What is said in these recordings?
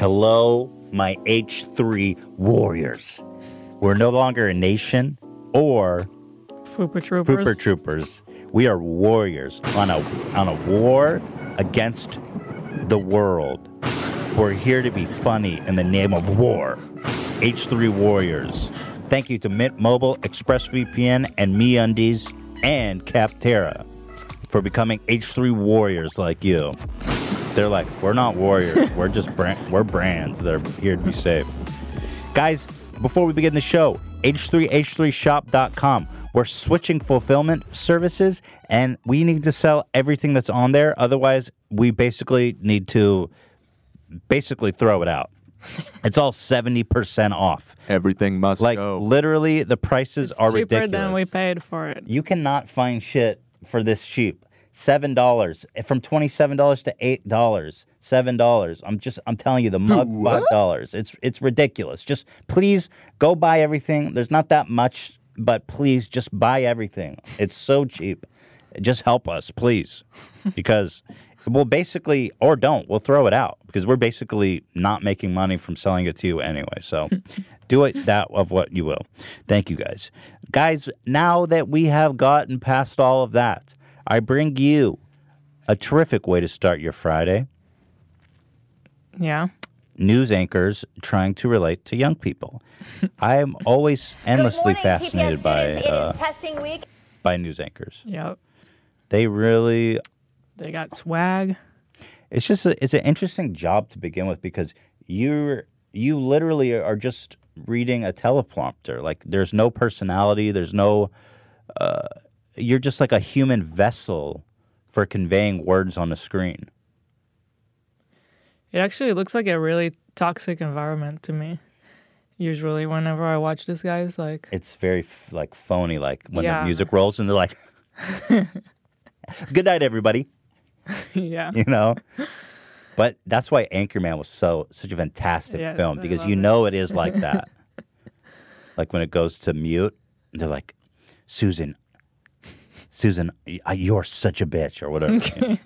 Hello, my H3 warriors. We're no longer a nation or Fooper Troopers. Trooper Troopers. We are warriors on a on a war against the world. We're here to be funny in the name of war. H3 Warriors. Thank you to Mint Mobile, ExpressVPN, and MeUndies and Capterra for becoming H3 Warriors like you. They're like, we're not warriors. we're just brand, we're brands that are here to be safe. Guys, before we begin the show, h3h3shop.com. We're switching fulfillment services and we need to sell everything that's on there. Otherwise, we basically need to basically throw it out. It's all 70% off. Everything must Like go. literally the prices are Cheaper ridiculous. than we paid for it. You cannot find shit for this cheap. Seven dollars eh, from twenty-seven dollars to eight dollars. Seven dollars. I'm just I'm telling you the mug five dollars. It's it's ridiculous. Just please go buy everything. There's not that much, but please just buy everything. It's so cheap. Just help us, please. Because we'll basically or don't, we'll throw it out because we're basically not making money from selling it to you anyway. So do it that of what you will. Thank you guys. Guys, now that we have gotten past all of that, I bring you a terrific way to start your Friday. Yeah. News anchors trying to relate to young people. I am always endlessly morning, fascinated by uh, testing week. by news anchors. Yep. They really They got swag. it's just a, it's an interesting job to begin with because you're you literally are just reading a teleprompter like there's no personality there's no uh, you're just like a human vessel for conveying words on the screen It actually looks like a really toxic environment to me. Usually, whenever I watch this guy, it's like, it's very f- like phony like when Yeah. the music rolls and they're like good night everybody yeah. you know but that's why anchorman was so such a fantastic Yes, film because you it. know it is like that like when it goes to mute they're like susan susan you're such a bitch or whatever know.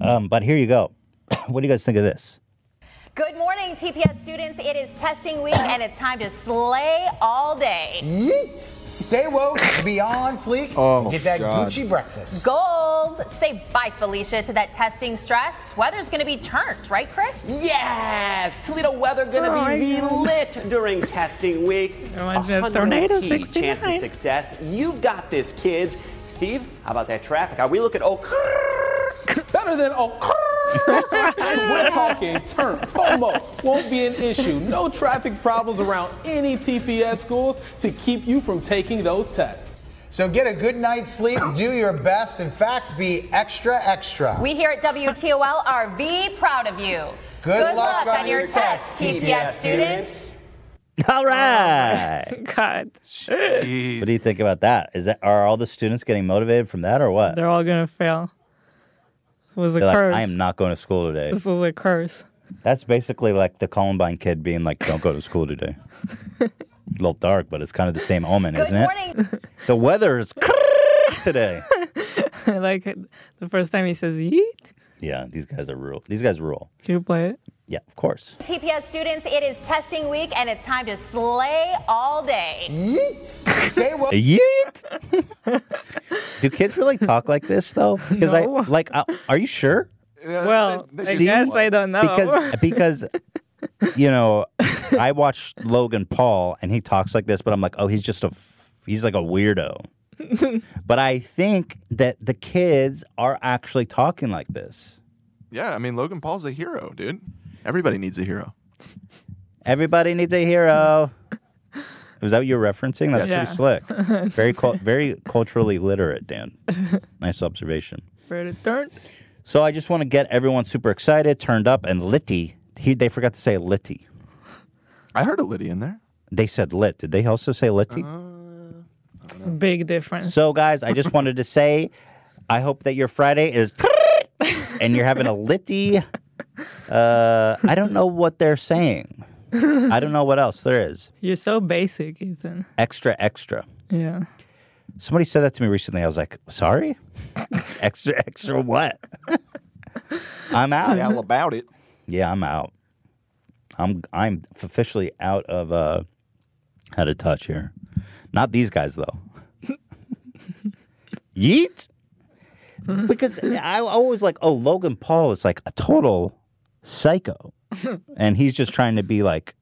um, but here you go what do you guys think of this Good morning, TPS students. It is testing week, and it's time to slay all day. Yeet. Stay woke, beyond fleek, Oh, get that God. Gucci breakfast. Goals. Say bye, Felicia, to that testing stress. Weather's going to be turned, right, Chris? Yes! Toledo weather gonna Oh be lit during testing week. Reminds me of 100 Tornado key 69. chance of success. You've got this, kids. Steve, how about that traffic? Are we looking? Oh, Better than oh. We're talking turn. FOMO won't be an issue. No traffic problems around any TPS schools to keep you from taking those tests. So get a good night's sleep, do your best. In fact, be extra, extra. We here at WTOL are V proud of you. Good luck on on your your test, TPS students. all right God. what do you think about that is that are all the students getting motivated from that or what They're all going to fail. This was a They're like, curse. i am not going to school today This was a curse. That's basically like the Columbine kid being like, "Don't go to school today." a little dark, but it's kind of the same omen, Good isn't it? morning. The weather is today. like the first time he says yeet. Yeah, these guys are rule. These guys rule. Can you play it? Yeah, of course. TPS students, it is testing week, and it's time to slay all day. Yeet. Stay woke. Yeet. Do kids really talk like this though? Because No. I like. uh, are you sure? Well, they- I guess I don't know. Because because you know, I watched Logan Paul and he talks like this, but I'm like, oh, he's just a f- he's like a weirdo. but I think that the kids are actually talking like this. Yeah, I mean Logan Paul's a hero, dude. Everybody needs a hero. Everybody needs a hero. Was that what you're referencing? That's Yeah. pretty slick. Very cul- very culturally literate, Dan. Nice observation. For the turn. So I just want to get everyone super excited, turned up, and litty. He, they forgot to say litty. I heard a Liddy in there. They said lit. Did they also say litty? Uh, Big difference. So, guys, I just wanted to say, I hope that your Friday is and you're having a litty. Uh, I don't know what they're saying. I don't know what else there is. You're so basic, Ethan. Extra, extra. Yeah. Somebody said that to me recently. I was like, sorry? extra, extra what? I'm out. All about it. Yeah, I'm out. I'm I'm officially out of uh how to touch here. Not these guys though. Yeet. Because I always like, oh, Logan Paul is like a total psycho, and he's just trying to be like,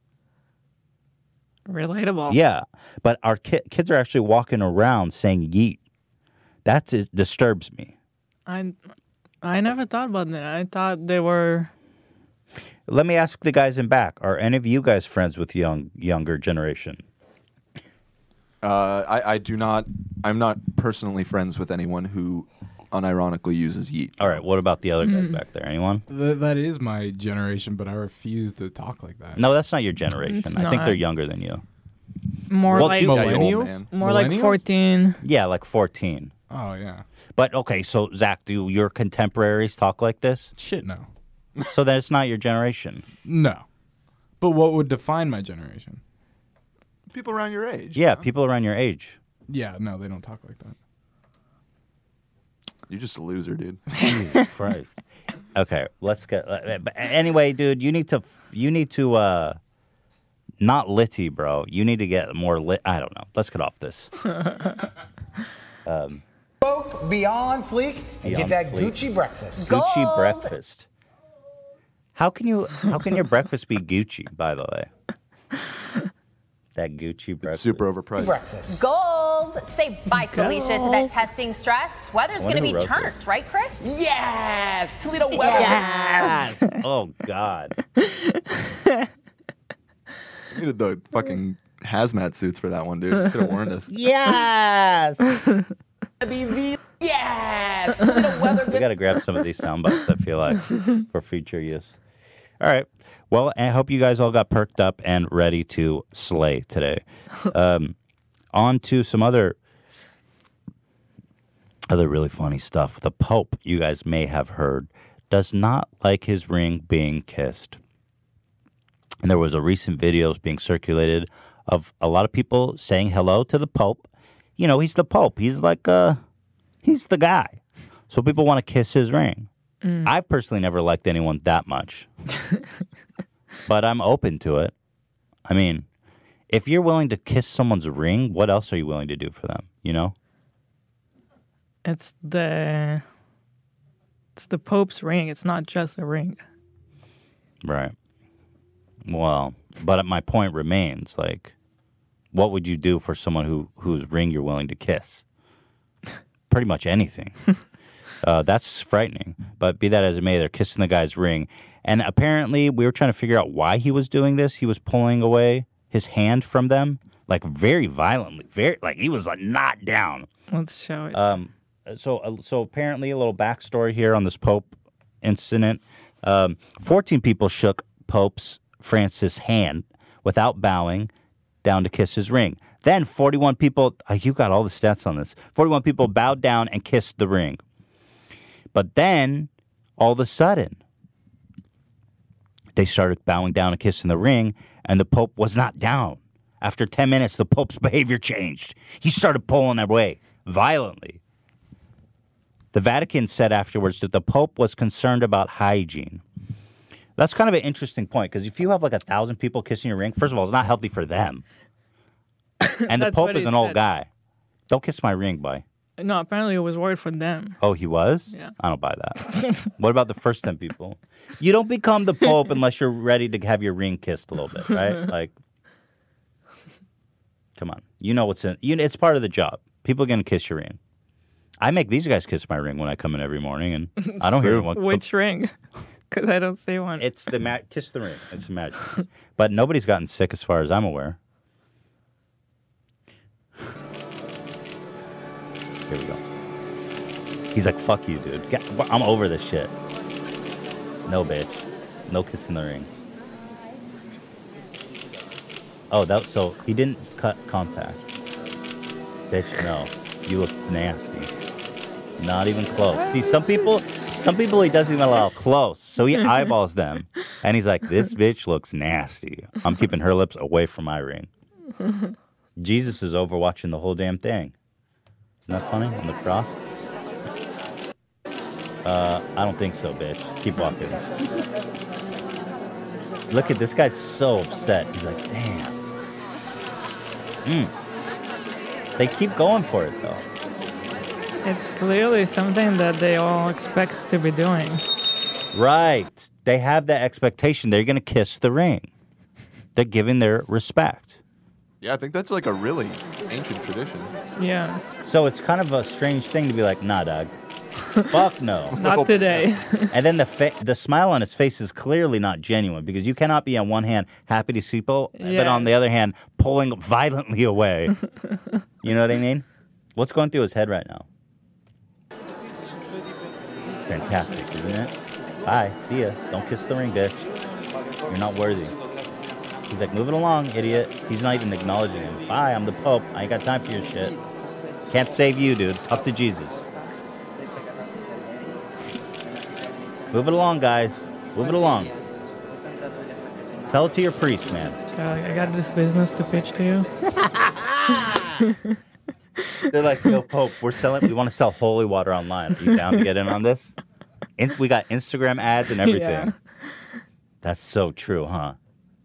Relatable. yeah. But our ki- kids are actually walking around saying yeet. That dis- disturbs me. I I never thought about that. I thought they were Let me ask the guys in back: Are any of you guys friends with young younger generation? Uh, I, I do not. I'm not personally friends with anyone who unironically uses yeet. All right. What about the other guys mm. back there? Anyone? Th- that is my generation, but I refuse to talk like that. No, that's not your generation. It's I think they're younger than you. more Well, like dude, Yeah, you old Millennials? man. more like Millennials? 14. Yeah, like 14. Oh yeah. But okay, so Zach, do your contemporaries talk like this? Shit no. So then it's not your generation. No. But what would define my generation? People around your age. Yeah, people around your age. Yeah, no, they don't talk like that. You're just a loser, dude. Jesus Christ. Okay, let's get. But anyway, dude, you need to. You need to. uh Not litty, bro. You need to get more lit. I don't know. Let's get off this. Spoke beyond Fleek and Beyond get that Fleek. Gucci breakfast. Gucci Goals. breakfast. How can you? How can your breakfast be Gucci? By the way, that Gucci It's breakfast. super overpriced. Breakfast. Goals. Say bye, Felicia, to that testing stress. Weather's going to be wrote turned, this. right, Chris? Yes! Toledo weather. Yes. oh God. We needed the fucking hazmat suits for that one, dude. Could have warned us. Yes. BV. Yes! Toledo weather. we got to grab some of these sound bites. I feel like for future use. All right. Well, I hope you guys all got perked up and ready to slay today. Um, on to some other other really funny stuff. The Pope, you guys may have heard, does not like his ring being kissed. And there was a recent video being circulated of a lot of people saying hello to the Pope. You know, he's the Pope. He's like uh he's the guy. So people want to kiss his ring. I've personally never liked anyone that much. but I'm open to it. I mean, if you're willing to kiss someone's ring, what else are you willing to do for them? You know? It's the it's the Pope's ring. It's not just a ring. Right. Well, but my point remains like what would you do for someone who whose ring you're willing to kiss? Pretty much anything. uh, that's frightening. But be that as it may, they're kissing the guy's ring. And apparently, we were trying to figure out why he was doing this. He was pulling away his hand from them, like very violently, very like he was like not down. Let's show it. Um, so, uh, so apparently, a little backstory here on this Pope incident. Um, Fourteen people shook Pope's Francis' hand without bowing down to kiss his ring. Then, forty-one people. Uh, you got all the stats on this. Forty-one people bowed down and kissed the ring. But then, all of a sudden, they started bowing down and kissing the ring, and the Pope was not down. After 10 minutes, the Pope's behavior changed. He started pulling away violently. The Vatican said afterwards that the Pope was concerned about hygiene. That's kind of an interesting point because if you have like a thousand people kissing your ring, first of all, it's not healthy for them. And the Pope is an old guy. Don't kiss my ring, boy. No, apparently it was worried for them. Oh, he was? Yeah. I don't buy that. what about the first 10 people? You don't become the Pope unless you're ready to have your ring kissed a little bit, right? Like, come on. You know what's in you, It's part of the job. People are going to kiss your ring. I make these guys kiss my ring when I come in every morning, and I don't hear anyone. Which ring? Because I don't see one. It's the ma- kiss the ring. It's magic. but nobody's gotten sick as far as I'm aware. Here we go. He's like, "Fuck you, dude. Get, I'm over this shit." No, bitch. No kiss in the ring. Oh, that so he didn't cut contact. Bitch, no. You look nasty. Not even close. See, some people, some people he doesn't even allow close. So he eyeballs them, and he's like, "This bitch looks nasty. I'm keeping her lips away from my ring." Jesus is overwatching the whole damn thing. Isn't that funny on the cross? Uh, I don't think so, bitch. Keep walking. Look at this guy's so upset. He's like, damn. Mm. They keep going for it though. It's clearly something that they all expect to be doing. Right. They have that expectation they're going to kiss the ring. They're giving their respect. Yeah, I think that's like a really ancient tradition. Yeah. So it's kind of a strange thing to be like, nah, dog. Fuck no. Not today. and then the fa- the smile on his face is clearly not genuine because you cannot be on one hand happy to see people, but on the other hand pulling violently away. you know what I mean? What's going through his head right now? Fantastic, isn't it? Bye. See ya. Don't kiss the ring, bitch. You're not worthy. He's like, move it along, idiot. He's not even acknowledging him. Bye, I'm the Pope. I ain't got time for your shit. Can't save you, dude. Talk to Jesus. Move it along, guys. Move it along. Tell it to your priest, man. Uh, I got this business to pitch to you. They're like, yo, Pope, we're selling, we want to sell holy water online. Are you down to get in on this? In- we got Instagram ads and everything. Yeah. That's so true, huh?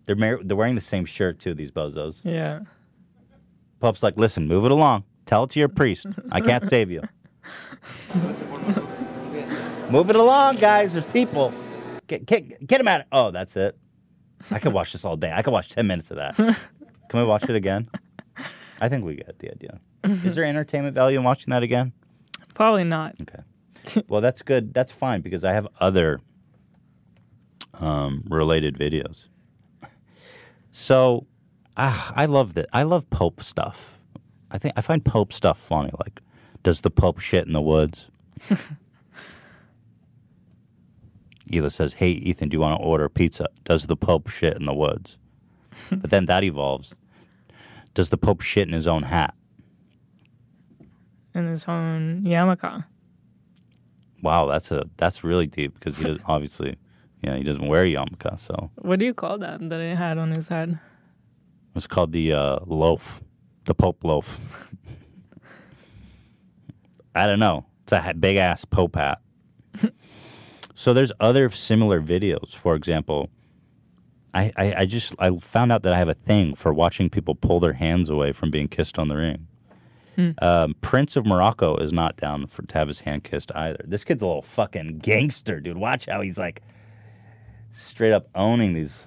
They're, mar- they're wearing the same shirt, too, these bozos. Yeah. Pope's like, listen, move it along. Tell it to your priest. I can't save you. move it along, guys. There's people. Get, get, get him at it. Oh, that's it. I could watch this all day. I could watch 10 minutes of that. Can we watch it again? I think we get the idea. Is there entertainment value in watching that again? Probably not. Okay. Well, that's good. That's fine because I have other um, related videos. So, ah, I love that. I love Pope stuff. I think I find Pope stuff funny. Like, does the Pope shit in the woods? Hila says, "Hey, Ethan, do you want to order pizza? Does the Pope shit in the woods?" but then that evolves. Does the Pope shit in his own hat? In his own yarmulke. Wow, that's a that's really deep because he obviously, yeah, he doesn't wear yarmulke, so What do you call that that he had on his head? it's called the uh, loaf, the Pope loaf. I don't know. It's a big ass Pope hat. so there's other similar videos. For example, I, I I just I found out that I have a thing for watching people pull their hands away from being kissed on the ring. Um, Prince of Morocco is not down for to have his hand kissed either. This kid's a little fucking gangster, dude. Watch how he's like straight up owning these.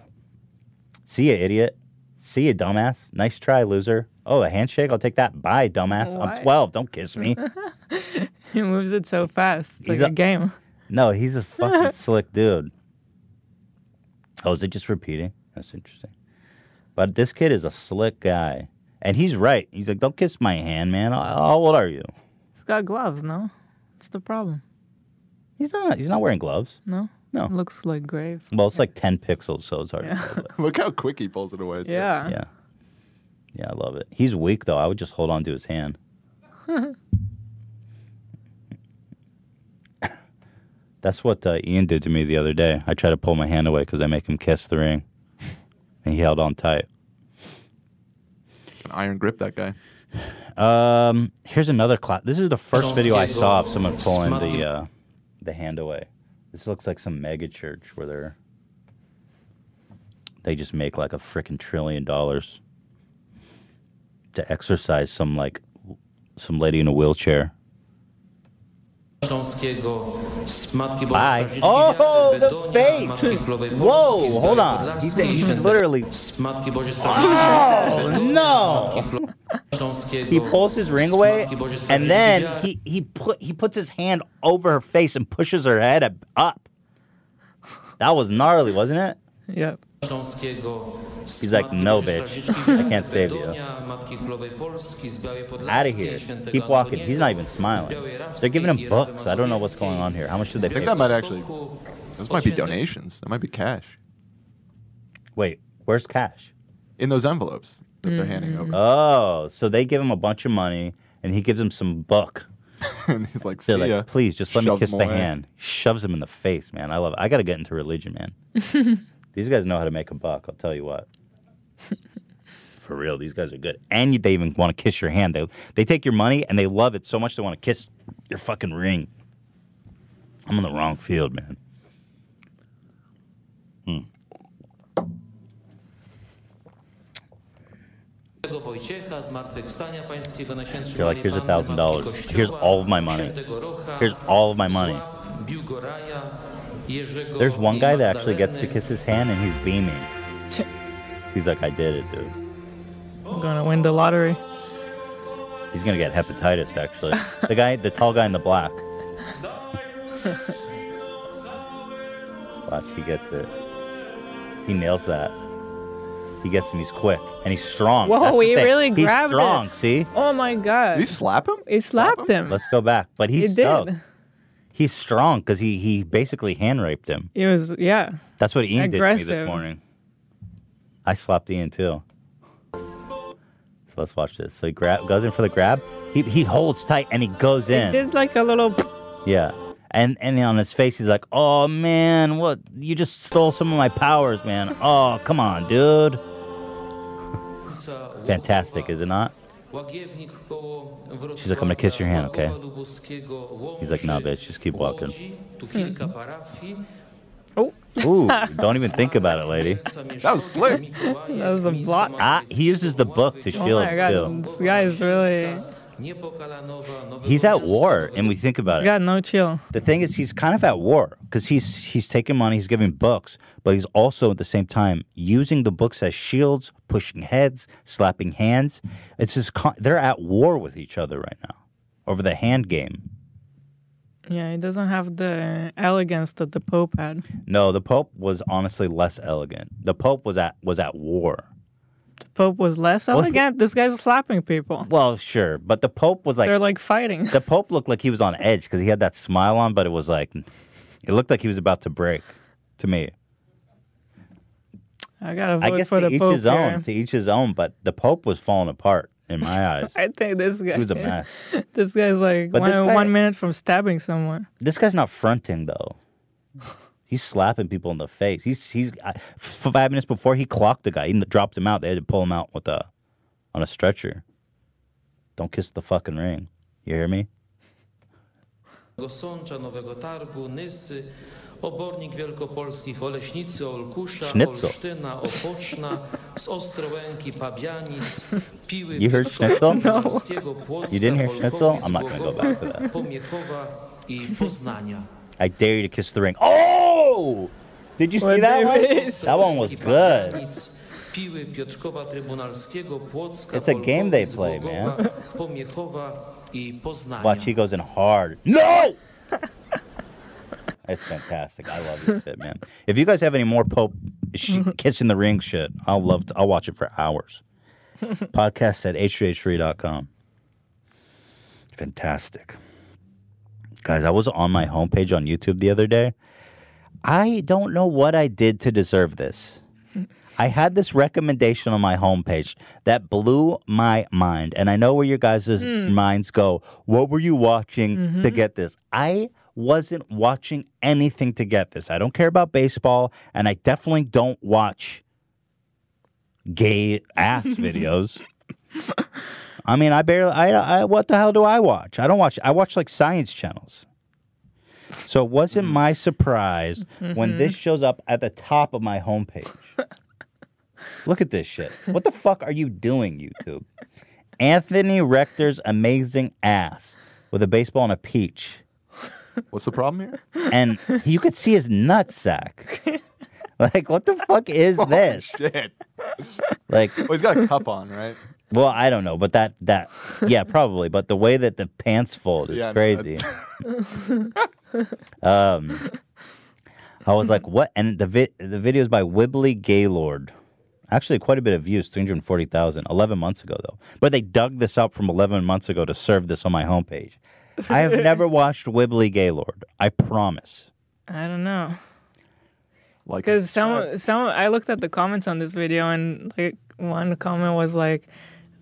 See ya, idiot. See ya, dumbass. Nice try, loser. Oh, a handshake? I'll take that. Bye, dumbass. Why? I'm 12. Don't kiss me. He moves it so fast. It's He's like a, a- game. no, he's a fucking slick dude. Oh, is it just repeating? That's interesting. But this kid is a slick guy. And he's right. He's like, don't kiss my hand, man. How how old are you? He's got gloves, no? What's the problem? He's not. He's not wearing gloves. No? No. Looks like grave. Well, it's like 10 pixels, so it's hard Yeah. to tell. Look how quick he pulls it away. too. Yeah. Yeah. Yeah, I love it. He's weak, though. I would just hold on to his hand. That's what uh, Ian did to me the other day. I tried to pull my hand away because I make him kiss the ring. And he held on tight. An iron grip, that guy. Um, here's another class. This is the first video I saw of someone pulling the uh, the hand away. This looks like some mega church where they're they just make like a freaking trillion dollars to exercise some like some lady in a wheelchair. Bye. Oh, the face! Whoa, hold on. He's, he's literally. Oh no! He pulls his ring away, and then he he put he puts his hand over her face and pushes her head up- up. That was gnarly, wasn't it? Yep. He's like, no, bitch, I can't save you. Out of here. Keep walking. He's not even smiling. They're giving him books. I don't know what's going on here. How much did they I pay? think that might actually. Those might be donations. That might be cash Wait, where's cash? in those envelopes that they're handing mm-hmm. over. Oh, so they give him a bunch of money, and he gives him some book. and he's like, "See They're ya." like, please, just let me Shoves kiss him the away. hand. Shoves him in the face, man. I love it. I got to get into religion, man. these guys know how to make a buck. I'll tell you what. For real, these guys are good. And they even want to kiss your hand. They they take your money and they love it so much they want to kiss your fucking ring. I'm in the wrong field, man. Hmm. Wojciecha, zmartwychwstania pańskiego, najświętszej You're like, here's a thousand dollars. Here's all of my money. Here's all of my money. Słab, Biłgoraja, Jerzego There's one guy that actually gets to kiss his hand and he's beaming. He's like, I did it, dude. I'm gonna win the lottery. He's gonna get hepatitis, actually. the guy, the tall guy in the black. Watch, he gets it. He nails that. He gets him. He's quick and he's strong. Whoa, That's the he thing. really he's grabbed strong. it. See, Oh my god. Did he slap him? He slapped him. let's go back. But he's he he's did. He's strong because he he basically hand raped him. It was yeah. That's what Ian did to me this morning. I slapped Ian too. So let's watch this. So he grab goes in for the grab. He he holds tight and he goes He in. did like a little Yeah. And and on his face he's like, "Oh man, what? You just stole some of my powers, man. Oh, come on, dude. Fantastic, is it not?" Łagiewnik She's like, "I'm gonna kiss your hand, okay?" He's like, "No, Łomży, bitch, just keep walking." Łodzi, tu. Oh. Ooh, don't even think about it, lady. That was slick. That was a block. Ah, he uses the book to Oh shield my god, too. this guy is really He's at war, and we think about he's it. got no chill. The thing is, he's kind of at war because he's he's taking money, he's giving books, but he's also at the same time using the books as shields, pushing heads, slapping hands. It's just con- they're at war with each other right now over the hand game. Yeah, he doesn't have the elegance that the Pope had. No, the Pope was honestly less elegant. The Pope was at was at war. The Pope was less elegant. this guy's slapping people. Well, sure, but the Pope was like They're like fighting. the Pope looked like he was on edge because he had that smile on, but it was like it looked like he was about to break. To me, I gotta vote I guess for to the each Pope his own. To each his own. But the Pope was falling apart in my eyes. I think this guy He was a mess. This guy's like But one, this guy- one minute from stabbing someone. This guy's not fronting though. He's slapping people in the face. He's he's I- five minutes before he clocked the guy. He dropped him out. They had to pull him out with a on a stretcher. Don't kiss the fucking ring. You hear me? Sącza, Nowego Targu, Nysy, Obornik Wielkopolskich, Oleśnicy, Olkusza, Schnitzel. Olsztyna, Opoczna, z Ostrołęki, Pabianic, Piły, You heard schnitzel? Piotrkowskiego, Płocka, You didn't hear schnitzel? I'm not gonna go back to that. Pomiechowa i Poznania. I dare you to kiss the ring. Oh! Did you see that one? That one was good. Piły, Piotrkowa Trybunalskiego, Płocka, It's a game they play, man. Pomiechowa i Poznania. Watch, he goes in hard. No! It's fantastic. I love this shit, man. If you guys have any more Pope sh- kissing the ring shit, I'll love to, I'll watch it for hours. Podcast at h3h3.com. Fantastic. Guys, I was on my homepage on YouTube the other day. I don't know what I did to deserve this. I had this recommendation on my homepage that blew my mind. And I know where your guys' hmm. minds go. What were you watching to mm-hmm. get this? I wasn't watching anything to get this. I don't care about baseball, and I definitely don't watch gay ass videos. I mean, I barely. I, I. What the hell do I watch? I don't watch. I watch like science channels. So it wasn't mm. my surprise when this mm-hmm. shows up at the top of my homepage. Look at this shit. What the fuck are you doing, YouTube? Anthony Recker's amazing ass with a baseball and a peach. What's the problem here? And you could see his nutsack. like, what the fuck is this? Shit. Like, Well, he's got a cup on, right? Well, I don't know, but that that yeah, probably. But the way that the pants fold is Yeah, no, crazy. um, I was like, what? And the vi- the video is by Wibbly Gaylord. Actually, quite a bit of views, 340,000, 11 months ago, though. But they dug this up from 11 months ago to serve this on my homepage. I have never watched Wibbly Gaylord. I promise. I don't know. Like Because some some I looked at the comments on this video and like one comment was like,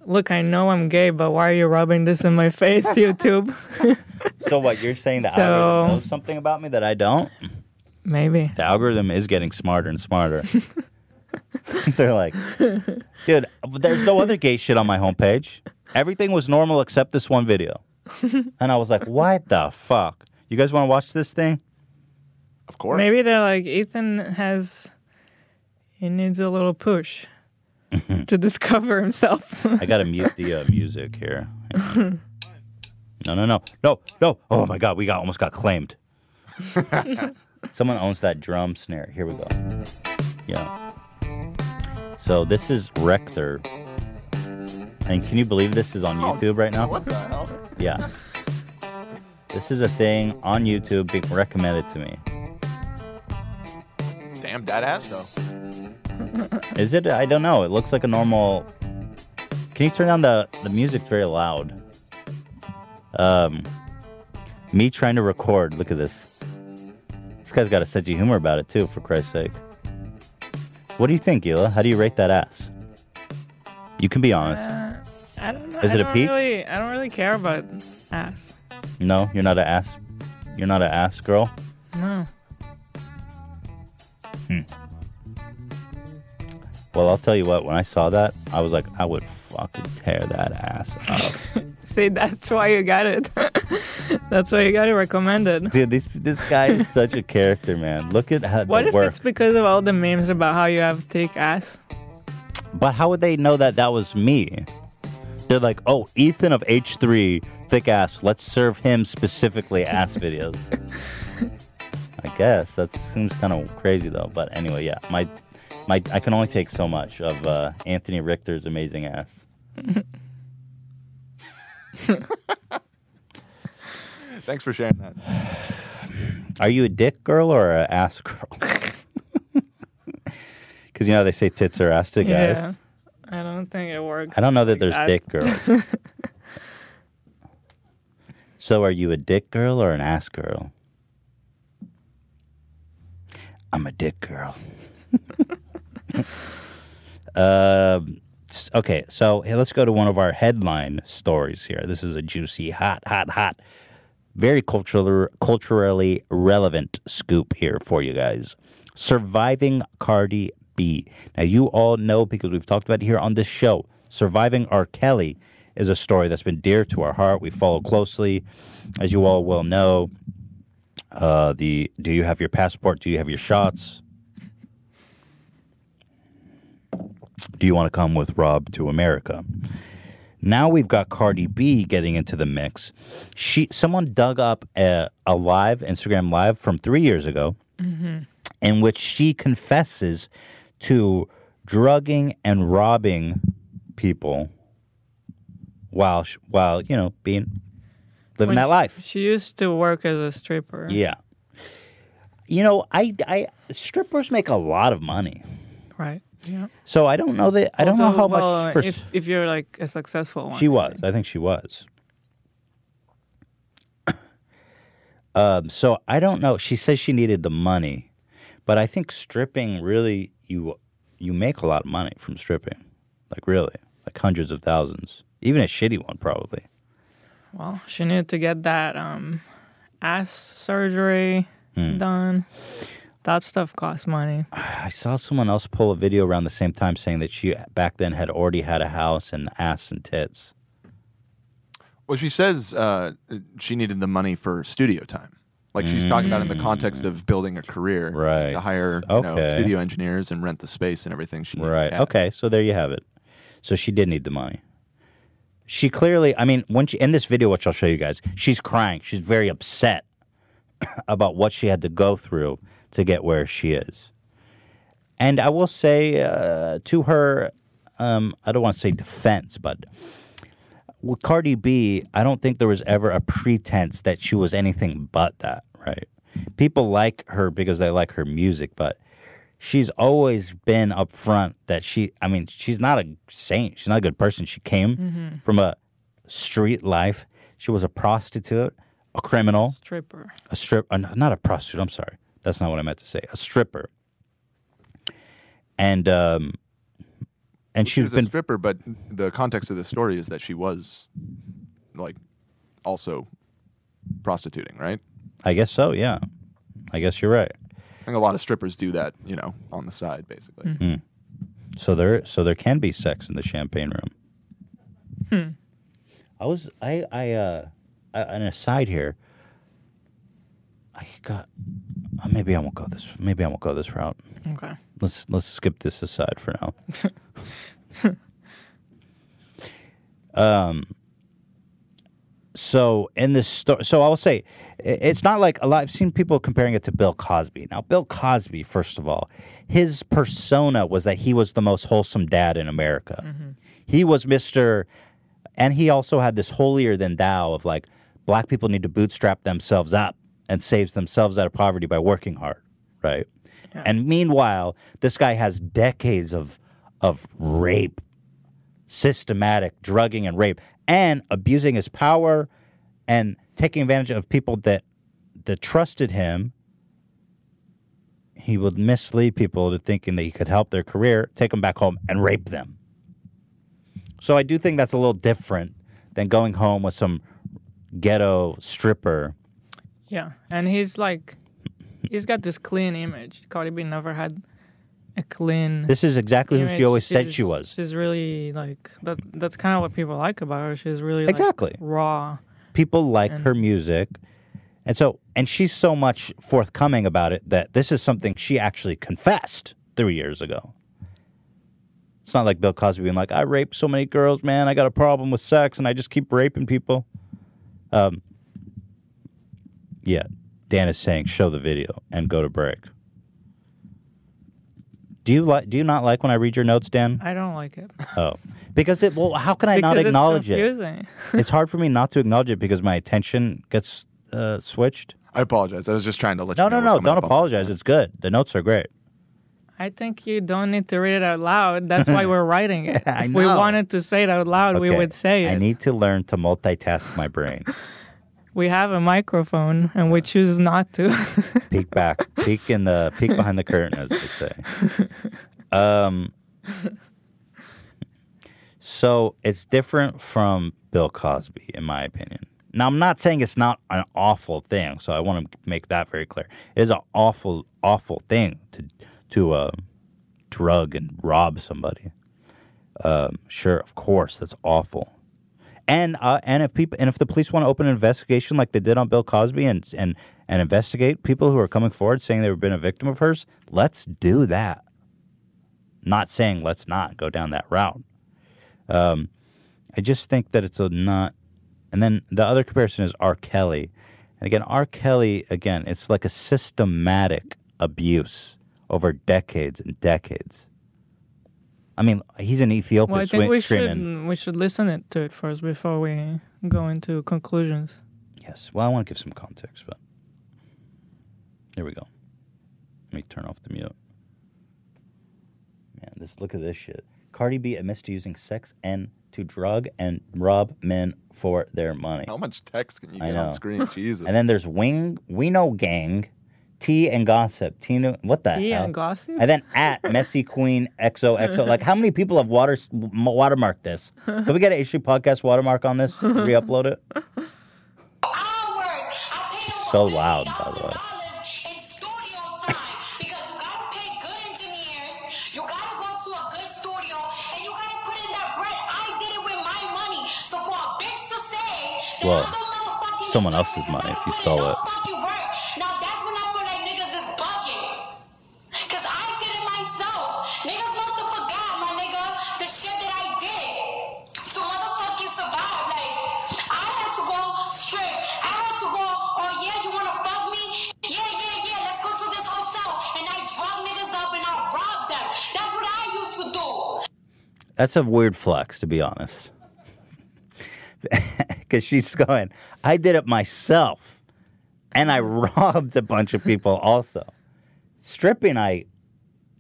"Look, I know I'm gay, but why are you rubbing this in my face, YouTube?" So, what, you're saying the So- algorithm knows something about me that I don't? Maybe. The algorithm is getting smarter and smarter. They're like, dude, there's no other gay shit on my homepage. Everything was normal except this one video. And I was like, what the fuck? You guys want to watch this thing? Of course. Maybe they're like Ethan has. He needs a little push. To discover himself. I gotta mute the uh, music here. No, no, no, no, no! Oh my God, we got almost got claimed. Someone owns that drum snare. Here we go. Yeah. So this is Recker. And can you believe this is on YouTube right now? What the hell? Yeah. This is a thing on YouTube being recommended to me. Damn dad ass though. Is it? I don't know. It looks like a normal. Can you turn down the the music? Very loud. Um, me trying to record. Look at this. This guy's got a sense of humor about it too. For Christ's sake. What do you think, Hila? How do you rate that ass? You can be honest. Uh, I don't know. Is I it a peach? Really, I don't really care about ass. No, you're not an ass. You're not an ass girl. No. Well, I'll tell you what. When I saw that, I was like, I would fucking tear that ass up. See, that's why you got it. that's why you got it recommended. Dude, this this guy is such a character, man. Look at how What if work. it's because of all the memes about how you have thick ass? But how would they know that that was me? They're like, oh, Ethan of H3, thick ass. Let's serve him specifically ass videos. I guess that seems kind of crazy though. But anyway, yeah, my my I can only take so much of uh, Anthony Recker's amazing ass. Thanks for sharing that. Are you a dick girl or an ass girl? Because you know they say tits are ass to guys. Yeah. I don't think it works. I don't know that like there's that. dick girls. so are you a dick girl or an ass girl? I'm a dick girl. S- okay, so hey, let's go to one of our headline stories here. This is a juicy, hot, hot, hot, very cultural, culturally relevant scoop here for you guys. Surviving Cardi B. Now, you all know because we've talked about it here on this show. Surviving R. Kelly is a story that's been dear to our heart. We follow closely, as you all well know. Uh, the do you have your passport? Do you have your shots? Do you want to come with Rob to America? Now we've got Cardi B getting into the mix. She someone dug up a, a live Instagram live from three years ago, mm-hmm. in which she confesses to drugging and robbing people while while you know being living When that life. She used to work as a stripper. Yeah. You know, I, I strippers make a lot of money. Right. Yeah. So I don't know that I don't know how well, much. For, if if you're like a successful one. she was. I think she was. um. So I don't know. She says she needed the money, but I think stripping really you you make a lot of money from stripping, like really, like hundreds of thousands. Even a shitty one, probably. Well, she needed to get that um ass surgery Hmm. done. That stuff costs money. I saw someone else pull a video around the same time saying that she back then had already had a house and ass and tits. Well, she says uh, she needed the money for studio time. Like she's talking about in the context of building a career, Right. To hire you know, Okay. studio engineers and rent the space and everything. She Right. had. Okay. So there you have it. So she did need the money. She clearly, I mean, when she in this video, which I'll show you guys, she's crying. She's very upset about what she had to go through to get where she is. And I will say uh, to her, um, I don't want to say defense, but with Cardi B, I don't think there was ever a pretense that she was anything but that, right? People like her because they like her music, but she's always been upfront that she, I mean, she's not a saint. She's not a good person. She came Mhm. from a street life. She was a prostitute, a criminal, Stripper. a strip, uh, not a prostitute. I'm sorry. That's not what I meant to say. A stripper. And, um, and She she's was been a stripper, but the context of the story is that she was like also prostituting, right? I guess so. Yeah, I guess you're right. I think a lot of strippers do that, you know, on the side, basically. Mm. So there, so there can be sex in the champagne room. Hmm. I was, I, I, uh, I, an aside here. I got. Uh, maybe I won't go this. Maybe I won't go this route. Okay. Let's let's skip this aside for now. um. So in this story, so I'll say it's not like a lot. I've seen people comparing it to Bill Cosby. Now, Bill Cosby, first of all, his persona was that he was the most wholesome dad in America. He was Mister, and he also had this holier than thou of like black people need to bootstrap themselves up and saves themselves out of poverty by working hard, right? And meanwhile, this guy has decades of of rape, systematic drugging and rape, and abusing his power and taking advantage of people that that trusted him. He would mislead people to thinking that he could help their career, take them back home, and rape them. So I do think that's a little different than going home with some ghetto stripper. Yeah, and he's like, he's got this clean image. Cardi B never had a clean. This is exactly who she image. always said she was. She's really like that. That's kind of what people like about her. She's really like, Exactly. raw. people like And- her music and so and she's so much forthcoming about it that this is something she actually confessed three years ago it's not like bill cosby being like i raped so many girls man i got a problem with sex and i just keep raping people um yeah dan is saying show the video and go to break do you like do you not like when i read your notes dan I don't like it. oh because it well how can i not Because it's acknowledge it confusing. it's hard for me not to acknowledge it because my attention gets uh, switched. I apologize. I was just trying to let No, you know. no, what's no. Don't apologize. It's good. The notes are great. I think you don't need to read it out loud. That's why we're writing it. I if we know. wanted to say it out loud, we Okay, would say it. I need to learn to multitask my brain. we have a microphone and we choose not to. peek back, peek in the peek behind the curtain, as they say. Um. So it's different from Bill Cosby, in my opinion. Now, I'm not saying it's not an awful thing, so I want to make that very clear. It is an awful, awful thing to to uh, drug and rob somebody. Um, sure, of course, that's awful. And uh, and if people and if the police want to open an investigation like they did on Bill Cosby and and and investigate people who are coming forward saying they've been a victim of hers, let's do that. Not saying let's not go down that route. Um, I just think that it's a not. And then the other comparison is R. Kelly, and again, R. Kelly again, it's like a systematic abuse over decades and decades. I mean, he's in Ethiopia well, I think swi- we screaming. should we should listen it to it first before we go into conclusions. Yes. Well, I want to give some context, but here we go. Let me turn off the mute. Man, this look at this shit. Cardi B admits to using sex and to drug and rob men for their money. How much text can you I get know. on screen? Jesus. And then there's Wing We Know Gang, Tea and Gossip. Tina, what the Tea hell? and Gossip? And then at Messy Queen XOXO. Like, how many people have water watermarked this? Can we get an issue podcast watermark on this? Re-upload it. So loud, by the way. You gotta go to a good studio and you gotta put in that bread. I did it with my money. So for a bitch to Well, someone else's money if you stole it. That's a weird flex, to be honest. Because she's going, I did it myself. And I robbed a bunch of people also. Stripping, I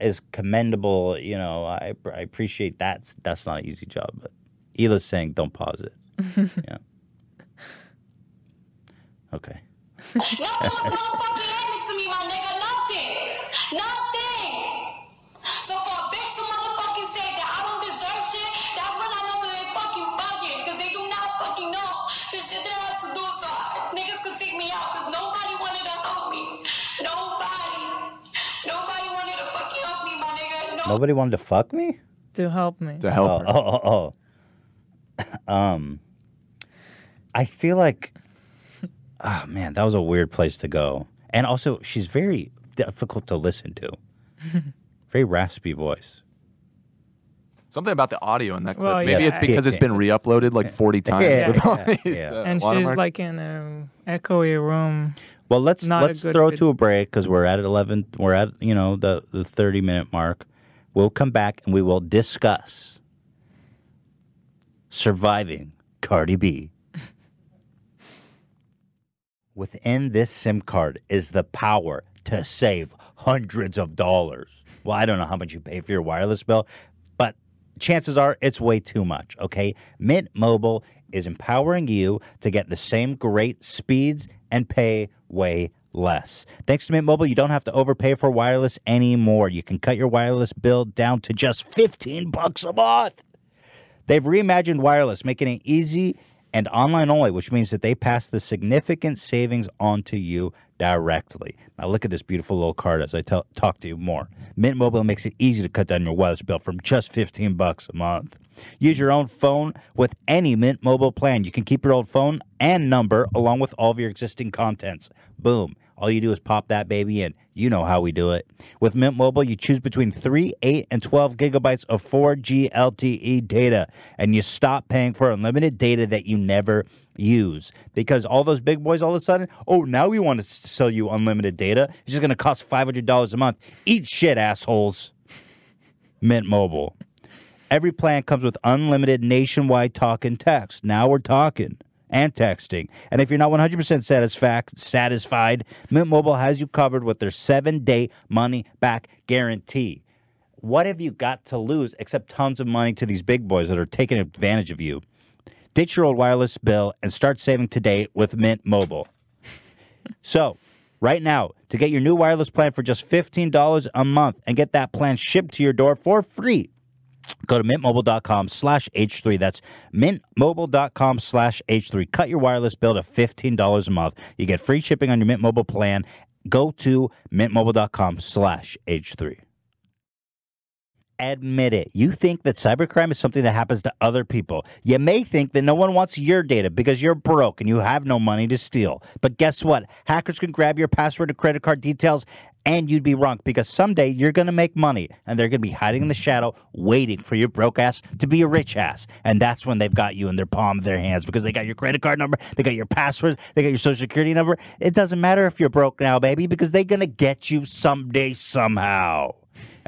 is commendable. You know, I, I appreciate that. That's not an easy job. But Hila's saying, don't pause it. yeah. Okay. Nobody wanted to fuck me? To help me. To help oh, her. Oh, oh, oh. um, I feel like, oh man, that was a weird place to go. And also, she's very difficult to listen to. very raspy voice. Something about the audio in that clip. Well, Maybe yeah. it's because it's been re-uploaded like 40 times Yeah, with all yeah, these yeah. uh, and she's watermarks. like in a echoey room. Well, let's Not a let's good throw vid- to a break because we're at eleven. We're at you know the the thirty minute mark. We'll come back and we will discuss surviving Cardi B. Within this SIM card is the power to save hundreds of dollars. Well, I don't know how much you pay for your wireless bill, but chances are it's way too much, okay? Mint Mobile is empowering you to get the same great speeds and pay way less. Thanks to Mint Mobile, you don't have to overpay for wireless anymore. You can cut your wireless bill down to just 15 bucks a month. They've reimagined wireless, making it easy and online only, which means that they pass the significant savings on to you directly. Now, look at this beautiful little card as I talk to you more. Mint Mobile makes it easy to cut down your wireless bill from just 15 bucks a month. Use your own phone with any Mint Mobile plan. You can keep your old phone and number along with all of your existing contents. Boom. All you do is pop that baby in. You know how we do it. With Mint Mobile, you choose between 3, 8, and 12 gigabytes of 4G LTE data, and you stop paying for unlimited data that you never use. Because all those big boys, all of a sudden, oh, now we want to sell you unlimited data. It's just going to cost $500 a month. Eat shit, assholes. Mint Mobile. Every plan comes with unlimited nationwide talk and text. Now we're talking and texting. And if you're not 100% satisfac- satisfied, Mint Mobile has you covered with their seven day money back guarantee. What have you got to lose except tons of money to these big boys that are taking advantage of you? Ditch your old wireless bill and start saving today with Mint Mobile. So, right now, to get your new wireless plan for just $15 a month and get that plan shipped to your door for free, go to mintmobile.com slash h3 that's mintmobile.com slash h3 cut your wireless bill to $15 a month you get free shipping on your mint mobile plan go to mintmobile.com slash h3 admit it. You think that cybercrime is something that happens to other people. You may think that no one wants your data because you're broke and you have no money to steal. But guess what? Hackers can grab your password and credit card details and you'd be wrong because someday you're going to make money and they're going to be hiding in the shadow waiting for your broke ass to be a rich ass. And that's when they've got you in their palm of their hands because they got your credit card number, they got your passwords, they got your social security number. It doesn't matter if you're broke now, baby, because they're going to get you someday somehow.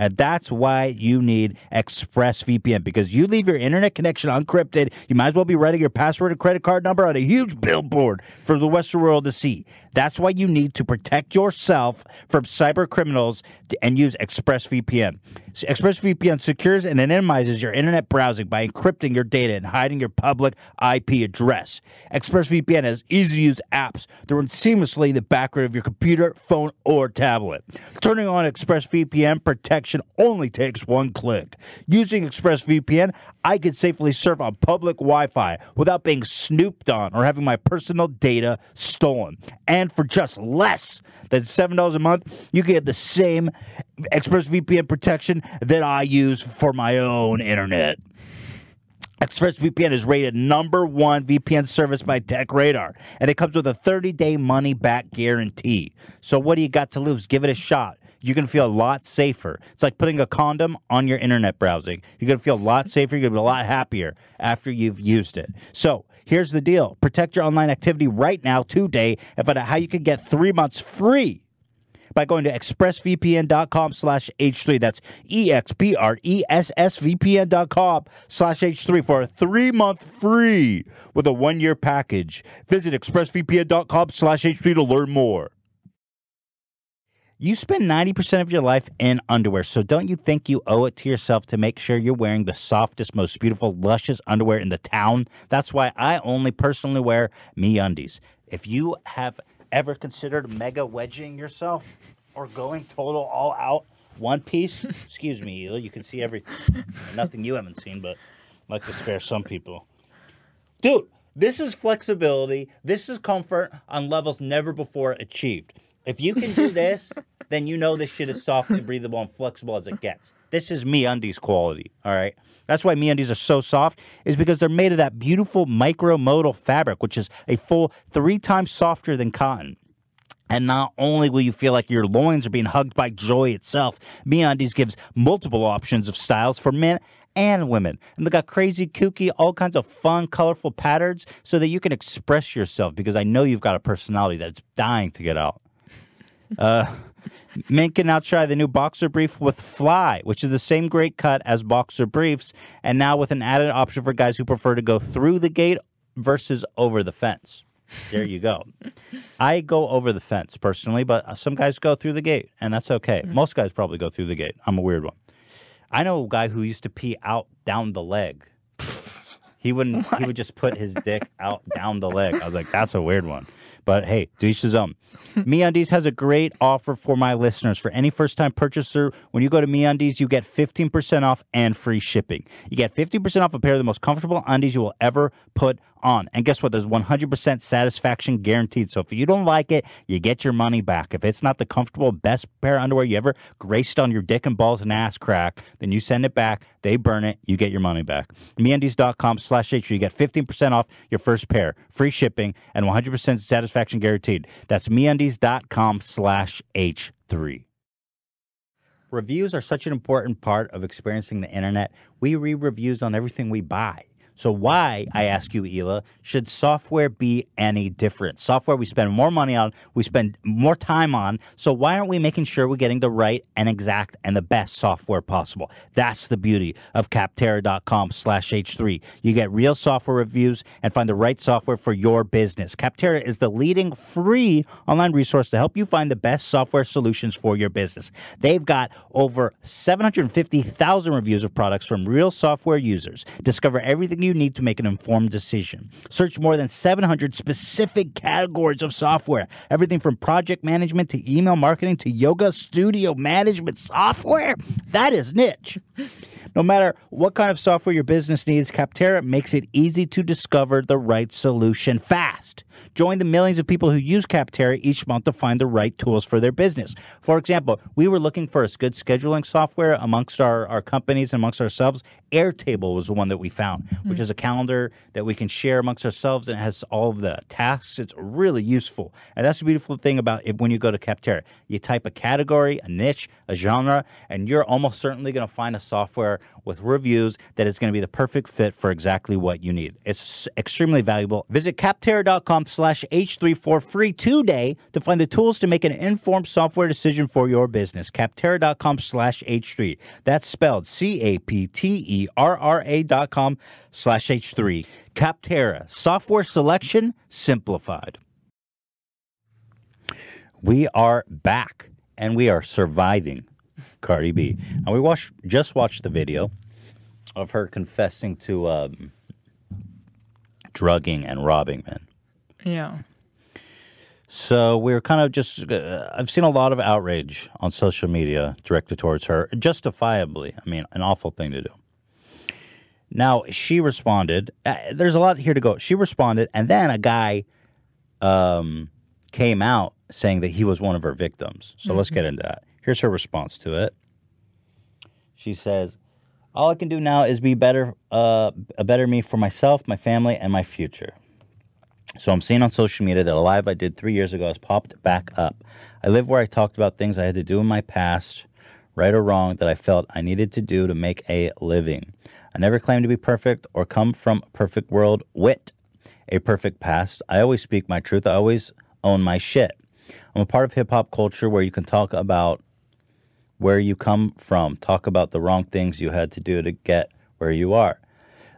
And that's why you need ExpressVPN because you leave your internet connection unencrypted. You might as well be writing your password and credit card number on a huge billboard for the Western world to see. That's why you need to protect yourself from cyber criminals and use ExpressVPN. ExpressVPN secures and anonymizes your internet browsing by encrypting your data and hiding your public IP address. ExpressVPN has easy to use apps that run seamlessly in the background of your computer, phone, or tablet. Turning on ExpressVPN protection only takes one click. Using ExpressVPN, I can safely surf on public Wi Fi without being snooped on or having my personal data stolen. And for just less than $7 a month, you can get the same ExpressVPN protection that I use for my own internet. ExpressVPN is rated number one VPN service by TechRadar, and it comes with a 30 day money back guarantee. So, what do you got to lose? Give it a shot. You're going to feel a lot safer. It's like putting a condom on your internet browsing. You're going to feel a lot safer. You're going to be a lot happier after you've used it. So, here's the deal protect your online activity right now, today, and find out how you can get three months free by going to expressvpn.com slash h3 that's E e-x-p-r-e-s-s-v-p-n dot com slash h3 for a three-month free with a one-year package visit expressvpn.com slash h3 to learn more you spend 90% of your life in underwear, so don't you think you owe it to yourself to make sure you're wearing the softest, most beautiful, luscious underwear in the town? That's why I only personally wear Me Undies. If you have ever considered mega wedging yourself or going total all out one piece, excuse me, you can see everything. nothing you haven't seen, but I like to spare some people. Dude, this is flexibility. This is comfort on levels never before achieved. If you can do this, then you know this shit is soft and breathable and flexible as it gets. This is me undies quality. All right. That's why me undies are so soft, is because they're made of that beautiful micromodal fabric, which is a full three times softer than cotton. And not only will you feel like your loins are being hugged by joy itself, MeUndies gives multiple options of styles for men and women. And they got crazy, kooky, all kinds of fun, colorful patterns so that you can express yourself because I know you've got a personality that's dying to get out. Uh, men can now try the new boxer brief with fly, which is the same great cut as boxer briefs, and now with an added option for guys who prefer to go through the gate versus over the fence. There you go. I go over the fence personally, but some guys go through the gate, and that's okay. Most guys probably go through the gate. I'm a weird one. I know a guy who used to pee out down the leg. He wouldn't. He would just put his dick out down the leg. I was like, that's a weird one. But hey, to each his own. MeUndies has a great offer for my listeners. For any first-time purchaser, when you go to MeUndies, you get 15% off and free shipping. You get 50% off a pair of the most comfortable undies you will ever put on. And guess what? There's 100% satisfaction guaranteed. So if you don't like it, you get your money back. If it's not the comfortable best pair of underwear you ever graced on your dick and balls and ass crack, then you send it back. They burn it. You get your money back. MeUndies.com slash H3. You get 15% off your first pair, free shipping, and 100% satisfaction guaranteed. That's MeUndies.com slash H3. Reviews are such an important part of experiencing the internet. We read reviews on everything we buy. So why, I ask you, Hila, should software be any different? Software we spend more money on, we spend more time on. So why aren't we making sure we're getting the right and exact and the best software possible? That's the beauty of Capterra.com slash H3. You get real software reviews and find the right software for your business. Capterra is the leading free online resource to help you find the best software solutions for your business. They've got over 750,000 reviews of products from real software users. Discover everything you need to make an informed decision. Search more than 700 specific categories of software, everything from project management to email marketing to yoga studio management software. That is niche. No matter what kind of software your business needs, Capterra makes it easy to discover the right solution fast. Join the millions of people who use Capterra each month to find the right tools for their business. For example, we were looking for a good scheduling software amongst our, our companies and amongst ourselves. Airtable was the one that we found, hmm. which is a calendar that we can share amongst ourselves and it has all of the tasks. It's really useful. And that's the beautiful thing about it when you go to Capterra. You type a category, a niche, a genre, and you're almost certainly going to find a software with reviews that is going to be the perfect fit for exactly what you need. It's extremely valuable. Visit capterra.com slash H3 for free today to find the tools to make an informed software decision for your business. Capterra.com slash H3. That's spelled C-A-P-T-E-R-R-A dot com slash H3. Capterra. Software selection simplified. We are back and we are surviving Cardi B. And we watched just watched the video of her confessing to um, drugging and robbing men. Yeah. So we're kind of just. Uh, I've seen a lot of outrage on social media directed towards her, justifiably. I mean, an awful thing to do. Now she responded. Uh, there's a lot here to go. She responded, and then a guy um, came out saying that he was one of her victims. So let's get into that. Here's her response to it. She says, "All I can do now is be better, uh, a better me for myself, my family, and my future." So I'm seeing on social media that a live I did three years ago has popped back up. I live where I talked about things I had to do in my past, right or wrong, that I felt I needed to do to make a living. I never claimed to be perfect or come from a perfect world. Wit, a perfect past. I always speak my truth. I always own my shit. I'm a part of hip hop culture where you can talk about where you come from, talk about the wrong things you had to do to get where you are.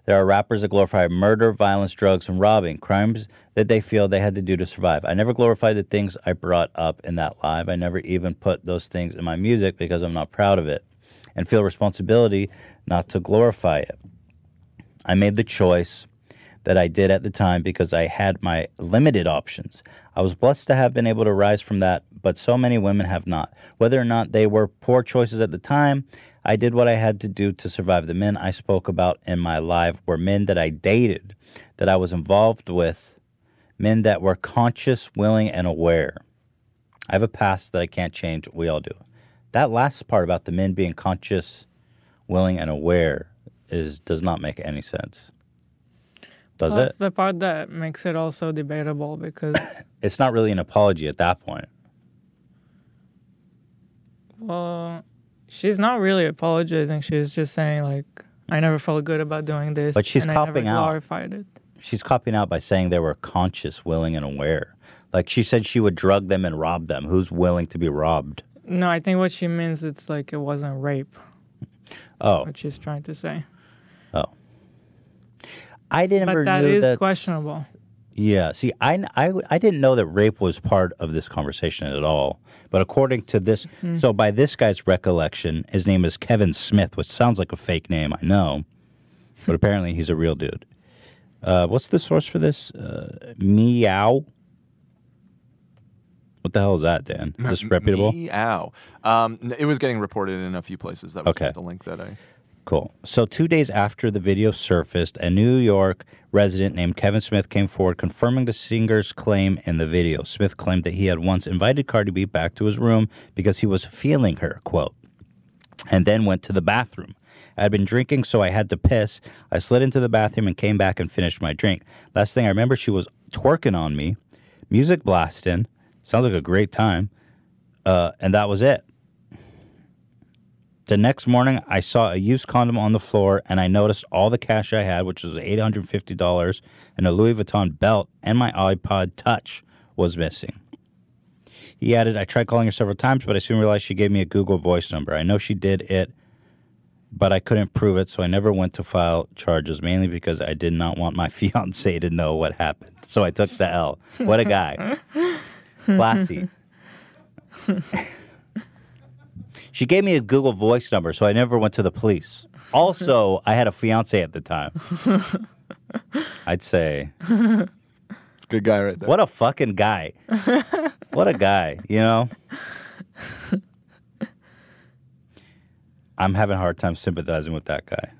There are rappers that glorify murder, violence, drugs, and robbing, crimes that they feel they had to do to survive. I never glorified the things I brought up in that live. I never even put those things in my music because I'm not proud of it and feel responsibility not to glorify it. I made the choice that I did at the time because I had my limited options. I was blessed to have been able to rise from that, but so many women have not. Whether or not they were poor choices at the time, I did what I had to do to survive. The men I spoke about in my life were men that I dated, that I was involved with, men that were conscious, willing, and aware. I have a past that I can't change. We all do. That last part about the men being conscious, willing, and aware is does not make any sense. Does That's it? the part that makes it also debatable because It's not really an apology at that point. Well, she's not really apologizing. She's just saying like, I never felt good about doing this. But she's and I never out. glorified it. She's copying out by saying they were conscious, willing, and aware. Like she said, she would drug them and rob them. Who's willing to be robbed? No, I think what she means it's like it wasn't rape. Oh, What she's trying to say. oh. I didn't But ever that knew is that. questionable. Yeah, see, I, I, I didn't know that rape was part of this conversation at all. But according to this, Mhm. so by this guy's recollection, his name is Kevin Smith, which sounds like a fake name, I know, but apparently he's a real dude. Uh, what's the source for this? Uh, meow. What the hell is that, Dan? Is this reputable? Meow. Um, it was getting reported in a few places. That was Okay. the link that I. Cool. So, two days after the video surfaced, a New York resident named Kevin Smith came forward confirming the singer's claim in the video. Smith claimed that he had once invited Cardi B back to his room because he was feeling her, quote, and then went to the bathroom. I had been drinking, so I had to piss. I slid into the bathroom and came back and finished my drink. Last thing I remember, she was twerking on me, music blasting. Sounds like a great time. Uh, and that was it. The next morning, I saw a used condom on the floor and I noticed all the cash I had, which was $850, and a Louis Vuitton belt, and my iPod Touch was missing. He added, I tried calling her several times, but I soon realized she gave me a Google voice number. I know she did it, but I couldn't prove it, so I never went to file charges, mainly because I did not want my fiance to know what happened. So I took the L. What a guy. Classy. She gave me a Google Voice number, so I never went to the police. Also, I had a fiance at the time. I'd say, It's a good guy right there. what a fucking guy. What a guy, you know? I'm having a hard time sympathizing with that guy.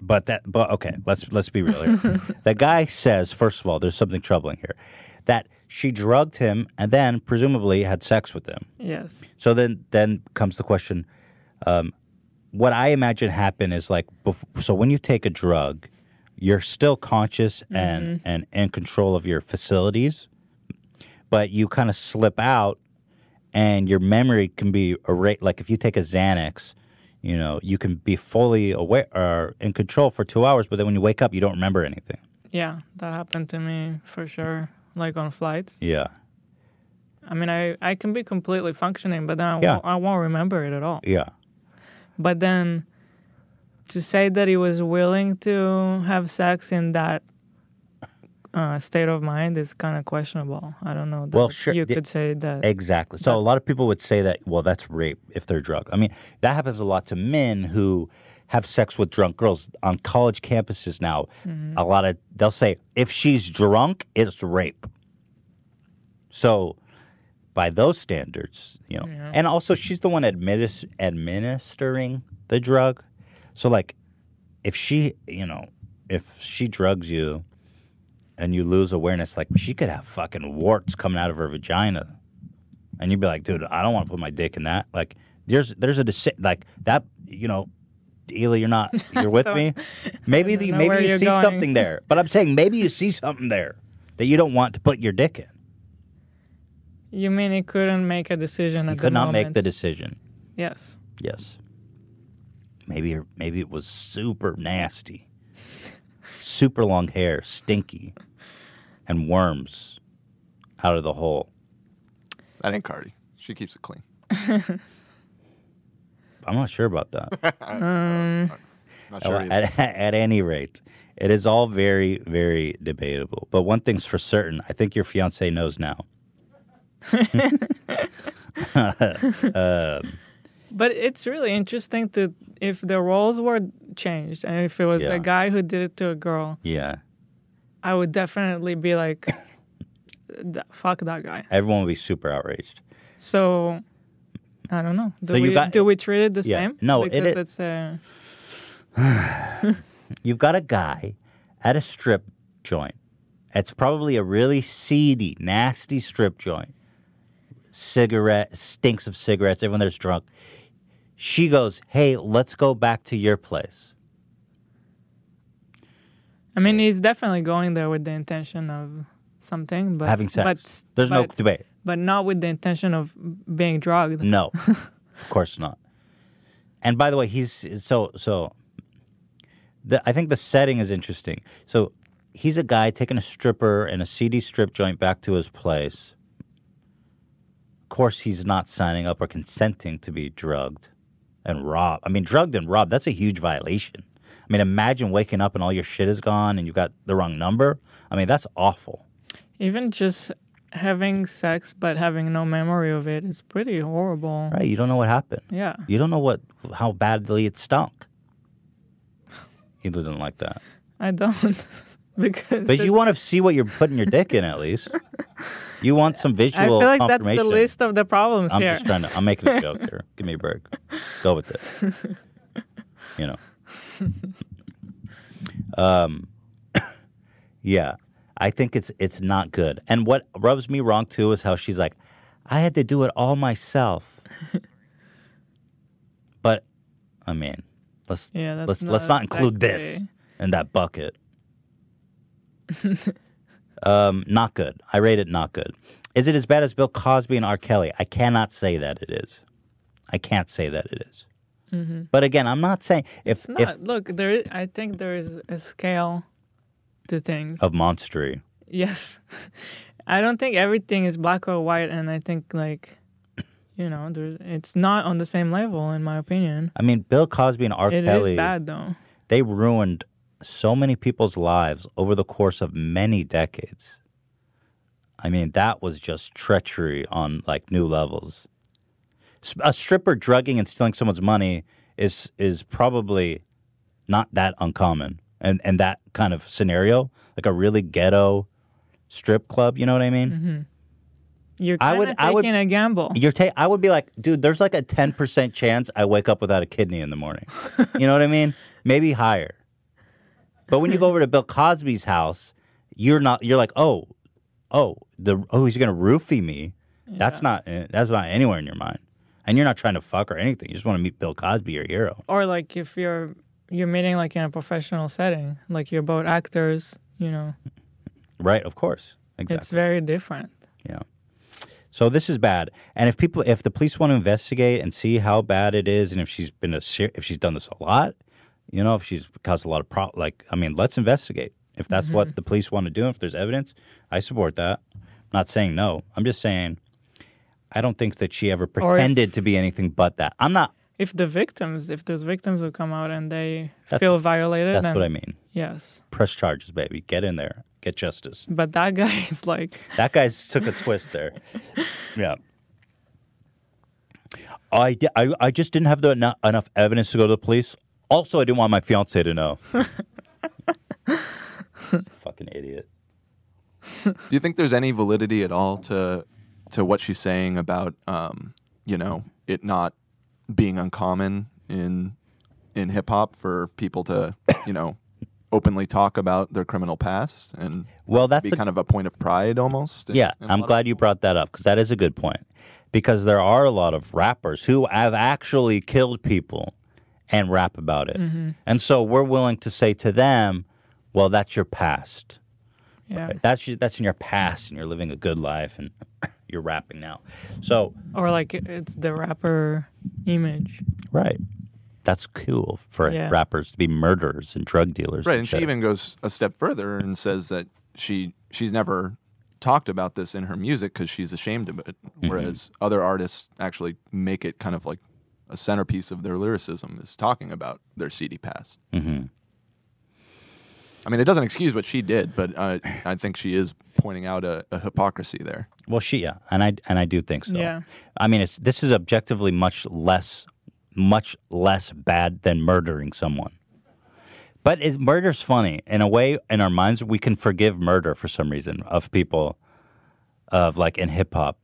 But that but okay, let's let's be real here. the guy says, first of all, there's something troubling here. That she drugged him and then presumably had sex with him. Yes. So then, then comes the question. Um, what I imagine happen is like, bef- so when you take a drug, you're still conscious and and in control of your facilities, but you kind of slip out, and your memory can be erased. Like if you take a Xanax, you know, you can be fully aware or in control for two hours, but then when you wake up, you don't remember anything. Yeah, that happened to me for sure. Like on flights. Yeah, I mean, I, I can be completely functioning, but then I, Yeah. won't, I won't remember it at all. yeah. But then to say that he was willing to have sex in that uh, state of mind is kind of questionable. I don't know. That Well, sure. You could say that. Exactly. So a lot of people would say that, well, that's rape if they're drunk. I mean, that happens a lot to men who have sex with drunk girls on college campuses now. A lot of, they'll say, if she's drunk, it's rape. So by those standards, you know, Yeah. and also she's the one administ- administering the drug. So, like, if she, you know, if she drugs you and you lose awareness, like she could have fucking warts coming out of her vagina, and you'd be like, dude, I don't want to put my dick in that. Like, there's there's a deci- like that, you know, Hila, you're not, you're with me. Maybe the, maybe you see going. something there, but I'm saying maybe you see something there that you don't want to put your dick in. you mean he couldn't make a decision He at could the not make the decision. Yes. Yes. Maybe maybe it was super nasty, super long hair, stinky, and worms out of the hole. That ain't Cardi. She keeps it clean. I'm not sure about that. Um, Not sure at, either. at any rate, it is all very, very debatable. But one thing's for certain: I think your fiance knows now. um, But it's really interesting to if the roles were changed and if it was Yeah. a guy who did it to a girl, yeah, I would definitely be like, "Fuck that guy." everyone would be super outraged. So I don't know. Do So we got- do we treat it the Yeah. same? No, because it's uh, You've got a guy at a strip joint. It's probably a really seedy, nasty strip joint. Cigarette stinks of cigarettes. Everyone there's drunk. She goes, "Hey, let's go back to your place." I mean, he's definitely going there with the intention of something, but Having sex. But, There's no debate. But not with the intention of being drugged. No. Of course not. And by the way, he's so so. The, I think the setting is interesting. So he's a guy taking a stripper and a seedy strip joint back to his place. Of course, he's not signing up or consenting to be drugged and robbed. I mean, drugged and robbed, that's a huge violation. I mean, imagine waking up and all your shit is gone and you got the wrong number. I mean, that's awful. Even just having sex but having no memory of it is pretty horrible. Right? You don't know what happened. Yeah. You don't know what how badly it stunk. You didn't like that. I don't because But you want to see what you're putting your dick in at least. You want some visual I feel like that's the list of the problems I'm here. just trying to. I'm making a joke here. Give me a break. Go with it. You know. Um. yeah, I think it's it's not good. And what rubs me wrong too is how she's like, I had to do it all myself. but, I mean, let's Yeah, let's let's not not include this exactly- in that bucket. um, not good. I rate it not good. Is it as bad as Bill Cosby and R. Kelly? I cannot say that it is. I can't say that it is. Mhm. But again, I'm not saying if It's if not, look, there. is- I think there is a scale to things. of monstery. Yes, I don't think everything is black or white, and I think like, you know, there's it's not on the same level in my opinion. I mean, Bill Cosby and R. It is Kelly. bad though. They ruined so many people's lives over the course of many decades. I mean, that was just treachery on like new levels. A stripper drugging and stealing someone's money is is probably not that uncommon. And and that kind of scenario, like a really ghetto strip club, you know what I mean? hmm You're I kind would- of I would- taking a gamble. You're ta- I would be like, dude, there's like a 10% chance I wake up without a kidney in the morning. You know what I mean? Maybe higher. But when you go over to Bill Cosby's house, you're not you're like, "Oh, oh, the oh, he's going to roofie me." That's not eh, that's not anywhere in your mind. And you're not trying to fuck or anything. You just want to meet Bill Cosby, your hero. Or like if you're you're meeting like in a professional setting, like you're both actors, you know, Right, of course. Exactly. it's very different. Yeah. So this is bad. And if people, if the police want to investigate and see how bad it is, and if she's been a, ser- if she's done this a lot, you know, if she's caused a lot of pro, like, I mean, let's investigate. If that's Mhm. what the police want to do, if there's evidence, I support that. I'm not saying no. I'm just saying, I don't think that she ever Or if- pretended to be anything but that. I'm not. If the victims, if those victims will come out and they That's- feel violated, That's then what I mean. Yes, Press charges, baby. Get in there. Get justice. but that guy is like, That guy's took a twist there. Yeah. I, I, I just didn't have the eno- enough evidence to go to the police. Also, I didn't want my fiance to know. Fucking idiot. Do you think there's any validity at all to to what she's saying about um, you know it not being uncommon in in hip hop for people to you know openly talk about their criminal past and Well, that's be the- kind of a point of pride almost. Yeah, in a I'm lot of- glad you brought that up because that is a good point. Because there are a lot of rappers who have actually killed people and rap about it. Mhm. And so we're willing to say to them, well, that's your past. yeah, Right? That's that's in your past and you're living a good life and you're rapping now. So, or like it's the rapper image. right. That's cool for Yeah. rappers to be murderers and drug dealers. Right, and she even goes a step further and says that she she's never talked about this in her music because she's ashamed of it, Mm-hmm. whereas other artists actually make it kind of like a centerpiece of their lyricism is talking about their seedy past. Mhm. I mean, it doesn't excuse what she did, but uh, I think she is pointing out a, a hypocrisy there. Well, she yeah, and I and I do think so. Yeah. I mean, it's this is objectively much less, much less bad than murdering someone. But is murder's funny in a way. In our minds, we can forgive murder for some reason of people, of like in hip hop,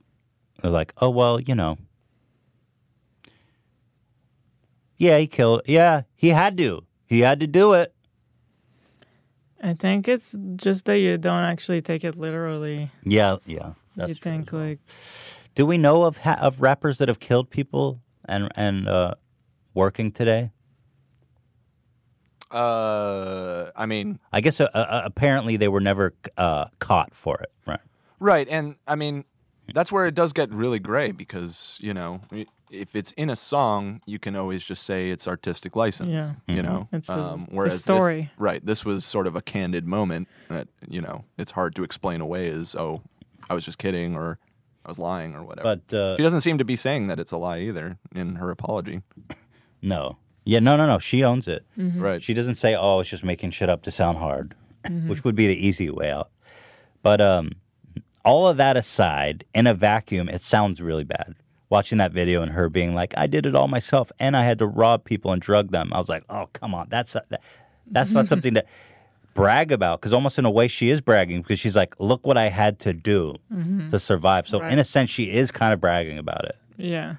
they're like, oh well, you know, yeah, he killed. Yeah, he had to. He had to do it. I think it's just that you don't actually take it literally. Yeah, yeah. That's you think like Do we know of ha- of rappers that have killed people and and uh, working today? Uh, I mean, I guess uh, uh, apparently they were never uh, caught for it, right? right, and I mean, that's where it does get really gray because you know, i- if it's in a song, you can always just say it's artistic license. Yeah. You Mhm. know, It's a- um, it's a whereas this- right? This was sort of a candid moment that you know it's hard to explain away as oh, I was just kidding or I was lying or whatever. But uh, she doesn't seem to be saying that it's a lie either in her apology. no, yeah, no, no, no. She owns it. Mhm. Right. She doesn't say, "Oh, I was just making shit up to sound hard," Mhm. which would be the easy way out. But um, all of that aside, in a vacuum, it sounds really bad. Watching that video and her being like, "I did it all myself, and I had to rob people and drug them," I was like, "Oh, come on, that's that, that's not something to brag about." Because almost in a way, she is bragging because she's like, "Look what I had to do Mhm. to survive." So in a sense, she is kind of bragging about it, Yeah.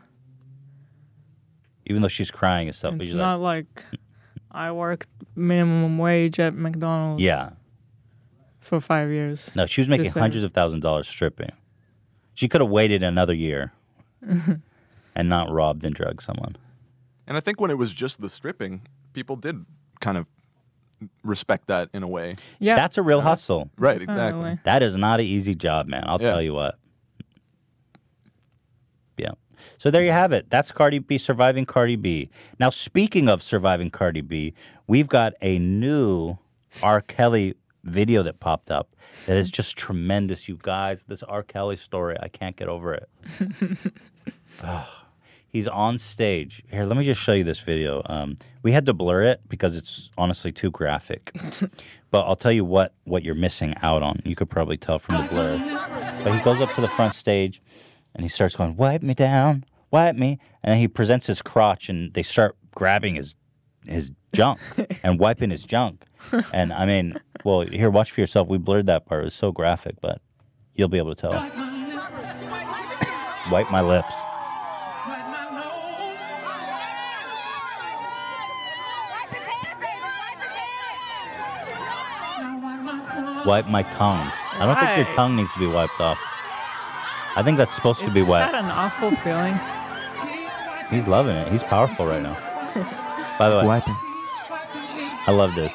even though she's crying and stuff. It's she's like, not like I worked minimum wage at McDonald's yeah. for five years. No, she was making Just saying. hundreds of thousand dollars stripping. She could have waited another year and not robbed and drugged someone. And I think when it was just the stripping, people did kind of respect that in a way. Yeah. That's a real uh-huh. hustle. Right, exactly. That is not an easy job, man. I'll tell you what. Yeah. So there you have it. That's Cardi B surviving Cardi B. Now, speaking of surviving Cardi B, we've got a new R. Kelly video that popped up that is just tremendous, you guys. This R. Kelly story, I can't get over it. He's on stage. Here, let me just show you this video. Um, we had to blur it because it's honestly too graphic. but I'll tell you what what you're missing out on. You could probably tell from the blur. But he goes up to the front stage and he starts going, "Wipe me down, wipe me," and then he presents his crotch and they start grabbing his his junk and wiping his junk. And I mean, well, here, watch for yourself. We blurred that part. It was so graphic, but you'll be able to tell. Wipe my lips. Wipe my tongue. I don't think your tongue needs to be wiped off. I think that's supposed to be Isn't wet. that an awful feeling? He's loving it. He's powerful right now. By the way, Wiping. I love this.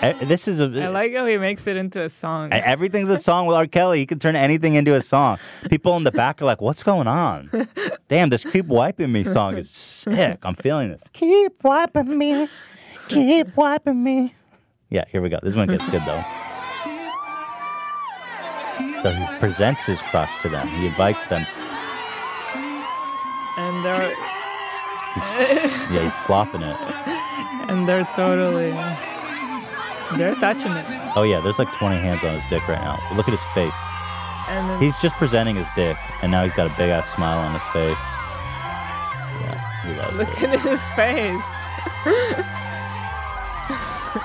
Eh, This is a. I like how he makes it into a song. E- Everything's a song with R. Kelly. He can turn anything into a song. People in the back are like, "What's going on?" Damn, this "Keep Wiping Me" song is sick. I'm feeling this. Keep wiping me, keep wiping me. Yeah, here we go. This one gets good though. So he presents his crush to them. He invites them. and they're Yeah, he's flopping it. and they're totally they're touching it. Oh yeah, there's like 20 hands on his dick right now. But look at his face. And then He's just presenting his dick, and now he's got a big ass smile on his face. Yeah, he loves look it. at his face.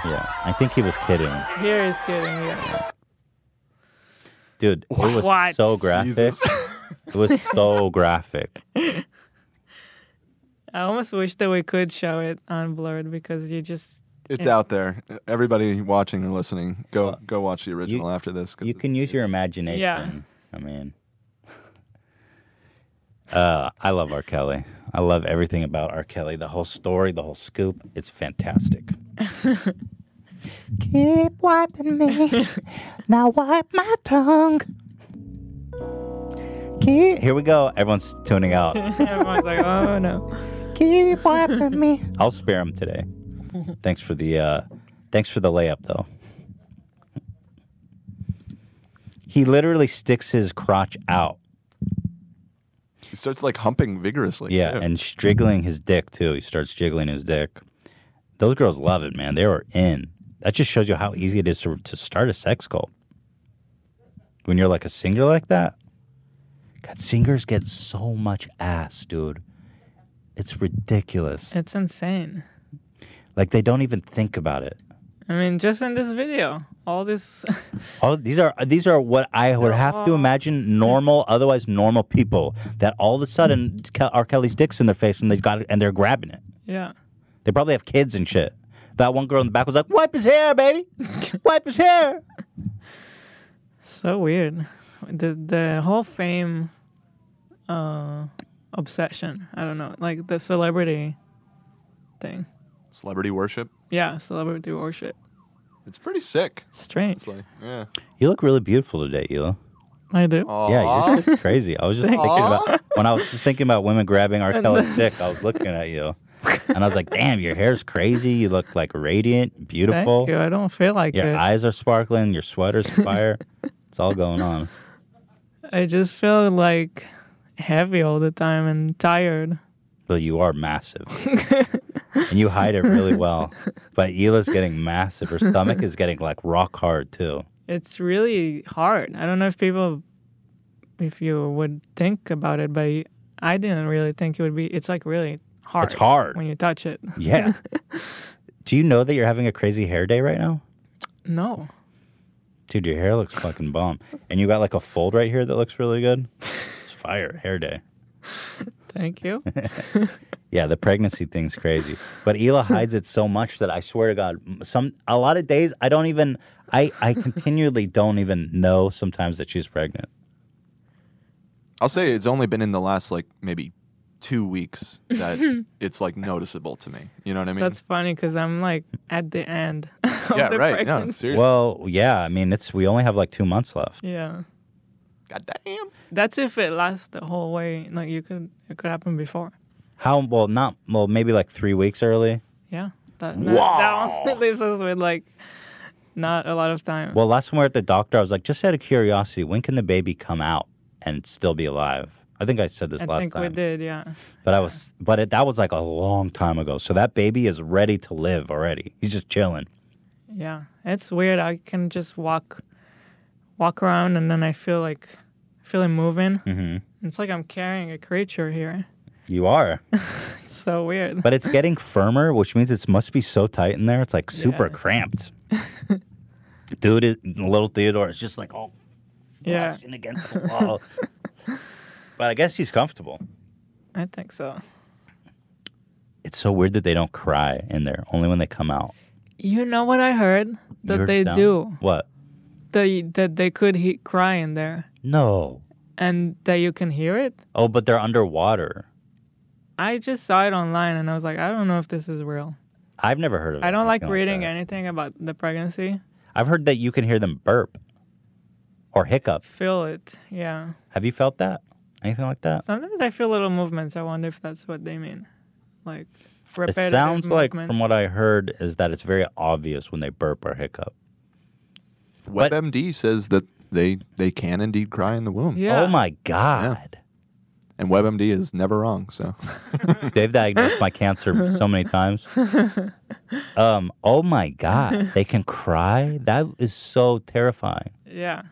Yeah, I think he was kidding. Here he's kidding. Yeah. Dude, it was What? so graphic. it was so graphic. I almost wish that we could show it unblurred because you just It's out there. Everybody watching and listening, go go watch the original after this. You can use your imagination. Yeah. I mean, uh, I love R. Kelly. I love everything about R. Kelly. The whole story, the whole scoop. It's fantastic. Keep wiping me. now wipe my tongue. Keep. Here we go. Everyone's tuning out. everyone's like, oh no. Keep wiping me. I'll spare him today. Thanks for the uh thanks for the layup though. He literally sticks his crotch out. He starts like humping vigorously. Yeah, too. and jiggling his dick too. He starts jiggling his dick. Those girls love it, man. They were in. That just shows you how easy it is to to start a sex cult. When you're like a singer like that. God, singers get so much ass, dude. It's ridiculous. It's insane. Like they don't even think about it. I mean, just in this video, all this All these are these are what I would have to imagine normal, otherwise normal people that all of a sudden R. Kelly's dick's in their face and they've got it and they're grabbing it. yeah. They probably have kids and shit. That one girl in the back was like, "Wipe his hair, baby. Wipe his hair." So weird. The the whole fame uh obsession. I don't know. Like the celebrity thing. Celebrity worship. Yeah, celebrity worship. It's pretty sick. Strange. It's like, yeah. You look really beautiful today, Hila. I do. Yeah, you're just crazy. I was just Thank thinking you. about when I was just thinking about women grabbing R. And Kelly's dick. I was looking at you, and I was like, "Damn, your hair's crazy. You look like radiant, beautiful. Thank you. I don't feel like Your it. eyes are sparkling. Your sweater's fire. it's all going on." I just feel like heavy all the time and tired. But you are massive, and you hide it really well. But Hila's getting massive. Her stomach is getting like rock hard too. It's really hard. I don't know if people, if you would think about it, but I didn't really think it would be. It's like really hard. It's hard. when you touch it. Yeah. Do you know that you're having a crazy hair day right now? no. Dude, your hair looks fucking bomb. And you got like a fold right here that looks really good. It's fire, hair day. Thank you. Yeah, the pregnancy thing's crazy. But Hila hides it so much that I swear to God, some a lot of days I don't even I I continually don't even know sometimes that she's pregnant. I'll say it's only been in the last like maybe two weeks that it's like noticeable to me. You know what I mean? That's funny because I'm like at the end. of yeah, the right. No, seriously. Well, yeah, I mean it's we only have like two months left. Yeah. God damn. That's if it lasts the whole way. Like you could, it could happen before. How well not well maybe like three weeks early. Yeah. That, that, that leaves us with like not a lot of time. Well, last time we were at the doctor, I was like, just out of curiosity, when can the baby come out and still be alive? I think I said this last time. I last think time. we did, yeah. But I was, but it, that was like a long time ago. So that baby is ready to live already. He's just chilling. Yeah. It's weird. I can just walk walk around and then I feel like I feel it moving. hmm It's like I'm carrying a creature here. You are, It's so weird. but it's getting firmer, which means it must be so tight in there. It's like super Yeah. cramped. Dude, it, little Theodore is just like all yeah, against the wall. but I guess he's comfortable. I think so. It's so weird that they don't cry in there, only when they come out. You know what I heard that they do What? that that they could he- cry in there No. and that you can hear it. Oh, but they're underwater. I just saw it online and I was like, I don't know if this is real. I've never heard of. It. I don't like reading that. anything about the pregnancy. I've heard that you can hear them burp or hiccup. Feel it, yeah. Have you felt that? Anything like that? Sometimes I feel little movements. I wonder if that's what they mean, like It repetitive sounds like, from what I heard, is that it's very obvious when they burp or hiccup. WebMD says that they they can indeed cry in the womb. Yeah. Oh my god! And WebMD is never wrong. So They've diagnosed my cancer so many times. Um. Oh my god! They can cry. That is so terrifying. Yeah.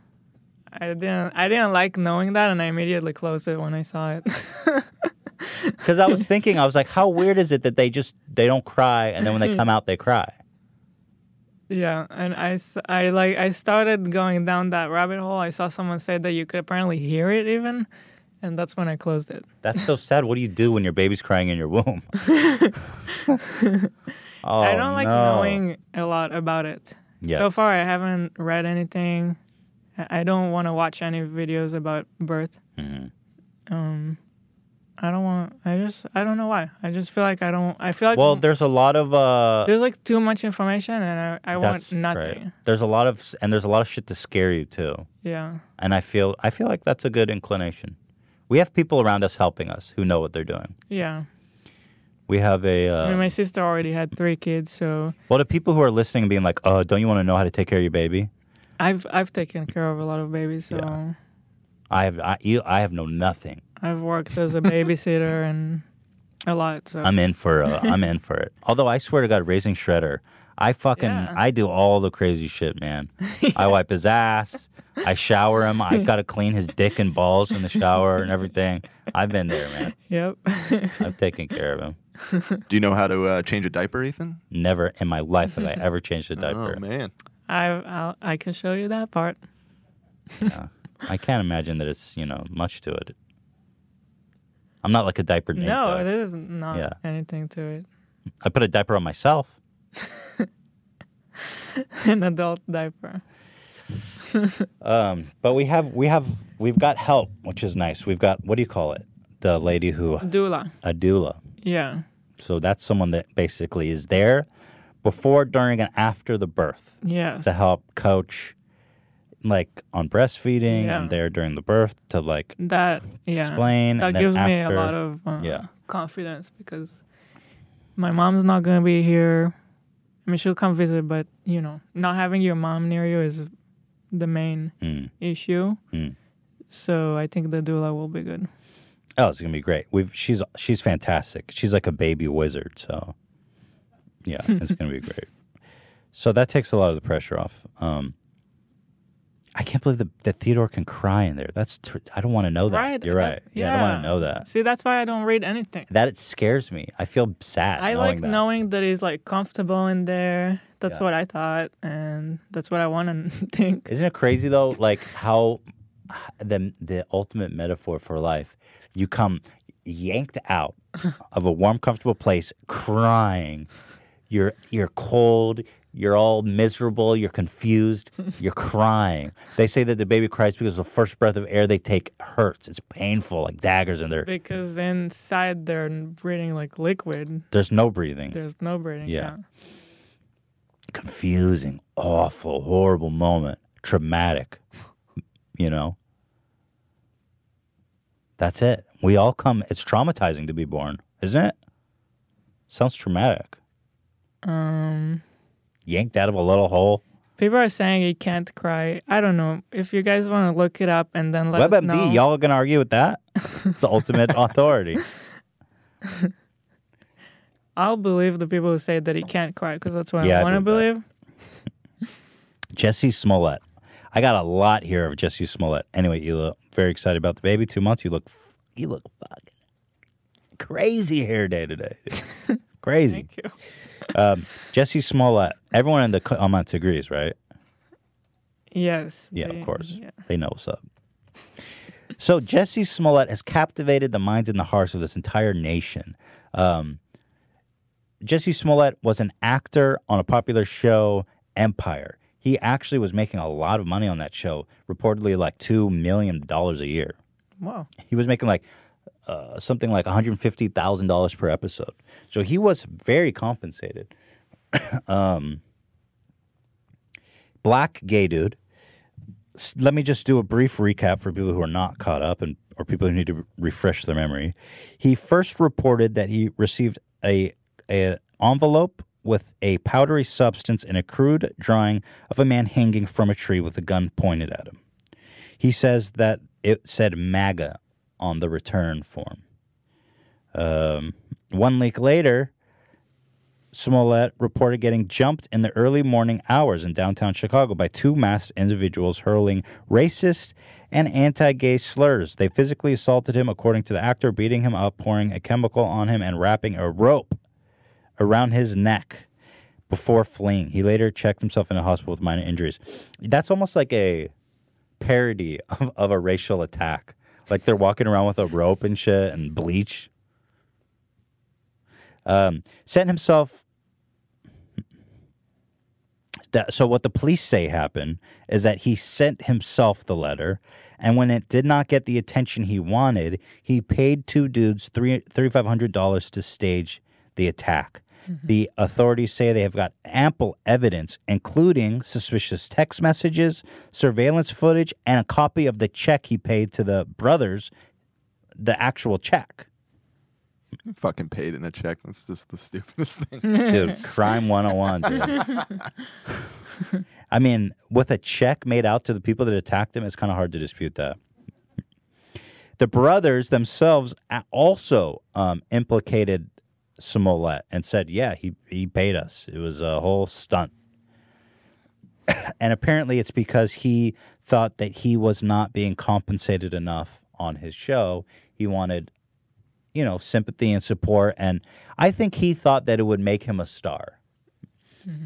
I didn't I didn't like knowing that and I immediately closed it when I saw it. Because I was thinking, I was like, how weird is it that they just they don't cry and then when they come out they cry? yeah, and I, I like I started going down that rabbit hole. I saw someone say that you could apparently hear it even, and that's when I closed it. That's so sad. What do you do when your baby's crying in your womb? oh, I don't like no. knowing a lot about it. So far, I haven't read anything. I don't want to watch any videos about birth. Mhm. Um, I don't want. I just. I don't know why. I just feel like I don't. I feel like Well, there's a lot of uh. there's like too much information, and I, I want nothing. right. There's a lot of and there's a lot of shit to scare you too. Yeah. And I feel I feel like that's a good inclination. We have people around us helping us who know what they're doing. Yeah. We have a uh, I mean, my sister already had three kids, so well, the people who are listening and being like, "Oh, don't you want to know how to take care of your baby?" I've I've taken care of a lot of babies. So I have I, you, I have know nothing. I've worked as a babysitter and a lot. So I'm in for uh, I'm in for it. Although I swear to God, raising Shredder, I fucking Yeah. I do all the crazy shit, man. I wipe his ass. I shower him. I gotta clean his dick and balls in the shower and everything. I've been there, man. Yep. I've taken care of him. do you know how to uh, change a diaper, Ethan? Never in my life have I ever changed a diaper. Oh man. I I'll, I can show you that part. yeah. I can't imagine that it's you know much to it. I'm not like a diaper ninja. No, there is not Yeah. anything to it. I put a diaper on myself. An adult diaper. Um, but we have we have we've got help, which is nice. We've got what do you call it? The lady who Doula. a doula. Yeah. So that's someone that basically is there before, during, and after the birth Yes. to help coach. like on breastfeeding Yeah. and there during the birth to like That yeah, explain. That gives me a lot of uh, yeah. confidence because my mom's not gonna be here. I mean, she'll come visit, but you know, not having your mom near you is the main Mm. issue. Mm. So I think the doula will be good. Oh, it's gonna be great. We've she's she's fantastic. She's like a baby wizard. So yeah, it's gonna be great. So that takes a lot of the pressure off. Um, I can't believe that, that Theodore can cry in there. That's tr- I don't want to know that. Right? You're that- right. Yeah, I don't want to know that. See, that's why I don't read anything. That it scares me. I feel sad. I knowing like that. knowing that he's like comfortable in there. That's Yeah. what I thought, and that's what I want to think. Isn't it crazy though? Like how the the ultimate metaphor for life. You come yanked out of a warm, comfortable place, crying. You're you're cold. You're all miserable. You're confused. You're crying. They say that the baby cries because the first breath of air they take hurts. It's painful, like daggers in their. Because inside they're breathing like liquid. There's no breathing. There's no breathing. Yeah. confusing, awful, horrible moment, traumatic. You know? That's it. We all come, it's traumatizing to be born, isn't it? Sounds traumatic. Um, Yanked out of a little hole. people are saying he can't cry. I don't know. If you guys want to look it up and then let us WebMD, know. y'all are going to argue with that? it's the ultimate authority. I'll believe the people who say that he can't cry because that's what Yeah, I want to believe believe. Jesse Smollett. I got a lot here of Jesse Smollett. Anyway, you look very excited about the baby. Two months. You look, you look fucking crazy hair day today. crazy. Thank you. Um, Jesse Smollett. Everyone in the comments agrees, right? Yes. Yeah, they- of course. yeah. They know what's up. So Jesse Smollett has captivated the minds and the hearts of this entire nation. Um, Jesse Smollett was an actor on a popular show, Empire. He actually was making a lot of money on that show, reportedly like two million dollars a year. Wow. He was making like uh, something like one hundred fifty thousand dollars per episode. So he was very compensated. um, black gay dude. Let me just do a brief recap for people who are not caught up and or people who need to re- refresh their memory. He first reported that he received a a envelope with a powdery substance and a crude drawing of a man hanging from a tree with a gun pointed at him. He says that it said MAGA on the return form. Um, one week later, Smollett reported getting jumped in the early morning hours in downtown Chicago by two masked individuals hurling racist and anti gay slurs. They physically assaulted him, according to the actor, beating him up, pouring a chemical on him, and wrapping a rope around his neck before fleeing. He later checked himself in a hospital with minor injuries. That's almost like a parody of, of a racial attack. Like they're walking around with a rope and shit and bleach. Um, sent himself. That, so what the police say happened is that he sent himself the letter, and when it did not get the attention he wanted, he paid two dudes three thirty five hundred dollars to stage the attack. The authorities say they have got ample evidence, including suspicious text messages, surveillance footage, and a copy of the check he paid to the brothers, the actual check. Fucking paid in a check. That's just the stupidest thing. Dude, crime 101, dude. I mean, with a check made out to the people that attacked him, it's kind of hard to dispute that. The brothers themselves also um, implicated Smollett and said, yeah, he, he paid us. It was a whole stunt. and apparently it's because he thought that he was not being compensated enough on his show. He wanted, you know, sympathy and support. And I think he thought that it would make him a star.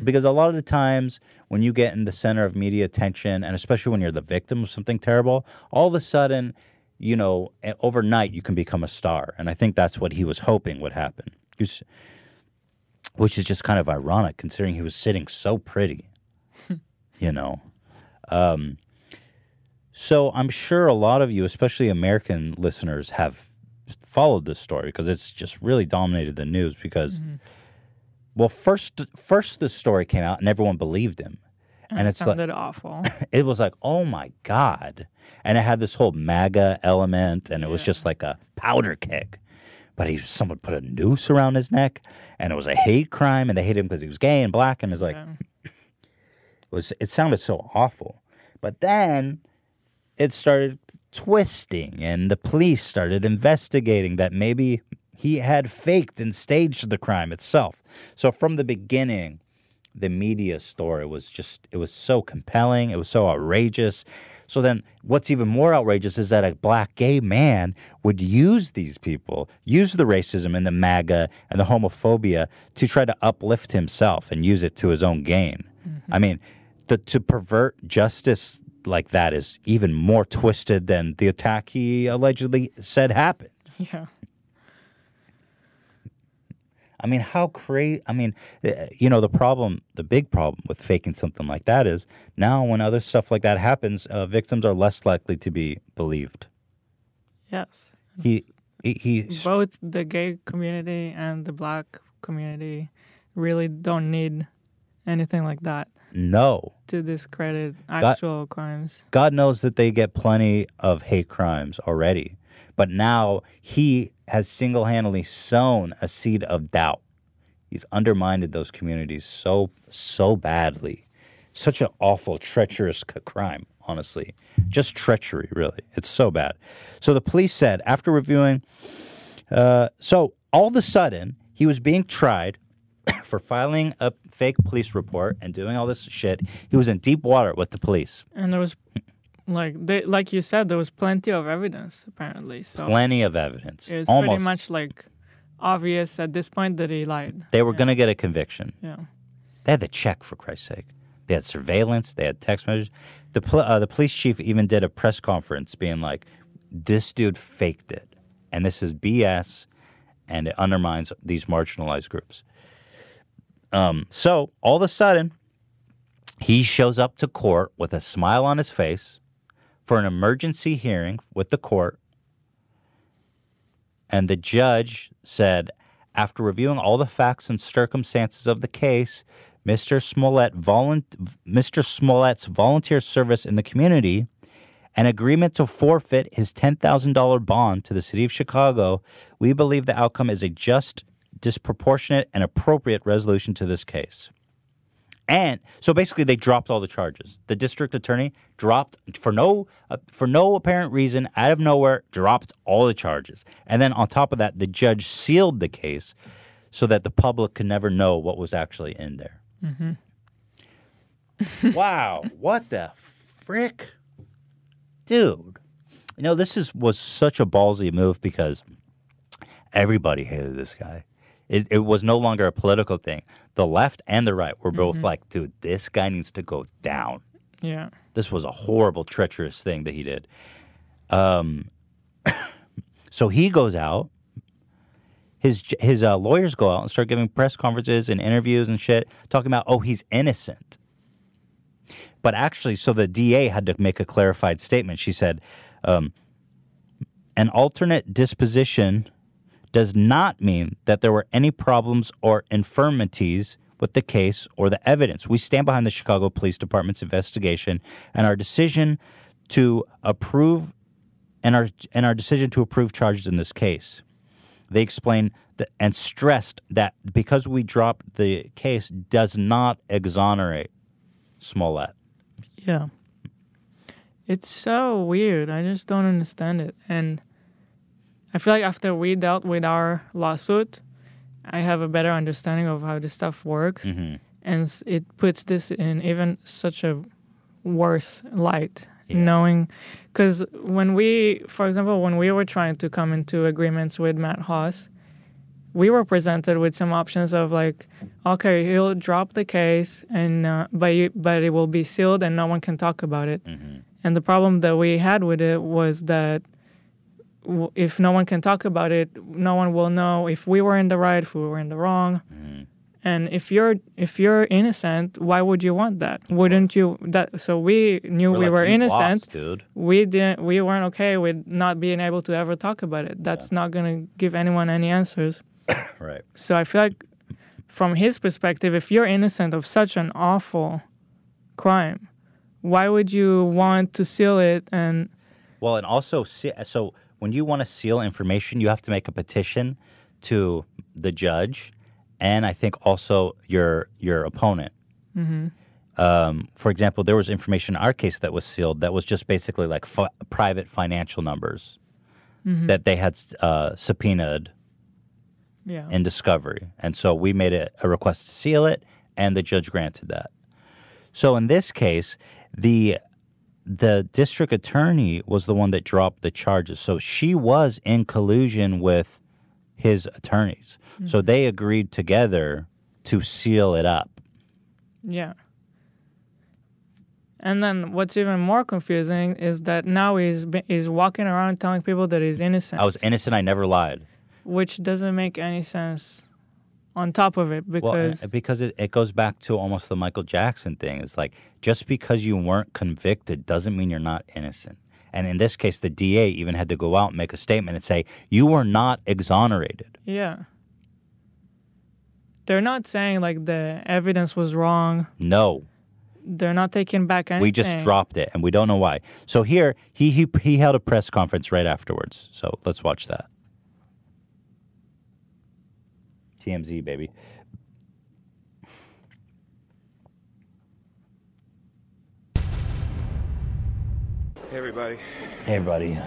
Because a lot of the times when you get in the center of media attention, and especially when you're the victim of something terrible, all of a sudden, you know, eh, overnight you can become a star. And I think that's what he was hoping would happen. He's- Which is just kind of ironic considering he was sitting so pretty, you know. Um, so I'm sure a lot of you, especially American listeners, have followed this story because it's just really dominated the news because well first first the story came out and everyone believed him and it it's like sounded awful. it was like, oh my god, and it had this whole MAGA element, and it was just like a powder keg. But he, someone put a noose around his neck, and it was a hate crime, and they hated him because he was gay and black, and it's like, it was it sounded so awful. But then it started twisting, and the police started investigating that maybe he had faked and staged the crime itself. So from the beginning, the media story was just it was so compelling, it was so outrageous. So then what's even more outrageous is that a black gay man would use these people, use the racism and the MAGA and the homophobia to try to uplift himself and use it to his own gain. Mm-hmm. I mean, the, to pervert justice like that is even more twisted than the attack he allegedly said happened. yeah. I mean, how crazy? I mean, uh, you know, the problem, the big problem with faking something like that is now when other stuff like that happens, uh, victims are less likely to be believed. Yes. He, he, he Both the gay community and the black community really don't need anything like that no. to discredit actual crimes. God knows that they get plenty of hate crimes already, but now he has single handedly sown a seed of doubt. He's undermined those communities so so badly. Such an awful, treacherous crime, honestly. Just treachery, really. It's so bad. So the police said after reviewing, uh, so all of a sudden he was being tried for filing a fake police report and doing all this shit. He was in deep water with the police. And there was, like they, like you said, there was plenty of evidence apparently. So Plenty of evidence. It was pretty much like obvious at this point that he lied. They were going to get a conviction. Yeah. They had the check, for Christ's sake. They had surveillance. They had text messages. The pol- uh, the police chief even did a press conference, being like, "This dude faked it, and this is BS, and it undermines these marginalized groups." Um, so all of a sudden, he shows up to court with a smile on his face for an emergency hearing with the court and the judge said, after reviewing all the facts and circumstances of the case, Mr. Smollett volunt- Mr. Smollett's volunteer service in the community, an agreement to forfeit his $10,000 bond to the city of Chicago, we believe the outcome is a just, disproportionate, and appropriate resolution to this case. And so basically, they dropped all the charges. The district attorney dropped for no uh, for no apparent reason, out of nowhere, dropped all the charges. And then on top of that, the judge sealed the case so that the public could never know what was actually in there. Mm-hmm. wow, what the frick, dude? You know, this is was such a ballsy move because everybody hated this guy. It, it was no longer a political thing. The left and the right were both Mhm. like, dude, this guy needs to go down. Yeah. This was a horrible, treacherous thing that he did. Um, so he goes out. His his uh, lawyers go out and start giving press conferences and interviews and shit, talking about, oh, he's innocent. But actually, so the DA had to make a clarified statement. She said, um, an alternate disposition does not mean that there were any problems or infirmities with the case or the evidence. We stand behind the Chicago Police Department's investigation and our decision to approve and our and our decision to approve charges in this case. They explained that, and stressed that because we dropped the case does not exonerate Smollett. Yeah. It's so weird. I just don't understand it. And I feel like after we dealt with our lawsuit, I have a better understanding of how this stuff works. Mhm. And it puts this in even such a worse light, knowing. Because when we, for example, when we were trying to come into agreements with Matt Hoss, we were presented with some options of like, okay, he'll drop the case, and uh, but you, but it will be sealed, and no one can talk about it. And the problem that we had with it was that if no one can talk about it, no one will know if we were in the right, if we were in the wrong. Mm-hmm. And if you're if you're innocent, why would you want that? Wouldn't you? That so we knew We're we like, were innocent, lost, dude." We didn't. We weren't okay with not being able to ever talk about it. That's not gonna give anyone any answers. Right. So I feel like, from his perspective, if you're innocent of such an awful crime. Why would you want to seal it and Well, and also, so when you want to seal information, you have to make a petition to the judge, and I think also your your opponent. Mhm. Um, for example, there was information in our case that was sealed that was just basically like fi- private financial numbers Mhm. that they had uh, subpoenaed Yeah. in discovery, and so we made a, a request to seal it, and the judge granted that. So in this case, the the district attorney was the one that dropped the charges. So she was in collusion with his attorneys. So mm-hmm. they agreed together to seal it up. Yeah. And then what's even more confusing is that now he's he's walking around telling people that he's innocent, I was innocent. I never lied. which doesn't make any sense. On top of it, because and- because it, it goes back to almost the Michael Jackson thing. It's like just because you weren't convicted doesn't mean you're not innocent. And in this case, the DA even had to go out and make a statement and say, you were not exonerated. yeah, they're not saying like the evidence was wrong. No, They're not taking back anything. we just dropped it and we don't know why. So here, he, he, he held a press conference right afterwards. So let's watch that. TMZ, baby. Hey, everybody. Hey, everybody.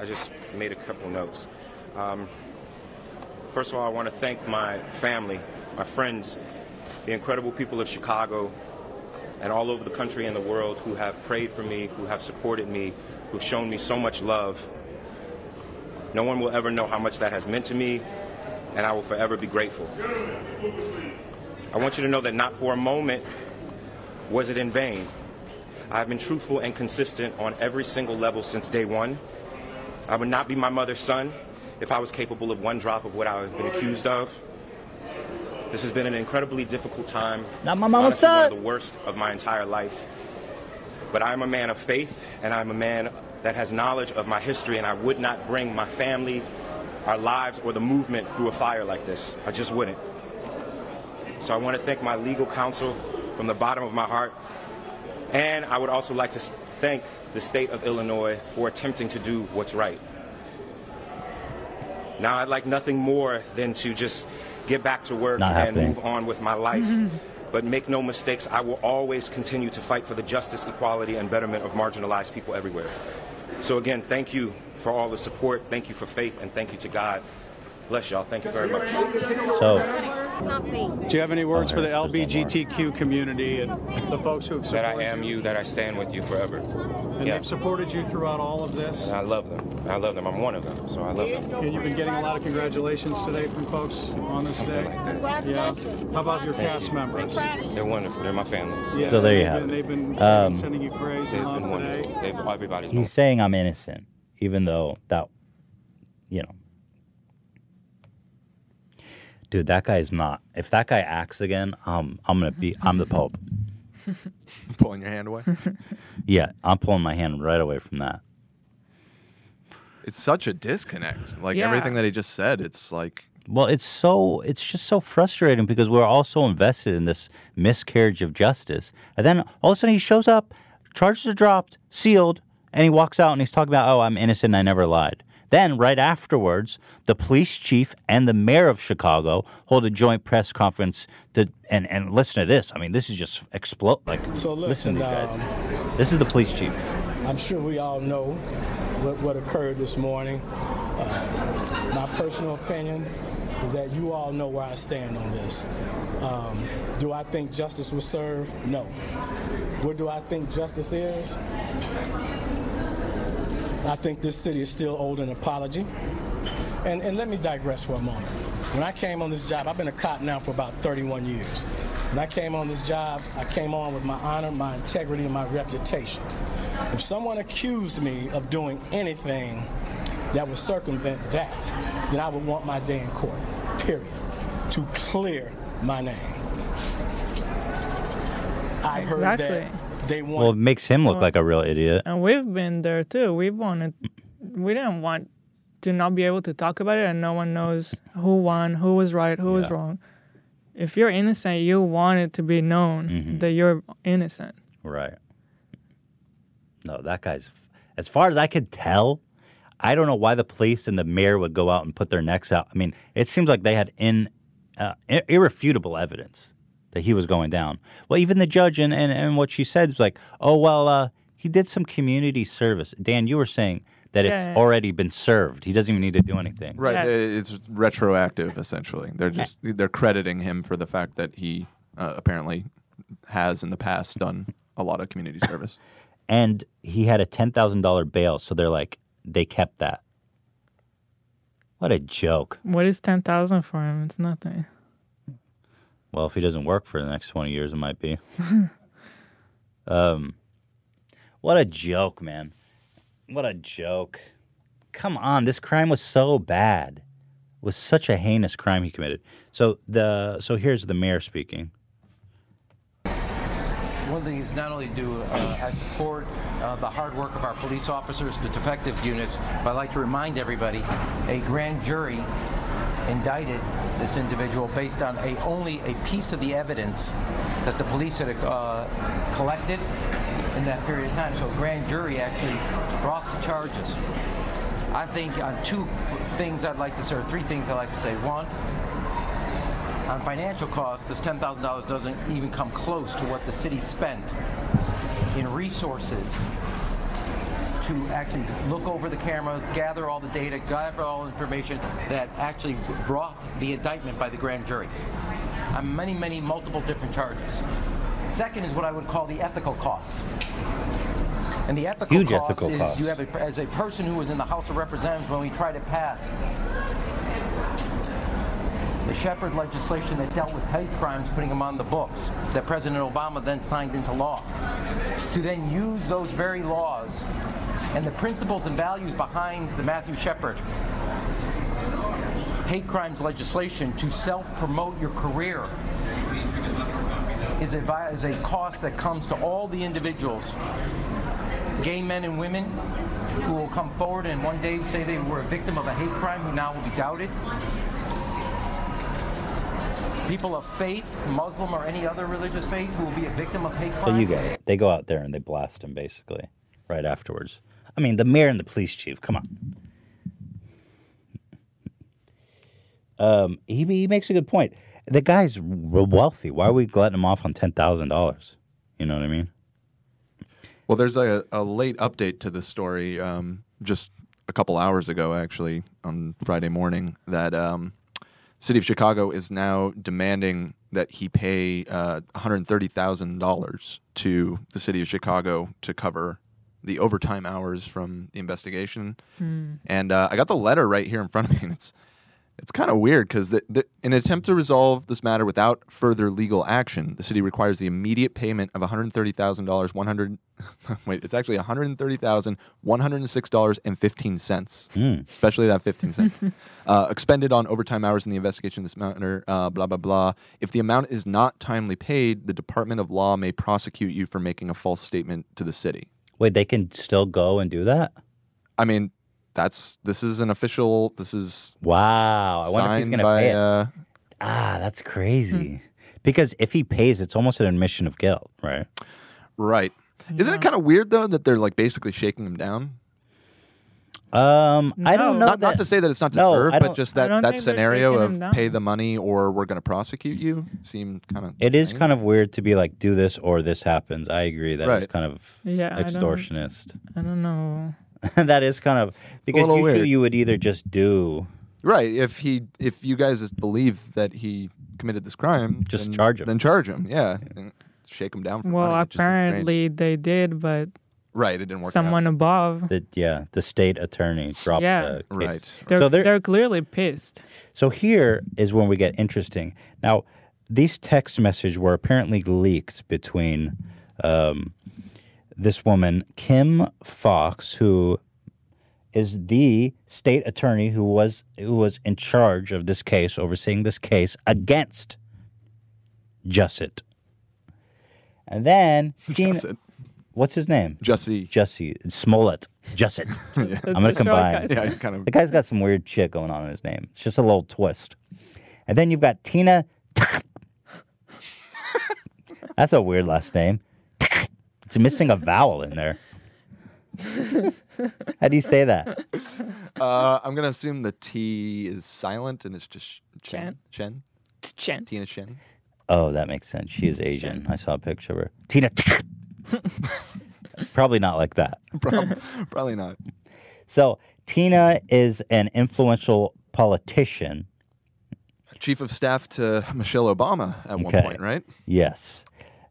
I just made a couple notes. Um, first of all, I want to thank my family, my friends, the incredible people of Chicago and all over the country and the world who have prayed for me, who have supported me, who've shown me so much love. No one will ever know how much that has meant to me, and I will forever be grateful. I want you to know that not for a moment was it in vain. I've been truthful and consistent on every single level since day one. I would not be my mother's son if I was capable of one drop of what I have been accused of. This has been an incredibly difficult time. Not my mama's honestly, son. One of the worst of my entire life. But I'm a man of faith, and I'm a man that has knowledge of my history, and I would not bring my family, our lives, or the movement through a fire like this. I just wouldn't. So I want to thank my legal counsel from the bottom of my heart. And I would also like to thank the state of Illinois for attempting to do what's right. Now, I'd like nothing more than to just get back to work Not and happening. move on with my life. But make no mistakes, I will always continue to fight for the justice, equality, and betterment of marginalized people everywhere. So, again, thank you for all the support. Thank you for faith, and thank you to God. Bless y'all. Thank you very much. So, Do you have any words for the LBGTQ community and the folks who have that I am you, that I stand with you forever. and Yeah. they've supported you throughout all of this? I love them. I love them. I'm one of them, so I love them. And you've been getting a lot of congratulations today from folks on this day. Yeah. How about your Thank cast you. members? They're wonderful. They're my family. Yeah, So there you they've have been- it. They've been Um, sending you praise They've and love been today. They've, everybody's he's saying I'm innocent, even though that, you know. Dude, that guy is not. If that guy acts again, um, I'm gonna be. I'm the Pope. Pulling your hand away. Yeah, I'm pulling my hand right away from that. It's such a disconnect. Like Yeah. everything that he just said, it's like Well, it's so it's just so frustrating because we're all so invested in this miscarriage of justice, and then all of a sudden he shows up, charges are dropped, sealed, and he walks out and he's talking about, "Oh, I'm innocent. and I never lied." Then right afterwards, the police chief and the mayor of Chicago hold a joint press conference to and and listen to this. I mean, this is just explode. Like, So listen listen, guys. this is the police chief. I'm sure we all know what, what occurred this morning. Uh, my personal opinion is that you all know where I stand on this. Um, do I think justice was served? No. Where do I think justice is? I think this city is still owed an apology. And, and let me digress for a moment. When I came on this job, I've been a cop now for about 31 years. When I came on this job, I came on with my honor, my integrity, and my reputation. If someone accused me of doing anything that would circumvent that, then I would want my day in court, period, to clear my name. I've heard Exactly. that they want Well, it makes him look Well- like a real idiot. And we've been there too. We wanted, we didn't want to not be able to talk about it, and no one knows who won, who was right, who was wrong. If you're innocent, you want it to be known Mm-hmm. that you're innocent. Right. No, that guy's. As far as I could tell, I don't know why the police and the mayor would go out and put their necks out. I mean, it seems like they had in uh, irrefutable evidence that he was going down. Well, even the judge and, and, and what she said was like, oh well, uh, he did some community service. Dan, you were saying that it's Yeah, yeah. already been served. He doesn't even need to do anything. Right, uh, it's retroactive essentially. They're just they're crediting him for the fact that he uh, apparently has in the past done a lot of community service. and he had a ten thousand dollar bail, so they're like they kept that. What a joke! What is ten thousand for him? It's nothing. Well, if he doesn't work for the next twenty years, it might be. um, what a joke, man! What a joke! Come on, this crime was so bad. It was such a heinous crime he committed. So the so here's the mayor speaking. One thing is not only do uh, I support uh, the hard work of our police officers, the defective units, but I'd like to remind everybody, a grand jury indicted this individual based on a only a piece of the evidence that the police had uh, collected in that period of time. So a grand jury actually brought the charges. I think on two things I'd like to say, or three things I'd like to say. One, on financial costs, this $10,000 doesn't even come close to what the city spent in resources to actually look over the camera, gather all the data, gather all the information that actually brought the indictment by the grand jury on many, many multiple different charges. Second is what I would call the ethical costs. And the ethical Huge cost ethical is costs. you have a, as a person who was in the House of Representatives when we tried to pass the Shepard legislation that dealt with hate crimes, putting them on the books, that President Obama then signed into law. To then use those very laws and the principles and values behind the Matthew Shepard hate crimes legislation to self-promote your career is a, is a cost that comes to all the individuals, gay men and women, who will come forward and one day say they were a victim of a hate crime who now will be doubted. People of faith, Muslim or any other religious faith, who will be a victim of hate crime. So you get it. They go out there and they blast him basically right afterwards. I mean, the mayor and the police chief. Come on. Um, he he makes a good point. The guy's wealthy. Why are we letting him off on ten thousand dollars? You know what I mean? Well, there's a, a late update to this story um, just a couple hours ago, actually, on Friday morning, that um, City of Chicago is now demanding that he pay uh, $130,000 to the City of Chicago to cover the overtime hours from the investigation. Hmm. And uh, I got the letter right here in front of me, and it's it's kind of weird because in an attempt to resolve this matter without further legal action, the city requires the immediate payment of one hundred thirty thousand dollars. One hundred wait, it's actually one hundred thirty thousand one hundred six dollars and fifteen cents. Especially that fifteen cent uh, expended on overtime hours in the investigation of this matter. Uh, blah blah blah. If the amount is not timely paid, the Department of Law may prosecute you for making a false statement to the city. Wait, they can still go and do that? I mean, that's this is an official. This is Wow. I wonder if he's going to by, pay it. uh, ah, that's crazy. Because if he pays, it's almost an admission of guilt, right? Right. Isn't it kind of weird though that they're like basically shaking him down? Um, I don't know. Not, not to say that it's not deserved, I but just that that scenario of pay the money or we're going to prosecute you seemed kind of. It is kind of weird to be like, do this or this happens. I agree. That is Right. kind of Yeah, I don't- extortionist. I don't know. that is kind of because little usually weird. you would either just do Right. If he, if you guys believe that he committed this crime, Just then- charge him. Then charge him. Yeah. And shake him down. For Well, money. It just seems strange. apparently they did, but Right. It didn't work. someone above, the yeah the state attorney dropped Yeah. the case. Right. they're, so they're, they're clearly pissed. So here is when we get interesting. Now, these text messages were apparently leaked between um, this woman, Kim Foxx, who is the state attorney who was who was in charge of this case, overseeing this case against Jussit. And then Gene, Jussit. What's his name? Jesse. Jesse Smollett. Jussit. Yeah. I'm gonna combine. shortcut. Yeah, kind of- The guy's got some weird shit going on in his name. It's just a little twist. And then you've got Tina. That's a weird last name. It's missing a vowel in there. How do you say that? Uh, I'm gonna assume the T is silent and it's just Chen. Chen. Chen. Tina Chen. Oh, that makes sense. She is Asian. I saw a picture of her. Tina. Probably not like that. Prob- Probably not. So Tina is an influential politician. Chief of staff to Michelle Obama at one Okay. point, right? Yes.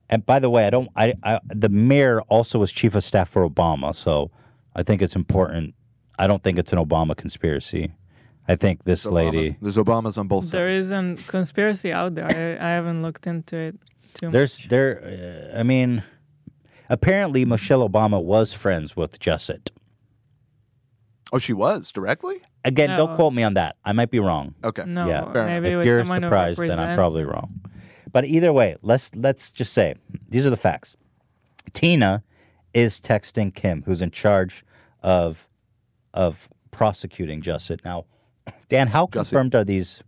And by the way, I don't. I, I the mayor also was chief of staff for Obama, so I think it's important. I don't think it's an Obama conspiracy. I think this There's lady. Obamas- There's Obamas on both sides. There is a conspiracy out there. I, I haven't looked into it too much. There's there. Uh, I mean, apparently Michelle Obama was friends with Jussit. Oh, she was directly. Again, No. don't quote me on that. I might be wrong. Okay. No, yeah. Fair maybe if you're someone who surprised, then I'm probably wrong. But either way, let's let's just say these are the facts. Tina is texting Kim, who's in charge of of prosecuting Jussit. Now, Dan, how confirmed are these?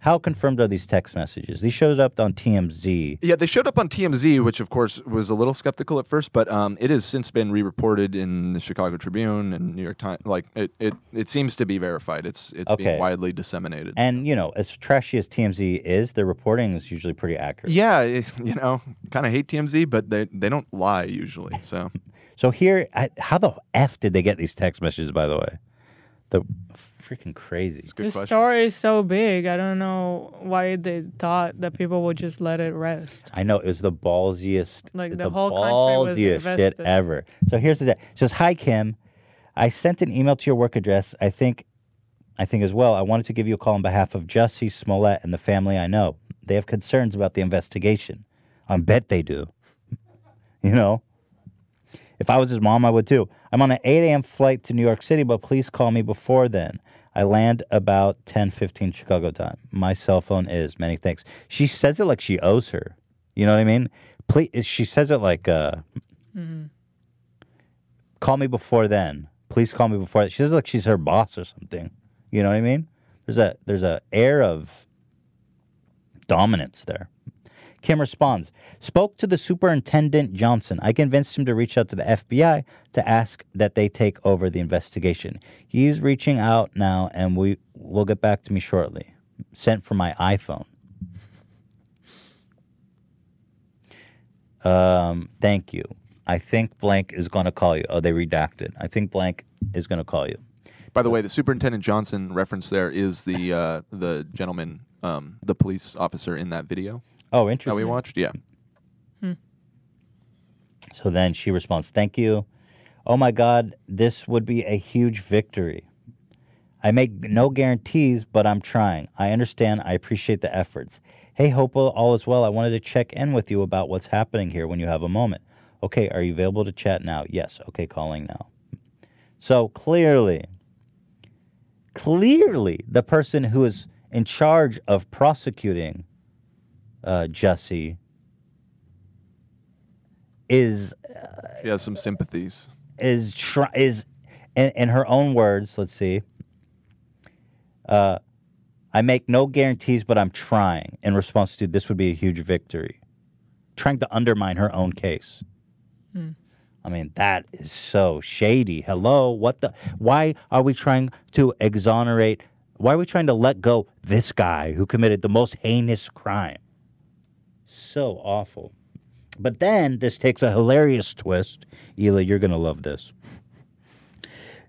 How confirmed are these text messages? These showed up on TMZ. Yeah, they showed up on TMZ, which of course was a little skeptical at first, but um, it has since been re-reported in the Chicago Tribune and New York Times. Like it, it, it seems to be verified. It's it's Okay. being widely disseminated. And you know, as trashy as TMZ is, their reporting is usually pretty accurate. Yeah, it- you know, kind of hate TMZ, but they they don't lie usually. So So here, I, how the f did they get these text messages? By the way, the freaking crazy. the story is so big. I don't know why they thought that people would just let it rest. I know it was the ballsiest, Like, the whole country was ballsiest shit invested. ever. So here's the it says, "Hi Kim, I sent an email to your work address. I think, I think as well. I wanted to give you a call on behalf of Jussie Smollett and the family I know. They have concerns about the investigation. I bet they do. you know." If I was his mom, I would too. I'm on an 8 a.m. flight to New York City, but please call me before then. I land about 10:15 Chicago time. My cell phone is. Many thanks. She says it like she owes her. You know what I mean? Please, she says it like, uh, "Call me before then. Please call me before." She says it like she's her boss or something. You know what I mean? There's a there's a air of dominance there. Kim responds, spoke to the superintendent Johnson. I convinced him to reach out to the FBI to ask that they take over the investigation. He's reaching out now and we will get back to me shortly. Sent from my iPhone. Um, thank you. I think blank is going to call you. Oh, they redacted. I think blank is going to call you. By the way, the Superintendent Johnson reference there is the uh, the gentleman, um, the police officer in that video. Oh, interesting. That we watched, yeah. Hmm. So then she responds, Thank you. Oh my God, this would be a huge victory. I make no guarantees, but I'm trying. I understand. I appreciate the efforts. Hey, hope all is well. I wanted to check in with you about what's happening here when you have a moment. Okay, are you available to chat now? Yes. Okay, calling now. So clearly, clearly, the person who is in charge of prosecuting uh, Jesse is She has some sympathies. is try is in, in her own words let's see uh i make no guarantees but i'm trying. In response to this would be a huge victory. Trying to undermine her own case. Hmm. i mean that is so shady. Hello? What the why are we trying to exonerate why are we trying to let go this guy who committed the most heinous crime so awful but then this takes a hilarious twist. Hila, you're going to love this.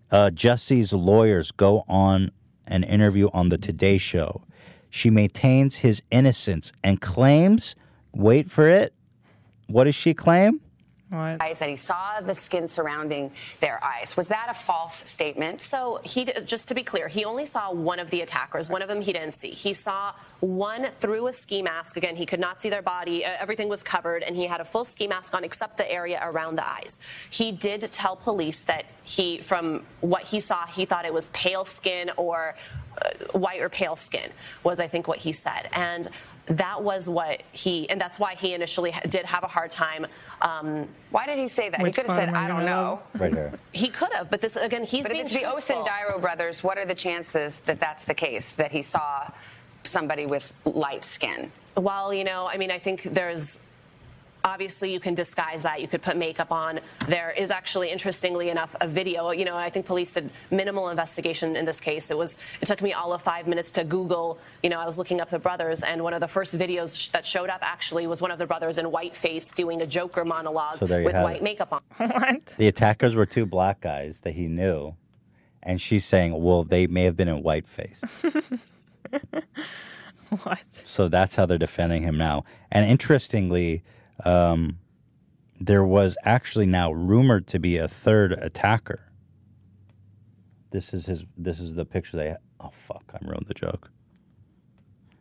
Uh, Jesse's lawyers go on an interview on the Today Show. She maintains his innocence and claims, wait for it, what does she claim? Eyes that he saw the skin surrounding their eyes. Was that a false statement? So he, just to be clear, he only saw one of the attackers. One of them he didn't see. He saw one through a ski mask. Again, he could not see their body. Uh, everything was covered, and he had a full ski mask on except the area around the eyes. He did tell police that he, from what he saw, he thought it was pale skin or uh, white or pale skin was, I think, what he said. And that was what he, and that's why he initially did have a hard time. Um, Why did he say that? He could have said, I don't know. Right here. He could have, but this again, he's but being if it's the truthful. Osundairo brothers, what are the chances that that's the case, that he saw somebody with light skin? Well, you know, I mean, I think there's Obviously, you can disguise that. You could put makeup on. There is actually, interestingly enough, a video. You know, I think police did minimal investigation in this case. It was. It took me all of five minutes to Google. You know, I was looking up the brothers, and one of the first videos that showed up actually was one of the brothers in whiteface doing a Joker monologue So there you with white it. makeup on. what? The attackers were two black guys that he knew, and she's saying, "Well, they may have been in whiteface." what? So that's how they're defending him now. And interestingly, um, there was actually now rumored to be a third attacker. This is his. This is the picture they. Oh fuck! I ruined the joke.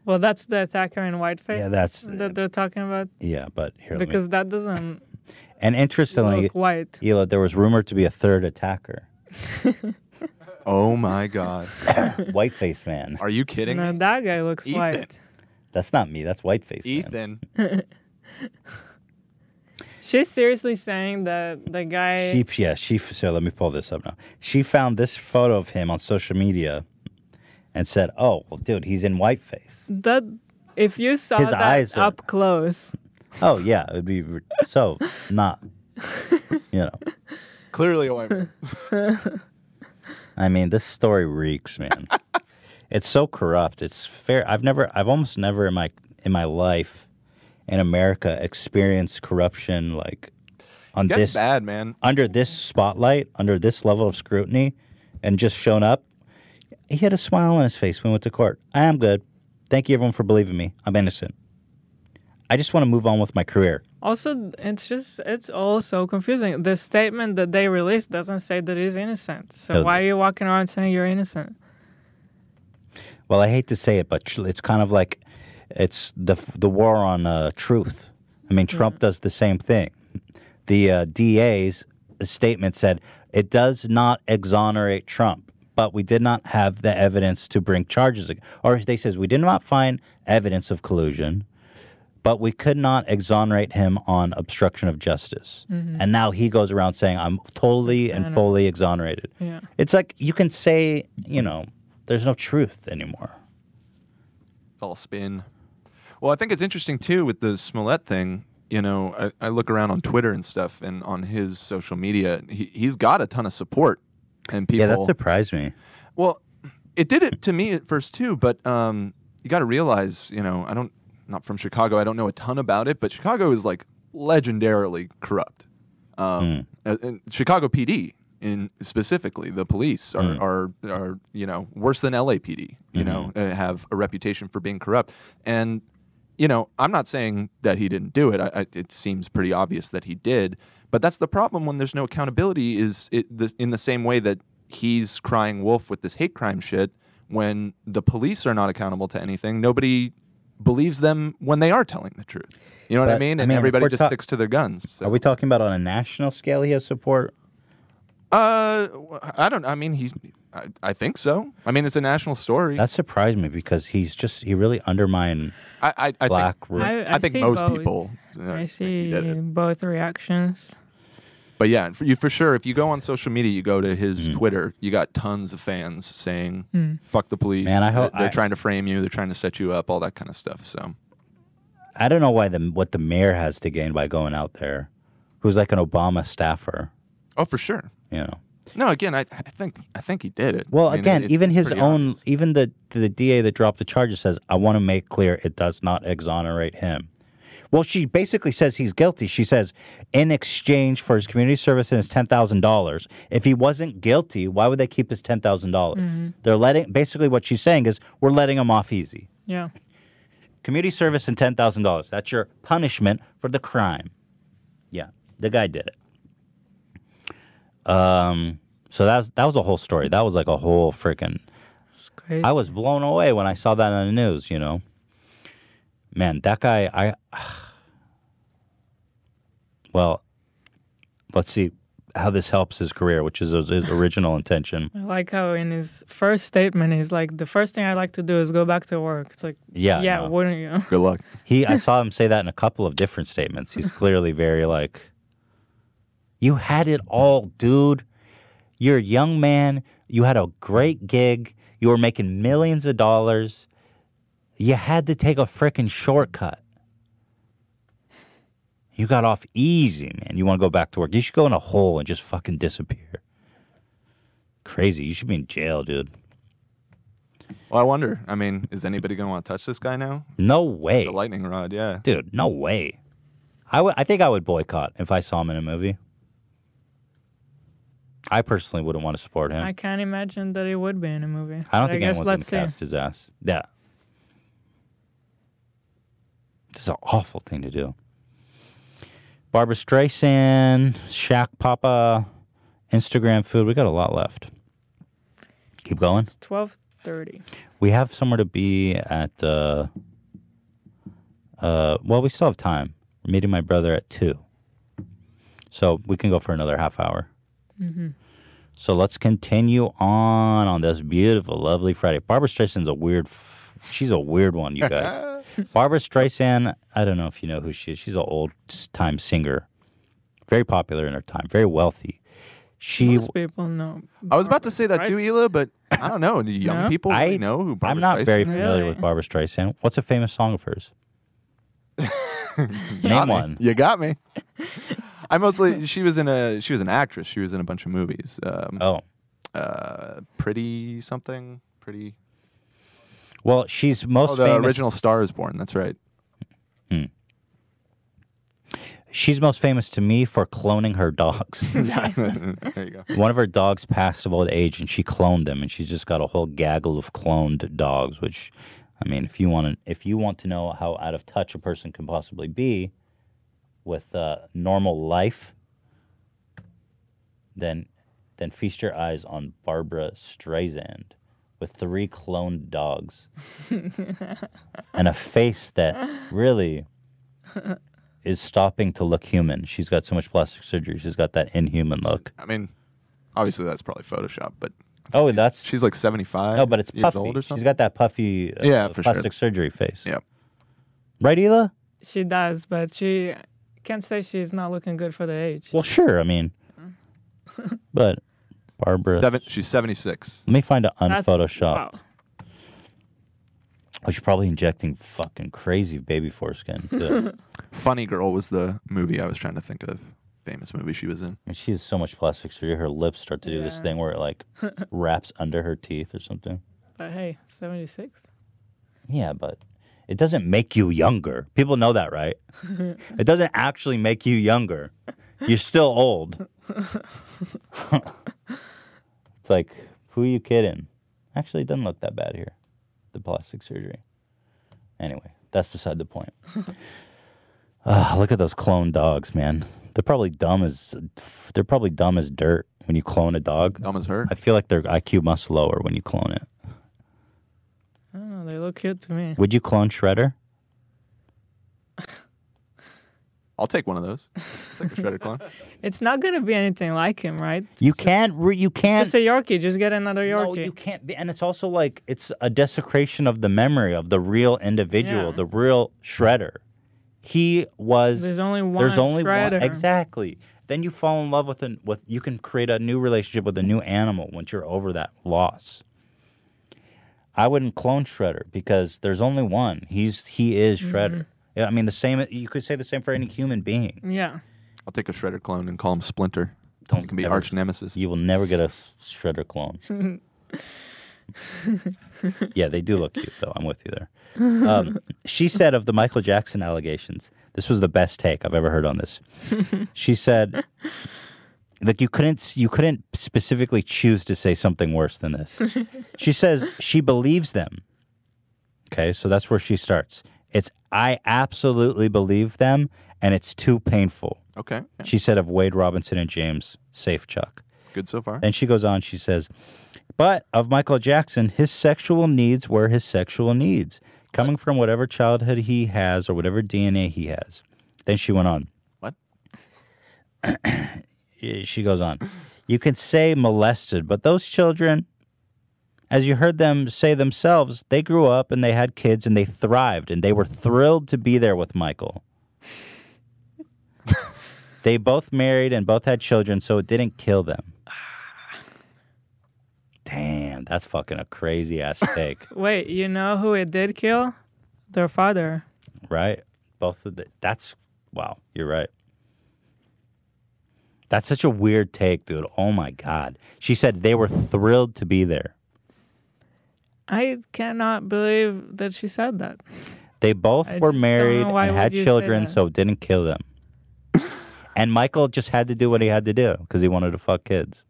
Well, that's the attacker in whiteface. Yeah, that's- that they're talking about. Yeah, but here. let me- because that doesn't. and interestingly, look white. Hila, there was rumored to be a third attacker. Oh my god. Whiteface man. Are you kidding No, me? that guy looks Ethan. white. That's not me. That's whiteface. Man. Ethan. She's seriously saying that the guy. She, yeah, she. So let me pull this up now. She found this photo of him on social media, and said, "Oh, well, dude, he's in whiteface." That if you saw His that eyes are- up close, Oh yeah, it would be re- so not. You know, Clearly a white man. I mean, this story reeks, man. it's so corrupt. It's fair. I've never, I've almost never in my in my life in America experience corruption like on Getting this bad, man. under this spotlight, under this level of scrutiny, and just shown up. He had a smile on his face when we went to court. I am good. Thank you, everyone, for believing me. I'm innocent. I just want to move on with my career. also it's just it's all so confusing. The statement that they released doesn't say that he's innocent. So No, why are you walking around saying you're innocent? Well, I hate to say it, but it's kind of like it's the the war on uh, truth. I mean, Trump does the same thing. The uh, DA's statement said it does not exonerate Trump, but we did not have the evidence to bring charges. Or they says we did not find evidence of collusion, but we could not exonerate him on obstruction of justice. Mhm. And now he goes around saying I'm totally and fully exonerated. Yeah. It's like you can say, you know, there's no truth anymore. It's all spin. Well, I think it's interesting too with the Smollett thing. You know, I, I look around on Twitter and stuff, and on his social media, he, he's got a ton of support and people. Yeah, that surprised me. Well, it did it to me at first too, but um, you got to realize, you know, I don't, not from Chicago, I don't know a ton about it, but Chicago is like legendarily corrupt. Um, uh, and Chicago PD, in specifically, the police are, are are you know worse than LAPD. You know, uh, have a reputation for being corrupt, and you know, I'm not saying that he didn't do it. I, I, it seems pretty obvious that he did. But that's the problem when there's no accountability. Is it the, in the same way that he's crying wolf with this hate crime shit? When the police are not accountable to anything, nobody believes them when they are telling the truth. You know what I But, mean? I And mean, everybody just ta- sticks to their guns. Are we talking about on a national scale he has support? Uh, I don't. I mean, he's. I, I think so. I mean, it's a national story. That surprised me because he's just he really undermined I, I, I black. think, ru- I, I think most both. people, uh, I see both reactions. But yeah, for you for sure. If you go on social media, you go to his Mm. Twitter, you got tons of fans saying Mm. "fuck the police." Man, I hope- they're, they're I- trying to frame you. They're trying to set you up. All that kind of stuff. So I don't know why the what the mayor has to gain by going out there, who's like an Obama staffer. Oh, for sure. You know. No, again, I, I think I think he did it. Well, I mean, again, it's even his pretty own, even the the DA that dropped the charges says, "I want to make clear it does not exonerate him." Well, she basically says he's guilty. She says, in exchange for his community service and his ten thousand dollars, if he wasn't guilty, why would they keep his ten thousand dollars? Mhm. They're letting basically what she's saying is we're letting him off easy. Yeah. Community service and ten thousand dollars. That's your punishment for the crime. Yeah, the guy did it. Um, so that was, that was a whole story. That was like a whole freaking. crazy. I was blown away when I saw that on the news. You know, man, that guy. I. Well, let's see how this helps his career, which is his, his original intention. I like how in his first statement he's like, the first thing I'd like to do is go back to work. It's like, Yeah, yeah, know. wouldn't you? Good luck. He, I saw him say that in a couple of different statements. He's clearly very like, you had it all, dude. You're a young man. You had a great gig. You were making millions of dollars. You had to take a freaking shortcut. You got off easy, man. You want to go back to work. You should go in a hole and just fucking disappear. Crazy. You should be in jail, dude. Well, I wonder. I mean, is anybody going to want to touch this guy now? No way. The lightning rod, yeah. Dude, no way. I would I think I would boycott if I saw him in a movie. I personally wouldn't want to support him. I can't imagine that it would be in a movie. I don't But think guess anyone's let's gonna cast his ass. Yeah. This is an awful thing to do. Barbra Streisand, Shaq Papa, Instagram food. We got a lot left. Keep going. Twelve thirty. We have somewhere to be at. Uh, uh, well, we still have time. We're meeting my brother at two, so we can go for another half hour. Mm-hmm. So let's continue on on this beautiful, lovely Friday. Barbra Streisand's a weird. F- she's a weird one, you guys. Barbra Streisand. I don't know if you know who she is. She's an old time singer, very popular in her time, very wealthy. She. Most people know. I was about to say that Right? too, Hila, but I don't know. Do young No? people I really know who Barbra Streisand. I'm not very Streisand is? familiar with Barbra Streisand. What's a famous song of hers? Got Name me. one. You got me. I mostly she was in a she was an actress. She was in a bunch of movies. Um, oh, uh, pretty something. Pretty. Well, she's most oh, the famous. original Star is Born. That's right. She's most famous to me for cloning her dogs. there you go. One of her dogs passed of old age, and she cloned them, and she's just got a whole gaggle of cloned dogs. Which, I mean, if you want to, if you want to know how out of touch a person can possibly be with uh, normal life, then then feast your eyes on Barbra Streisand with three cloned dogs and a face that really is stopping to look human. She's got so much plastic surgery. She's got that inhuman look. I mean, obviously that's probably Photoshop, but Oh, that's she's like seventy five. no, but it's years puffy. old or She's something. got that puffy, uh, Yeah, for sure. plastic surgery face. Yep. Right, Hila? She does, but she can't say she's not looking good for the age. Well, sure. I mean, but Barbra. Seven. She's seventy six. Let me find an That's- unphotoshopped. Oh, she's probably injecting fucking crazy baby foreskin. Good. Funny Girl was the movie I was trying to think of. Famous movie she was in. and she has so much plastic surgery. Her lips start to do this Yeah. thing where it like wraps under her teeth or something. But hey, seventy six. Yeah, but it doesn't make you younger. People know that, right? It doesn't actually make you younger. You're still old. it's like, who are you kidding? Actually, it doesn't look that bad here, the plastic surgery. Anyway, that's beside the point. Ah, look at those clone dogs, man. They're probably dumb as they're probably dumb as dirt when you clone a dog. Dumb as her. I feel like their IQ must lower when you clone it. I don't know. They look cute to me. Would you clone Shredder? I'll take one of those. Take a Shredder clone. It's not gonna be anything like him, right? You can't. Re- you can't. Just a Yorkie. Just get another Yorkie. No, you can't be. And it's also like it's a desecration of the memory of the real individual, Yeah. the real shredder. He was. There's only one. There's one only one. Exactly. Then you fall in love with an with. You can create a new relationship with a new animal once you're over that loss. I wouldn't clone Shredder because there's only one. He's he is Shredder. Mhm. Yeah, I mean the same. You could say the same for any human being. Yeah. I'll take a Shredder clone and call him Splinter. Don't can be never- arch nemesis. You will never get a Shredder clone. yeah, they do look cute, though. I'm with you there. Um, she said of the Michael Jackson allegations, this was the best take I've ever heard on this. She said, "Like you couldn't, you couldn't specifically choose to say something worse than this." She says she believes them. Okay, so that's where she starts. It's I absolutely believe them, and it's too painful. Okay. She said of Wade Robinson and James Safechuck. Good so far. And she goes on, she says, but of Michael Jackson, his sexual needs were his sexual needs, coming from whatever childhood he has or whatever DNA he has. Then she went on. What? Eh, she goes on. You can say molested, but those children, as you heard them say themselves, they grew up and they had kids and they thrived and they were thrilled to be there with Michael. they both married and both had children, so it didn't kill them. Damn, that's fucking a crazy ass take, Wait, you know who it did kill? Their father. right? Both of the that's wow, you're right. That's such a weird take, dude. Oh my god. She said they were thrilled to be there. I cannot believe that she said that. They both I were married and had children, so it didn't kill them. and Michael just had to do what he had to do because he wanted to fuck kids.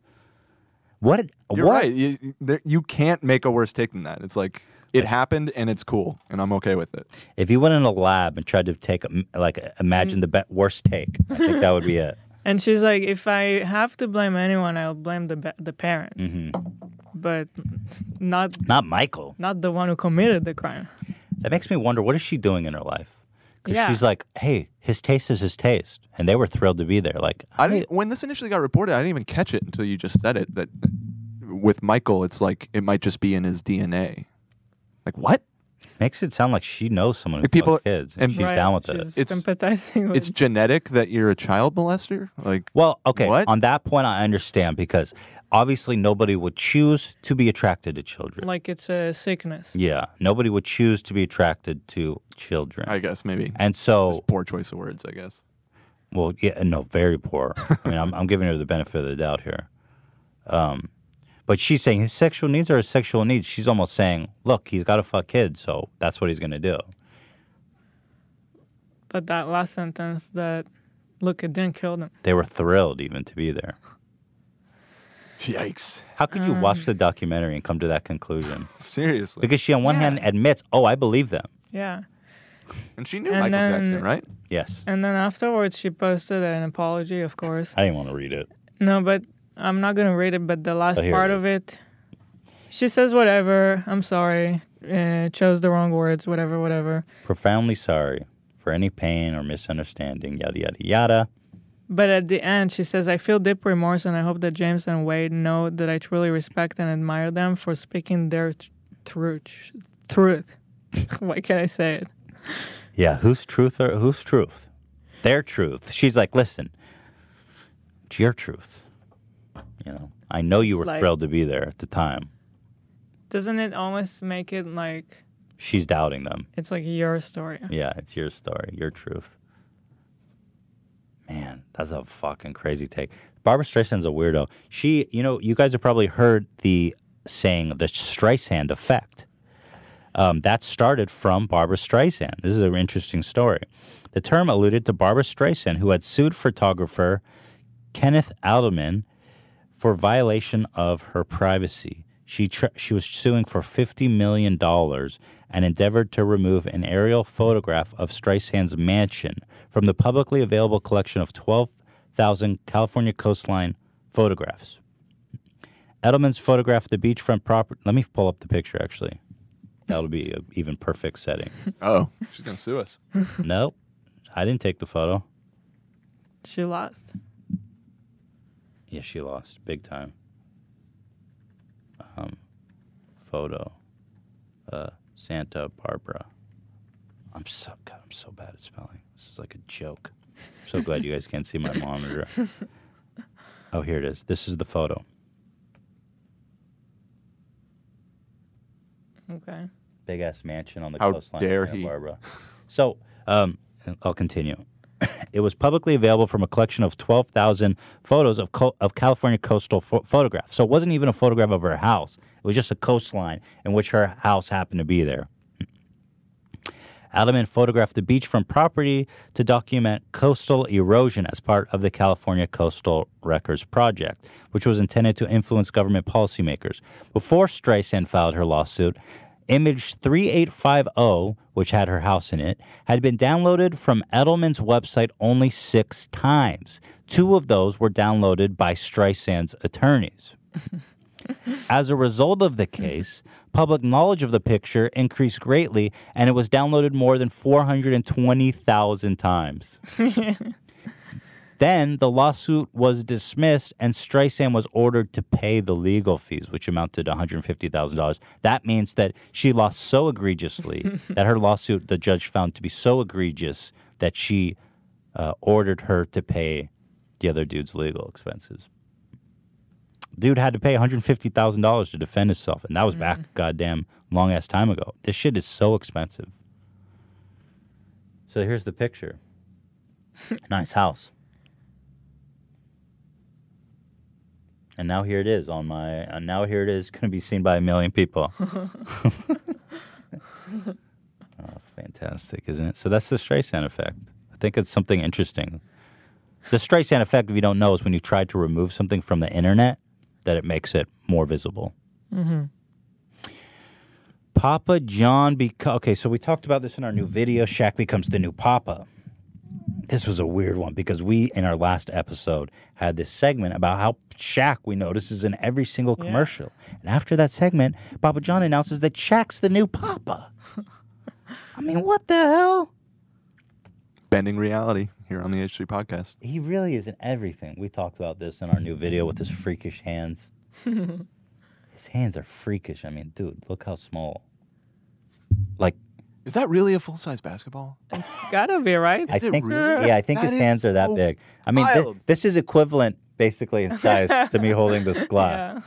What? You're what? right. You, there, you can't make a worse take than that. It's like it happened and it's cool and I'm okay with it. If you went in a lab and tried to take, a- like, imagine mm. the be- worst take, I think that would be it. And she's like, if I have to blame anyone, I'll blame the the parent, hmm but not Not Michael. not the one who committed the crime. That makes me wonder what is she doing in her life? Because Yeah. she's like, hey, his taste is his taste, and they were thrilled to be there. Like, I didn't when this initially got reported, I didn't even catch it until you just said it that with Michael it's like it might just be in his DNA. Like what? Makes it sound like she knows someone who Like people fucks kids, and, and she's Right, down with she's it. sympathizing with It's genetic that you're a child molester? Like Well, okay. What? On that point, I understand because obviously nobody would choose to be attracted to children. like it's a sickness. Yeah, nobody would choose to be attracted to children. I guess maybe. And so, Just poor choice of words, I guess. well, yeah, no, very poor. I mean, I'm, I'm giving her the benefit of the doubt here. Um, but she's saying his sexual needs are his sexual needs. She's almost saying, look, he's got to fuck kids, so that's what he's going to do. But that last sentence that look, it didn't kill them. They were thrilled even to be there. Yikes. How could you watch mm. the documentary and come to that conclusion? Seriously. Because she, on one hand, admits, oh, I believe them. Yeah. And she knew And Michael then- Jackson, right? Yes. And then afterwards, she posted an apology, of course. I didn't want to read it. No, but I'm not gonna read it. But the last part it of it, she says, "Whatever. I'm sorry. Uh, chose the wrong words. Whatever. Whatever." Profoundly sorry for any pain or misunderstanding, yada, yada, yada. But at the end, she says, "I feel deep remorse, and I hope that James and Wade know that I truly respect and admire them for speaking their t- truth. Truth. Why can't I say it? Yeah, whose truth or whose truth? Their truth. She's like, listen, it's your truth. You know, I know you were Like- thrilled to be there at the time. Doesn't it almost make it like She's doubting them. it's like your story? Yeah, it's your story, your truth. Man, that's a fucking crazy take. Barbra Streisand's a weirdo. She, you know, you guys have probably heard the saying the Streisand effect. Um, that started from Barbra Streisand. This is an interesting story. The term alluded to Barbra Streisand, who had sued photographer Kenneth Adelman for violation of her privacy. She tr- she was suing for fifty million dollars and endeavored to remove an aerial photograph of Streisand's mansion from the publicly available collection of twelve thousand California coastline photographs. Adelman's photographed the beachfront property. Let me pull up the picture. Actually, that'll be an even perfect setting. Oh, she's gonna sue us. nope, I didn't take the photo. She lost. Yeah, she lost big time. Um, photo, uh, Santa Barbara. I'm so God, I'm so bad at spelling. This is like a joke. I'm so glad you guys can't see my monitor. Oh, here it is. This is the photo. Okay. Big ass mansion on the How coastline dare Santa he. Barbara. So, um, I'll continue. it was publicly available from a collection of 12,000 photos of, co- of California coastal pho- photographs. So it wasn't even a photograph of her house. It was just a coastline in which her house happened to be there. Adelman photographed the beach from property to document coastal erosion as part of the California Coastal Records Project, which was intended to influence government policymakers. Before Streisand filed her lawsuit, image 3850, which had her house in it, had been downloaded from Adelman's website only six times. Two of those were downloaded by Streisand's attorneys. As a result of the case, public knowledge of the picture increased greatly and it was downloaded more than 420,000 times. Then the lawsuit was dismissed and Streisand was ordered to pay the legal fees, which amounted to $150,000. That means that she lost so egregiously that her lawsuit, the judge found to be so egregious that she uh, ordered her to pay the other dude's legal expenses. Dude had to pay $150,000 to defend himself, and that was back goddamn long ass time ago. This shit is so expensive. So here's the picture. nice house. And now here it is on my. And now here it is, going to be seen by a million people. Oh, it's fantastic, isn't it? So that's the Streisand effect. I think it's something interesting. The Streisand effect, if you don't know, is when you try to remove something from the internet, that it makes it more visible. hmm Papa John beca- okay, so we talked about this in our new video. Shaq becomes the new Papa. This was a weird one because we in our last episode had this segment about how Shaq we notice is in every single commercial. And after that segment, Papa John announces that Shaq's the new Papa. I mean, what the hell? Bending reality here on the H3 podcast. He really is in everything. We talked about this in our new video with his freakish hands. His hands are freakish. I mean, dude, look how small. Like, is that really a full size basketball? It's Gotta be right. I think, yeah, I think That his hands are that so big. I mean, thi- this is equivalent, basically, in size to me holding this glass.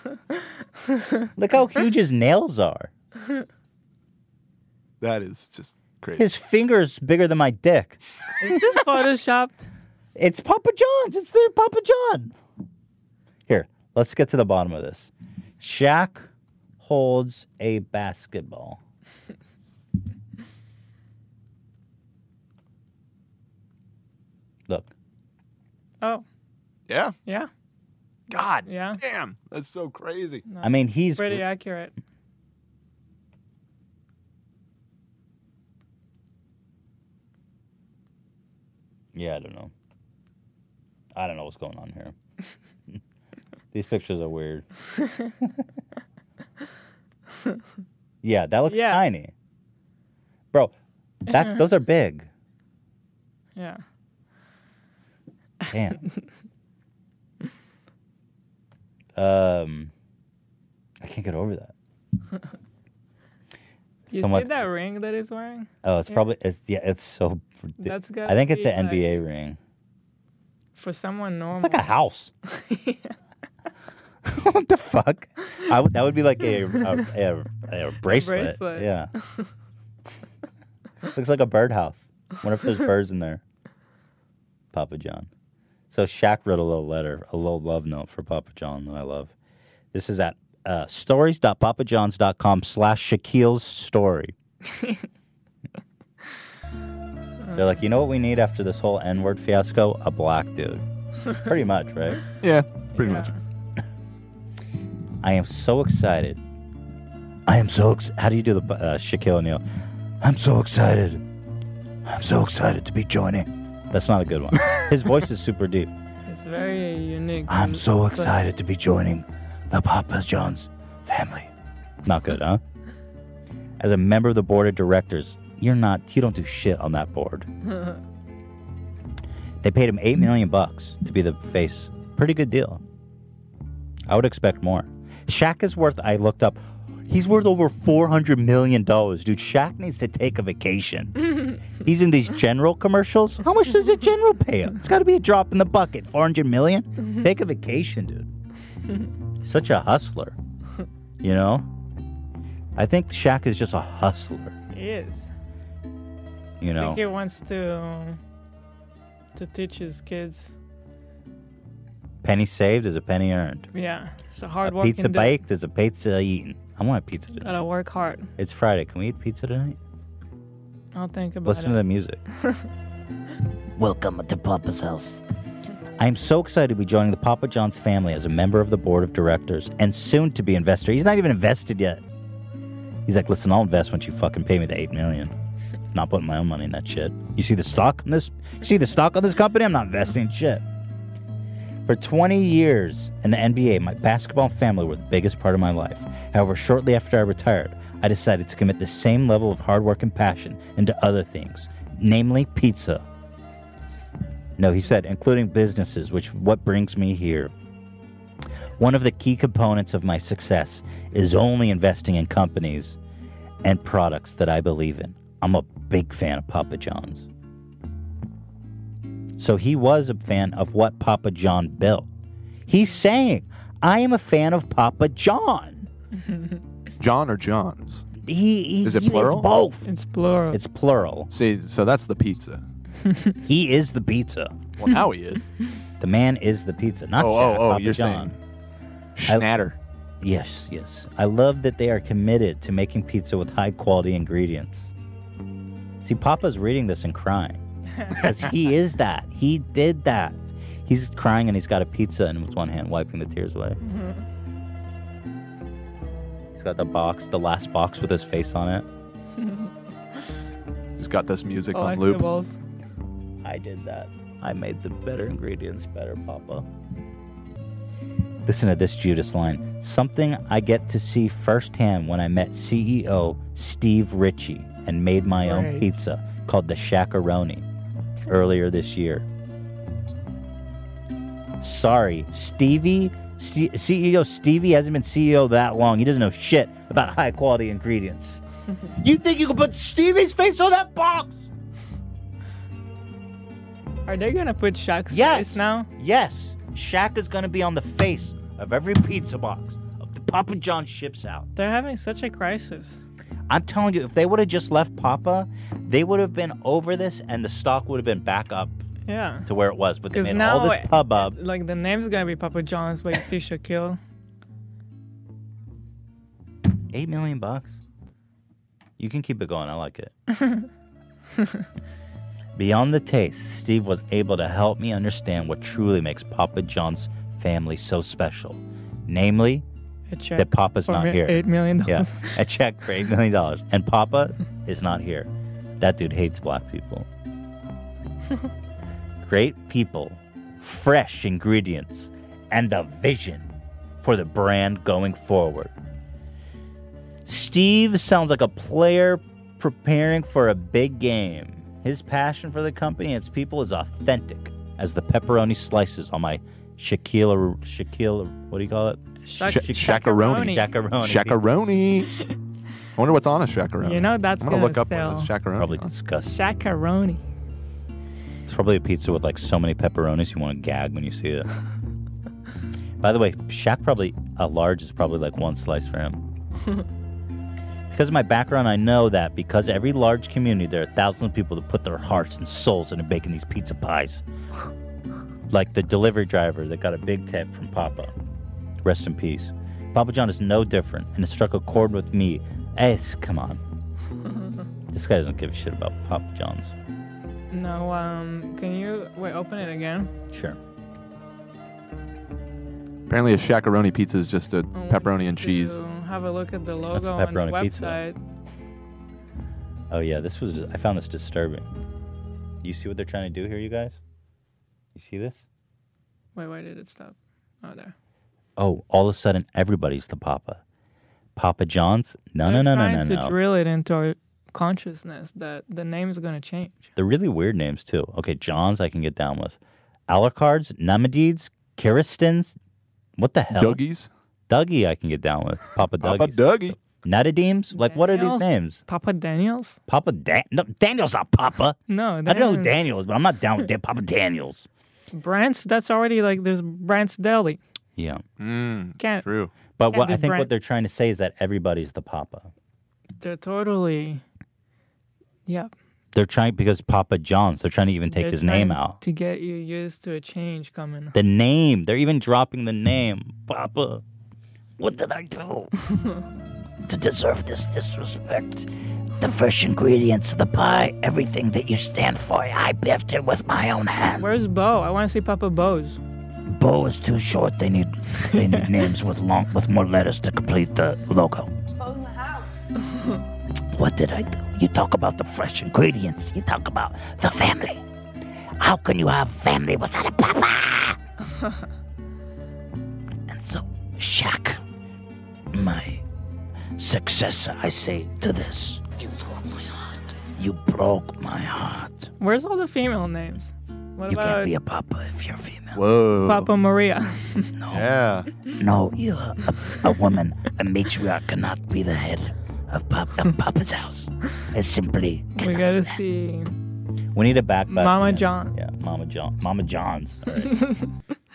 Look how huge his nails are. That is just crazy. His fingers bigger than my dick. Is this photoshopped? It's Papa John's. It's the Papa John. Here, let's get to the bottom of this. Shaq holds a basketball. Look. Oh, Yeah. yeah. God Yeah. damn. That's so crazy. I mean, he's pretty accurate. Yeah, I don't know. I don't know what's going on here. These pictures are weird. Yeah, that looks Yeah. tiny. Bro, that those are big. Yeah. Damn. um I can't get over that. You So see much- that ring that he's wearing? Oh, it's Yeah. probably it's yeah, it's so That's good. I think it's an NBA ring. For someone normal. It's like a house. what the fuck? I would, that would be like a a, a, a bracelet. bracelet. Yeah. Looks like a birdhouse. Wonder if there's birds in there. Papa John. So Shaq wrote a little letter, a little love note for Papa John that I love. This is at uh, stories.papajohns.com slash Shaquille's story. They're like, you know what we need after this whole N-word fiasco? A black dude. Pretty much, right? Yeah, pretty much. I am so excited. I am so ex- How do you do the uh, Shaquille O'Neal? I'm so excited. I'm so excited to be joining. That's not a good one. His voice is super deep. It's very unique. I'm so excited to be joining the Papa John's family. Not good, huh? As a member of the board of directors, you're not. You don't do shit on that board. They paid him eight million bucks to be the face. Pretty good deal. I would expect more. Shaq is worth. I looked up. He's worth over four hundred million dollars, dude. Shaq needs to take a vacation. He's in these general commercials. How much does a general pay him? It's got to be a drop in the bucket. Four hundred million. Take a vacation, dude. Such a hustler. You know. I think Shaq is just a hustler. He is. You know? I think he wants to um, to teach his kids. Penny saved is a penny earned. Yeah, it's a hard a working pizza baked is a pizza eaten. I want a pizza tonight. Gotta work hard. It's Friday. Can we eat pizza tonight? I'll think about it. Listen it. to the music. Welcome to Papa's house. I am so excited to be joining the Papa John's family as a member of the board of directors and soon to be investor. He's not even invested yet. He's like, listen, I'll invest once you fucking pay me the eight million. Not putting my own money in that shit. You see the stock on this? You see the stock on this company? I'm not investing in shit. For 20 years in the NBA, my basketball family were the biggest part of my life. However, shortly after I retired, I decided to commit the same level of hard work and passion into other things, namely pizza. No, he said, including businesses, which what brings me here. One of the key components of my success is only investing in companies and products that I believe in. I'm a big fan of Papa John's. So he was a fan of what Papa John built. He's saying, I am a fan of Papa John. John or John's? He, he Is it he- plural? It's both. It's plural. It's plural. See, so that's the pizza. he is the pizza. Well, now he is. The man is the pizza, not Oh, oh, Shaq, oh, Papa you're John. saying Schnatter. Yes, yes. I love that they are committed to making pizza with high quality ingredients. See, Papa's reading this and crying because he is that. He did that. He's crying and he's got a pizza in his one hand, wiping the tears away. Mm-hmm. He's got the box, the last box with his face on it. He's got this music on loop. Collectibles. I did that. I made the better ingredients better, Papa. Listen to this Judas line. Something I get to see firsthand when I met CEO Steve Ritchie and made my own pizza called the Shakaroni earlier this year. Sorry, Stevie, C- CEO Stevie hasn't been CEO that long. He doesn't know shit about high quality ingredients. you think you can put Stevie's face on that box? Are they gonna put Shaq's Yes. face now? Yes. Shaq is going to be on the face of every pizza box of the Papa John ships out. They're having such a crisis. I'm telling you, if they would have just left Papa, they would have been over this and the stock would have been back up Yeah. to where it was. But they made now, all this it- pub up. like the name's gonna be Papa John's, but you see Shaquille. Eight million bucks. You can keep it going. I like it. Beyond the taste, Steve was able to help me understand what truly makes Papa John's family so special. Namely, A check that Papa's for not here. $8 million. Yeah, a check for $8 million. And Papa is not here. That dude hates black people. Great people, fresh ingredients, and a vision for the brand going forward. Steve sounds like a player preparing for a big game. His passion for the company and its people is authentic as the pepperoni slices on my Shaquille, Shaquille, what do you call it? Shac- Shakaroni. Shakaroni. Shakaroni. I wonder what's on a shakaroni. You know that's I'm gonna gonna look up sell. what is shakaroni. Probably disgusting. Shakaroni. It's probably a pizza with like so many pepperonis you want to gag when you see it. By the way, Shaq probably a large is probably like one slice for him. Because of my background, I know that because every large community, there are thousands of people that put their hearts and souls into baking these pizza pies. Like the delivery driver that got a big tip from Papa. Rest in peace. Papa John is no different, and it struck a chord with me. Hey, come on. This guy doesn't give a shit about Papa John's. No, um, can you wait? Open it again. Sure. Apparently, a shakaroni pizza is just a Oh, pepperoni and cheese. To have a look at the logo That's a on the pepperoni pizza. website. Oh yeah, this was. I found this disturbing. You see what they're trying to do here, you guys? You see this? Wait, why did it stop? Oh, there. Oh, all of a sudden, everybody's the Papa. Papa John's? No, They're no, no, no, trying no, to no. drill it into our consciousness that the name's gonna change. They're really weird names too. Okay, John's I can get down with. Alucards, Namadides, Kiristins. What the hell? Dougie's? Dougie I can get down with. Papa Dougie. Papa Dougie. Nutadimes? Like what are these names? Papa Daniels? Papa Dan- no, Daniel's not Papa. No, I don't know who Daniels. Daniel is, but I'm not down with Dan- Papa Daniels. Brandt's. That's already like there's Brandt's Deli. Yeah. Mm, Can't. true. But Can't what I think Brand- what they're trying to say is that everybody's the Papa. They're totally. Yeah. They're trying because Papa John's. They're trying to even take they're his name out. to get you used to a change coming. The name. They're even dropping the name. Papa. What did I do? to deserve this disrespect. The fresh ingredients, of the pie, everything that you stand for, I baked it with my own hands. Where's Bo? I want to see Papa Bo's. Bo is too short. They need they need names with long with more letters to complete the logo. Bo's in the house. what did I do? You talk about the fresh ingredients. You talk about the family. How can you have family without a papa? and so, Shaq, my successor, I say to this. You broke my heart. You broke my heart. Where's all the female names? What You about can't be a papa if you're female. Whoa. Papa Maria? No. Yeah. No, you're a, a woman, a matriarch cannot be the head of, pop, of Papa's house. It's simply we gotta see We need a back. back Mama. John. Yeah, Mama John. Mama John's. All right.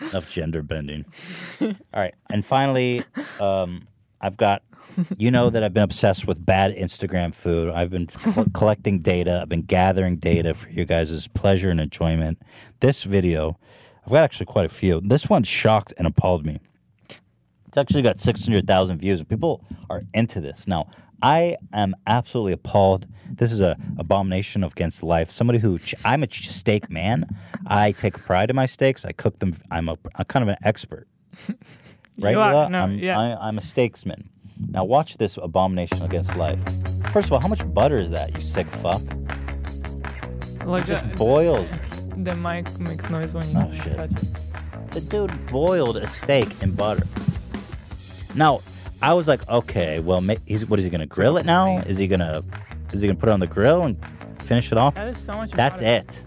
Enough gender bending. All right, and finally, um, I've got you know that I've been obsessed with bad Instagram food. I've been col- collecting data. I've been gathering data for you guys' pleasure and enjoyment. This video, I've got actually quite a few. This one shocked and appalled me. It's actually got 600,000 views. People are into this. Now, I am absolutely appalled. This is a abomination against life. Somebody who I'm a ch- steak man. I take pride in my steaks. I cook them. I'm a, I'm kind of an expert. Right, You are, no, I'm, yeah. I, I'm a steaksman. Now watch this abomination against life. First of all, how much butter is that? You sick fuck. Like just the- boils. The mic makes noise when you Oh, shit. touch it. The dude boiled a steak in butter. Now, I was like, okay, well, ma- he's, what is he gonna grill it now? Is he gonna is he gonna put it on the grill and finish it off? That is so much That's butter. it.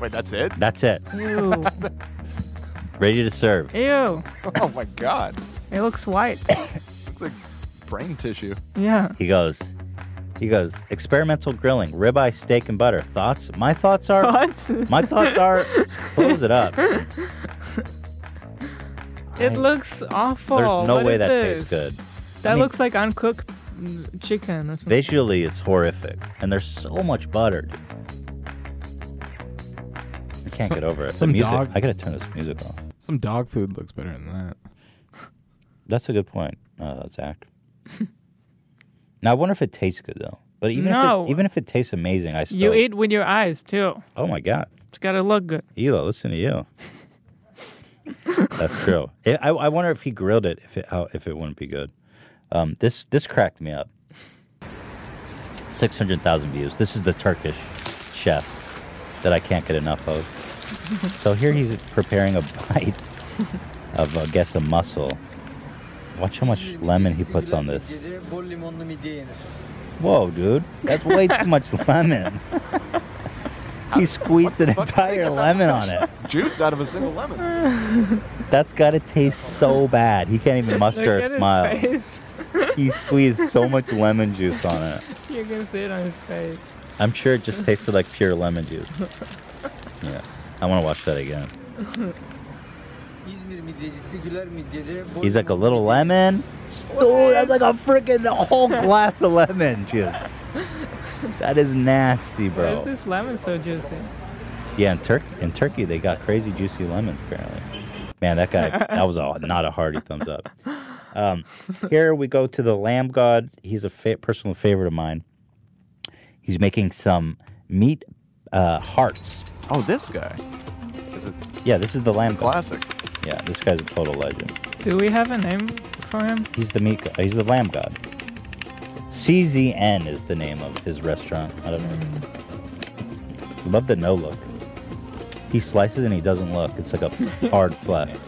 Wait, that's it? That's it. Ew. Ready to serve. Ew. Oh my god. It looks white. Looks like brain tissue. yeah. He goes. He goes. Experimental grilling, ribeye steak and butter. Thoughts? My thoughts are. Thoughts? My thoughts are. Close it up. It looks awful. There's no What way is that this? tastes good. That I mean, looks like uncooked mm, chicken or something. Visually, it's horrific, and there's so much butter. dude. I can't Some- get over it. The some music. dog- I gotta turn this music off. Some dog food looks better than that. That's a good point, uh, Zach. now I wonder if it tastes good though. But even No. if it, even if it tastes amazing, I still. You eat with your eyes too. Oh my god, It's gotta look good. Elo, listen to you. That's true. I, I I wonder if he grilled it, if it how if it wouldn't be good. Um, this this cracked me up. Six hundred thousand views. This is the Turkish chefs that I can't get enough of. So here he's preparing a bite of, I guess, a mussel. Watch how much lemon he puts on this. Whoa, dude, that's way too much lemon. he squeezed an entire lemon on it. Juice out of a single lemon. That's got to taste so bad. He can't even muster Look at a his smile. face. He squeezed so much lemon juice on it. You can see it on his face. I'm sure it just tasted like pure lemon juice. Yeah. I want to watch that again. He's like a little lemon. Dude, that's like a freaking whole glass of lemon juice. That is nasty, bro. Why is this lemon so juicy? Yeah, in Turkey, in Turkey, they got crazy juicy lemons. Apparently, man, that guy that was a, not a hearty thumbs up. Um, here we go to the lamb god. He's a fa- personal favorite of mine. He's making some meat uh, hearts. Oh, this guy. Is it Yeah, this is the lamb god. classic? Yeah, this guy's a total legend. Do we have a name for him? He's the meat. god- He's the lamb god. CZN is the name of his restaurant. I don't know. Love the no look. He slices and he doesn't look. It's like a hard flex.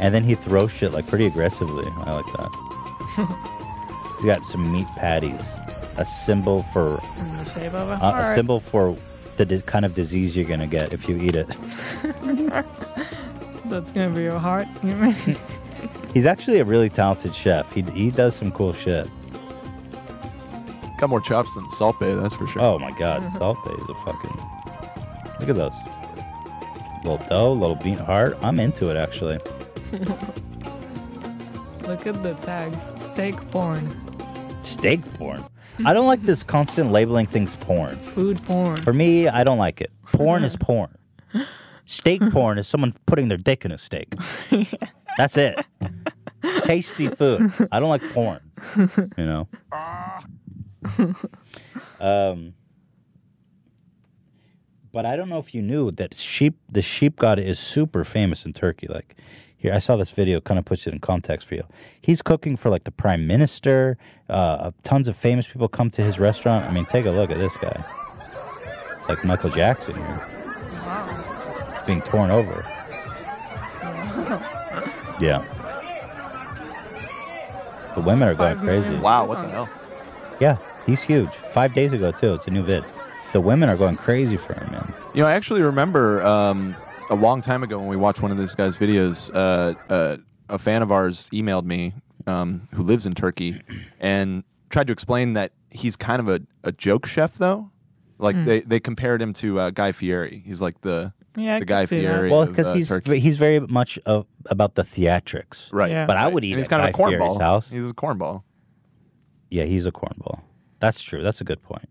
And then he throws shit like pretty aggressively. I like that. He's got some meat patties, a symbol for In the shape of a uh, a symbol for the kind of disease you're gonna get if you eat it. That's gonna be your heart. You mean? He's actually a really talented chef. He he does some cool shit. Got more chops than Salt Bae, that's for sure. Oh my god, mm-hmm. Salt Bae is a fucking. Look at those. Little dough, little bean heart. I'm into it actually. Look at the tags. Steak porn. Steak porn. I don't like this constant labeling things porn. Food porn. For me, I don't like it. Porn is porn. Steak porn is someone putting their dick in a steak. That's it. Tasty food. I don't like porn. You know. Um. But I don't know if you knew that sheep, the sheep god, is super famous in Turkey. Like, here I saw this video, kind of puts it in context for you. He's cooking for like the prime minister. Uh, tons of famous people come to his restaurant. I mean, take a look at this guy. It's like Michael Jackson here, Wow. being torn over. Yeah. The women are going Five million crazy. Wow, what the hell? Yeah, he's huge. Five days ago too. It's a new vid. The women are going crazy for him, man. You know, I actually remember um, a long time ago when we watched one of this guy's videos. Uh, uh, a fan of ours emailed me um, who lives in Turkey and tried to explain that he's kind of a, a joke chef, though. Like Hmm. they, they compared him to uh, Guy Fieri. He's like the Yeah, I the could Guy see that. Fieri. Well, of, because uh, he's Turkey. he's very much of, about the theatrics, right. Yeah. But I would And eat he's at kind of a Guy Fieri's cornball. house. He's a cornball. Yeah, he's a cornball. That's true. That's a good point.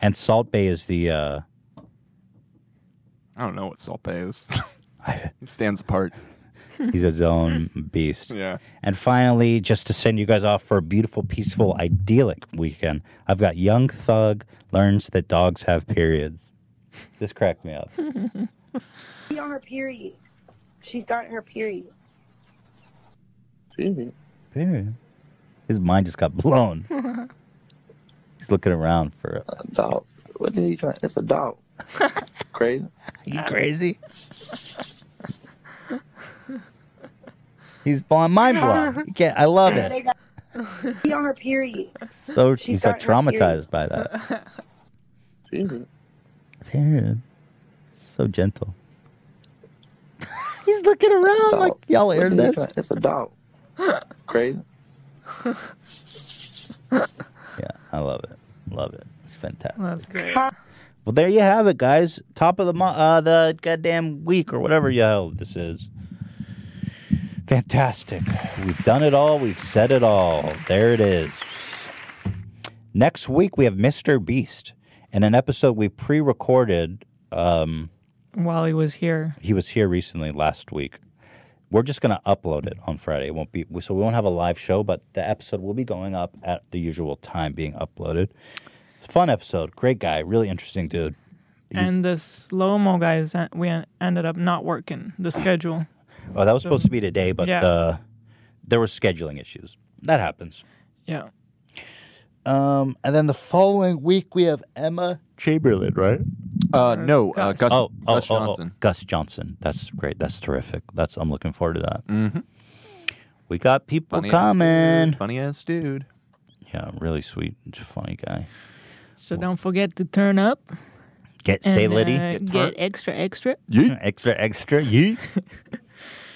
And Salt Bae is the uh I don't know what Salt Bae is. he stands apart. he's his own beast. Yeah. And finally, just to send you guys off for a beautiful, peaceful, idyllic weekend, I've got Young Thug learns that dogs have periods. This cracked me up. She on her period. She started her period. Period. His mind just got blown. He's looking around for a dog. What are you trying? It's a dog. Crazy. you crazy? He's blown, mind blown. You can't- I love it. got- She on her period. So She he's like started her period. traumatized by that. Period. So gentle. He's looking around like y'all aired this. trying- It's a dog. Crazy. Yeah, I love it. Love it. It's fantastic. That's great. Well, there you have it, guys. Top of the mo- uh, the goddamn week or whatever the hell this is. Fantastic. We've done it all. We've said it all. There it is. Next week we have Mr. Beast in an episode we pre-recorded. Um, While he was here. he was here recently last week. We're just gonna upload it on Friday. It won't be so we won't have a live show, but the episode will be going up at the usual time, being uploaded. Fun episode, great guy, really interesting dude. And the slow mo guys, we ended up not working the schedule. Oh, that was So- supposed to be today, but Yeah. uh, there were scheduling issues. That happens. Yeah. Um, and then the following week we have Emma Chamberlain, right? Uh, no, uh, Gus, oh, oh, Gus oh, oh, Johnson. Gus Johnson. That's great. That's terrific. That's I'm looking forward to that. Mm-hmm. We got people Funny ass coming. dude, Funny ass dude. Yeah, really sweet, just funny guy. So don't forget to turn up. Get stay and, litty. uh, get extra, extra. Yeet. extra, extra. Yeet.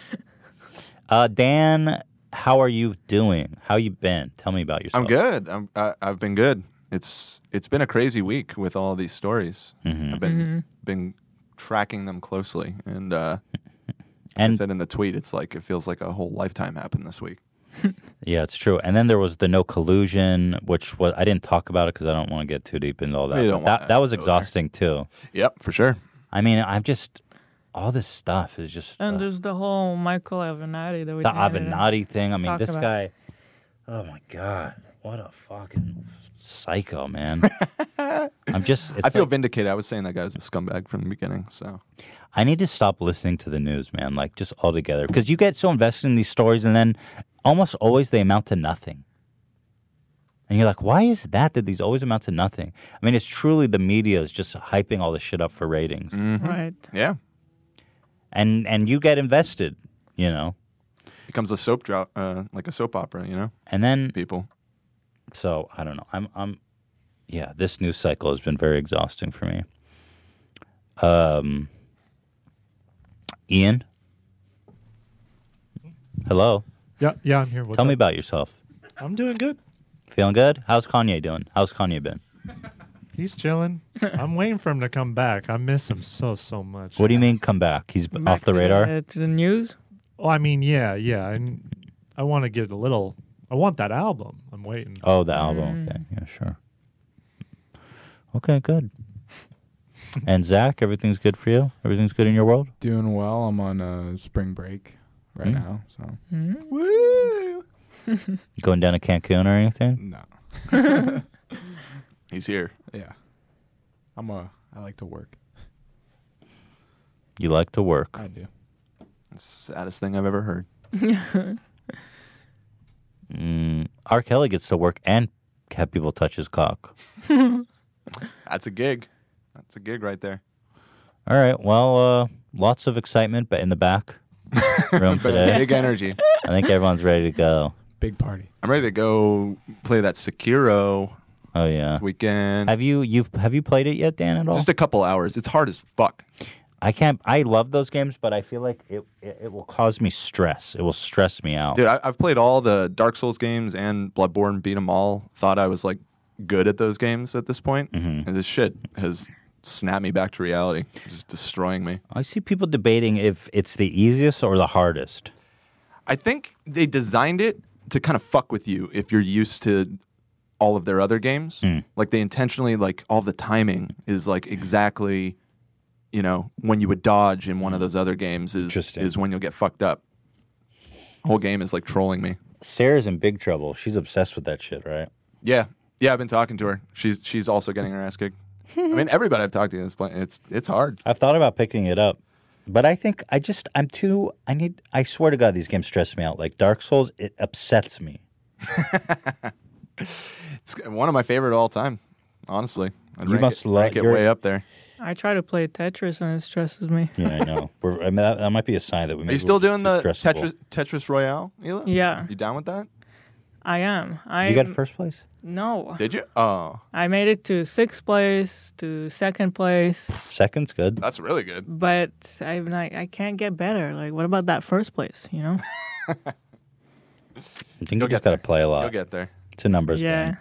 uh, Dan, how are you doing? How you been? Tell me about yourself. I'm good. I'm, I, I've been good. It's it's been a crazy week with all these stories. Mm-hmm. I've been Mhm. been tracking them closely, and uh, And- I said in the tweet, it's like it feels like a whole lifetime happened this week. Yeah, it's true. And then there was the no collusion, which was I didn't talk about it because I don't want to get too deep into all that. You that that was go there. exhausting too. Yep, for sure. I mean, I'm just all this stuff is just And there's the whole Michael Avenatti that we the Avenatti thing. I mean, this about. guy. Oh my god, what a fucking psycho, man. I'm just. I feel like- vindicated. I was saying that guy was a scumbag from the beginning. So I need to stop listening to the news, man. Like just altogether, because you get so invested in these stories, and then almost always they amount to nothing. And you're like, why is that? That these always amount to nothing? I mean, it's truly the media is just hyping all this shit up for ratings, mm-hmm. Right. yeah, and and you get invested, you know, becomes a soap drop, uh, like a soap opera. You know, and then people. So I don't know. I'm I'm yeah. This news cycle has been very exhausting for me. Um, Ian, hello. Yeah, yeah, I'm here. What's Tell me about yourself. I'm doing good. Feeling good? How's Kanye doing? How's Kanye been? He's chilling. I'm waiting for him to come back. I miss him so so much. What do you mean come back? He's Back off the to radar. the- to the news. Oh, I mean, yeah, yeah. And I want to get a little. I want that album. I'm waiting. Oh, the album. Okay, yeah, sure. Okay, good. and Zach, everything's good for you. Everything's good in your world. Doing well. I'm on uh, spring break right Hmm. now, so Woo! Going down to Cancun or anything? no. He's here. Yeah, I'm a. I like to work. You like to work. I do. It's the saddest thing I've ever heard. Mm, R. Kelly gets to work and have people touch his cock. That's a gig. That's a gig right there. All right. Well, uh, lots of excitement, but in the back room today, Big energy. I think everyone's ready to go. Big party. I'm ready to go play that Sekiro Oh yeah. This weekend. Have you you've have you played it yet, Dan? At all? Just a couple hours. It's hard as fuck. I can't. I love those games, but I feel like it it, it will cause me stress. It will stress me out. Dude, I, I've played all the Dark Souls games and Bloodborne, beat them all. Thought I was like good at those games at this point, Mm-hmm. and this shit has snap me back to reality, just destroying me. I see people debating if it's the easiest or the hardest. I think they designed it to kind of fuck with you if you're used to all of their other games. Hmm. Like they intentionally like all the timing is like exactly, you know, when you would dodge in one of those other games is is when you'll get fucked up. Whole game is like trolling me. Sarah's in big trouble. She's obsessed with that shit, right? Yeah, yeah. I've been talking to her. She's she's also getting her ass kicked. I mean, everybody I've talked to is playing. It's it's hard. I've thought about picking it up, but I think I just I'm too. I need. I swear to God, these games stress me out. Like Dark Souls, it upsets me. It's one of my favorite of all time. Honestly, I'd You must it, lo- rank it you're- way up there. I try to play Tetris and it stresses me. Yeah, I know. We're, I mean, that, that might be a sign that we. Are you still doing the stressable. Tetris Tetris Royale, Hila? Yeah. You down with that? I am. I you got first place? No. Did you? Oh, I made it to sixth place, to second place, Second's good. that's really good. but I'm like I can't get better. Like, what about that first place? You know? I think you just got to play a lot. You'll get there. It's a numbers yeah. game.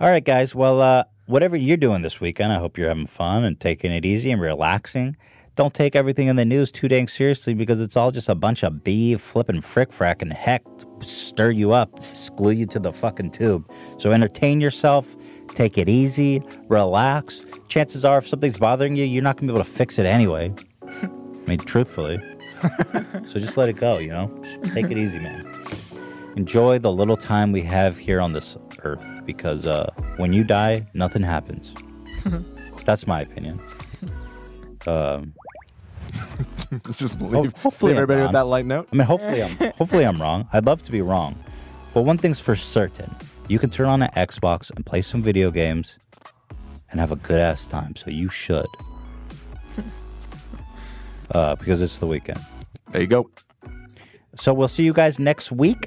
All right, guys. Well, uh, whatever you're doing this weekend, I hope you're having fun and taking it easy and relaxing. Don't take everything in the news too dang seriously because it's all just a bunch of beef, flipping frick frack and heck stir you up, glue you to the fucking tube. So entertain yourself, take it easy, relax. Chances are, if something's bothering you, you're not gonna be able to fix it anyway. I mean, truthfully. so just let it go, you know? Take it easy, man. Enjoy the little time we have here on this earth because uh, when you die, nothing happens. That's my opinion. Um, Just ho- leave, hopefully leave I'm everybody wrong. with that light note. I mean, hopefully I'm hopefully I'm wrong. I'd love to be wrong, but one thing's for certain: you can turn on an Xbox and play some video games and have a good ass time. So you should, uh, because it's the weekend. There you go. So we'll see you guys next week.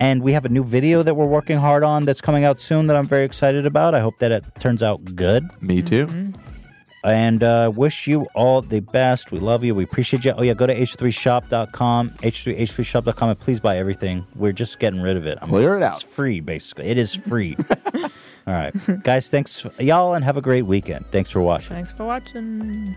And we have a new video that we're working hard on that's coming out soon that I'm very excited about. I hope that it turns out good. Me too. And uh, wish you all the best. We love you. We appreciate you. Oh, yeah, go to h3shop.com, h3, h3shop.com, and please buy everything. We're just getting rid of it. I'm- Clear it out. It's free, basically. It is free. all right. Guys, thanks, y'all, and have a great weekend. Thanks for watching. Thanks for watching.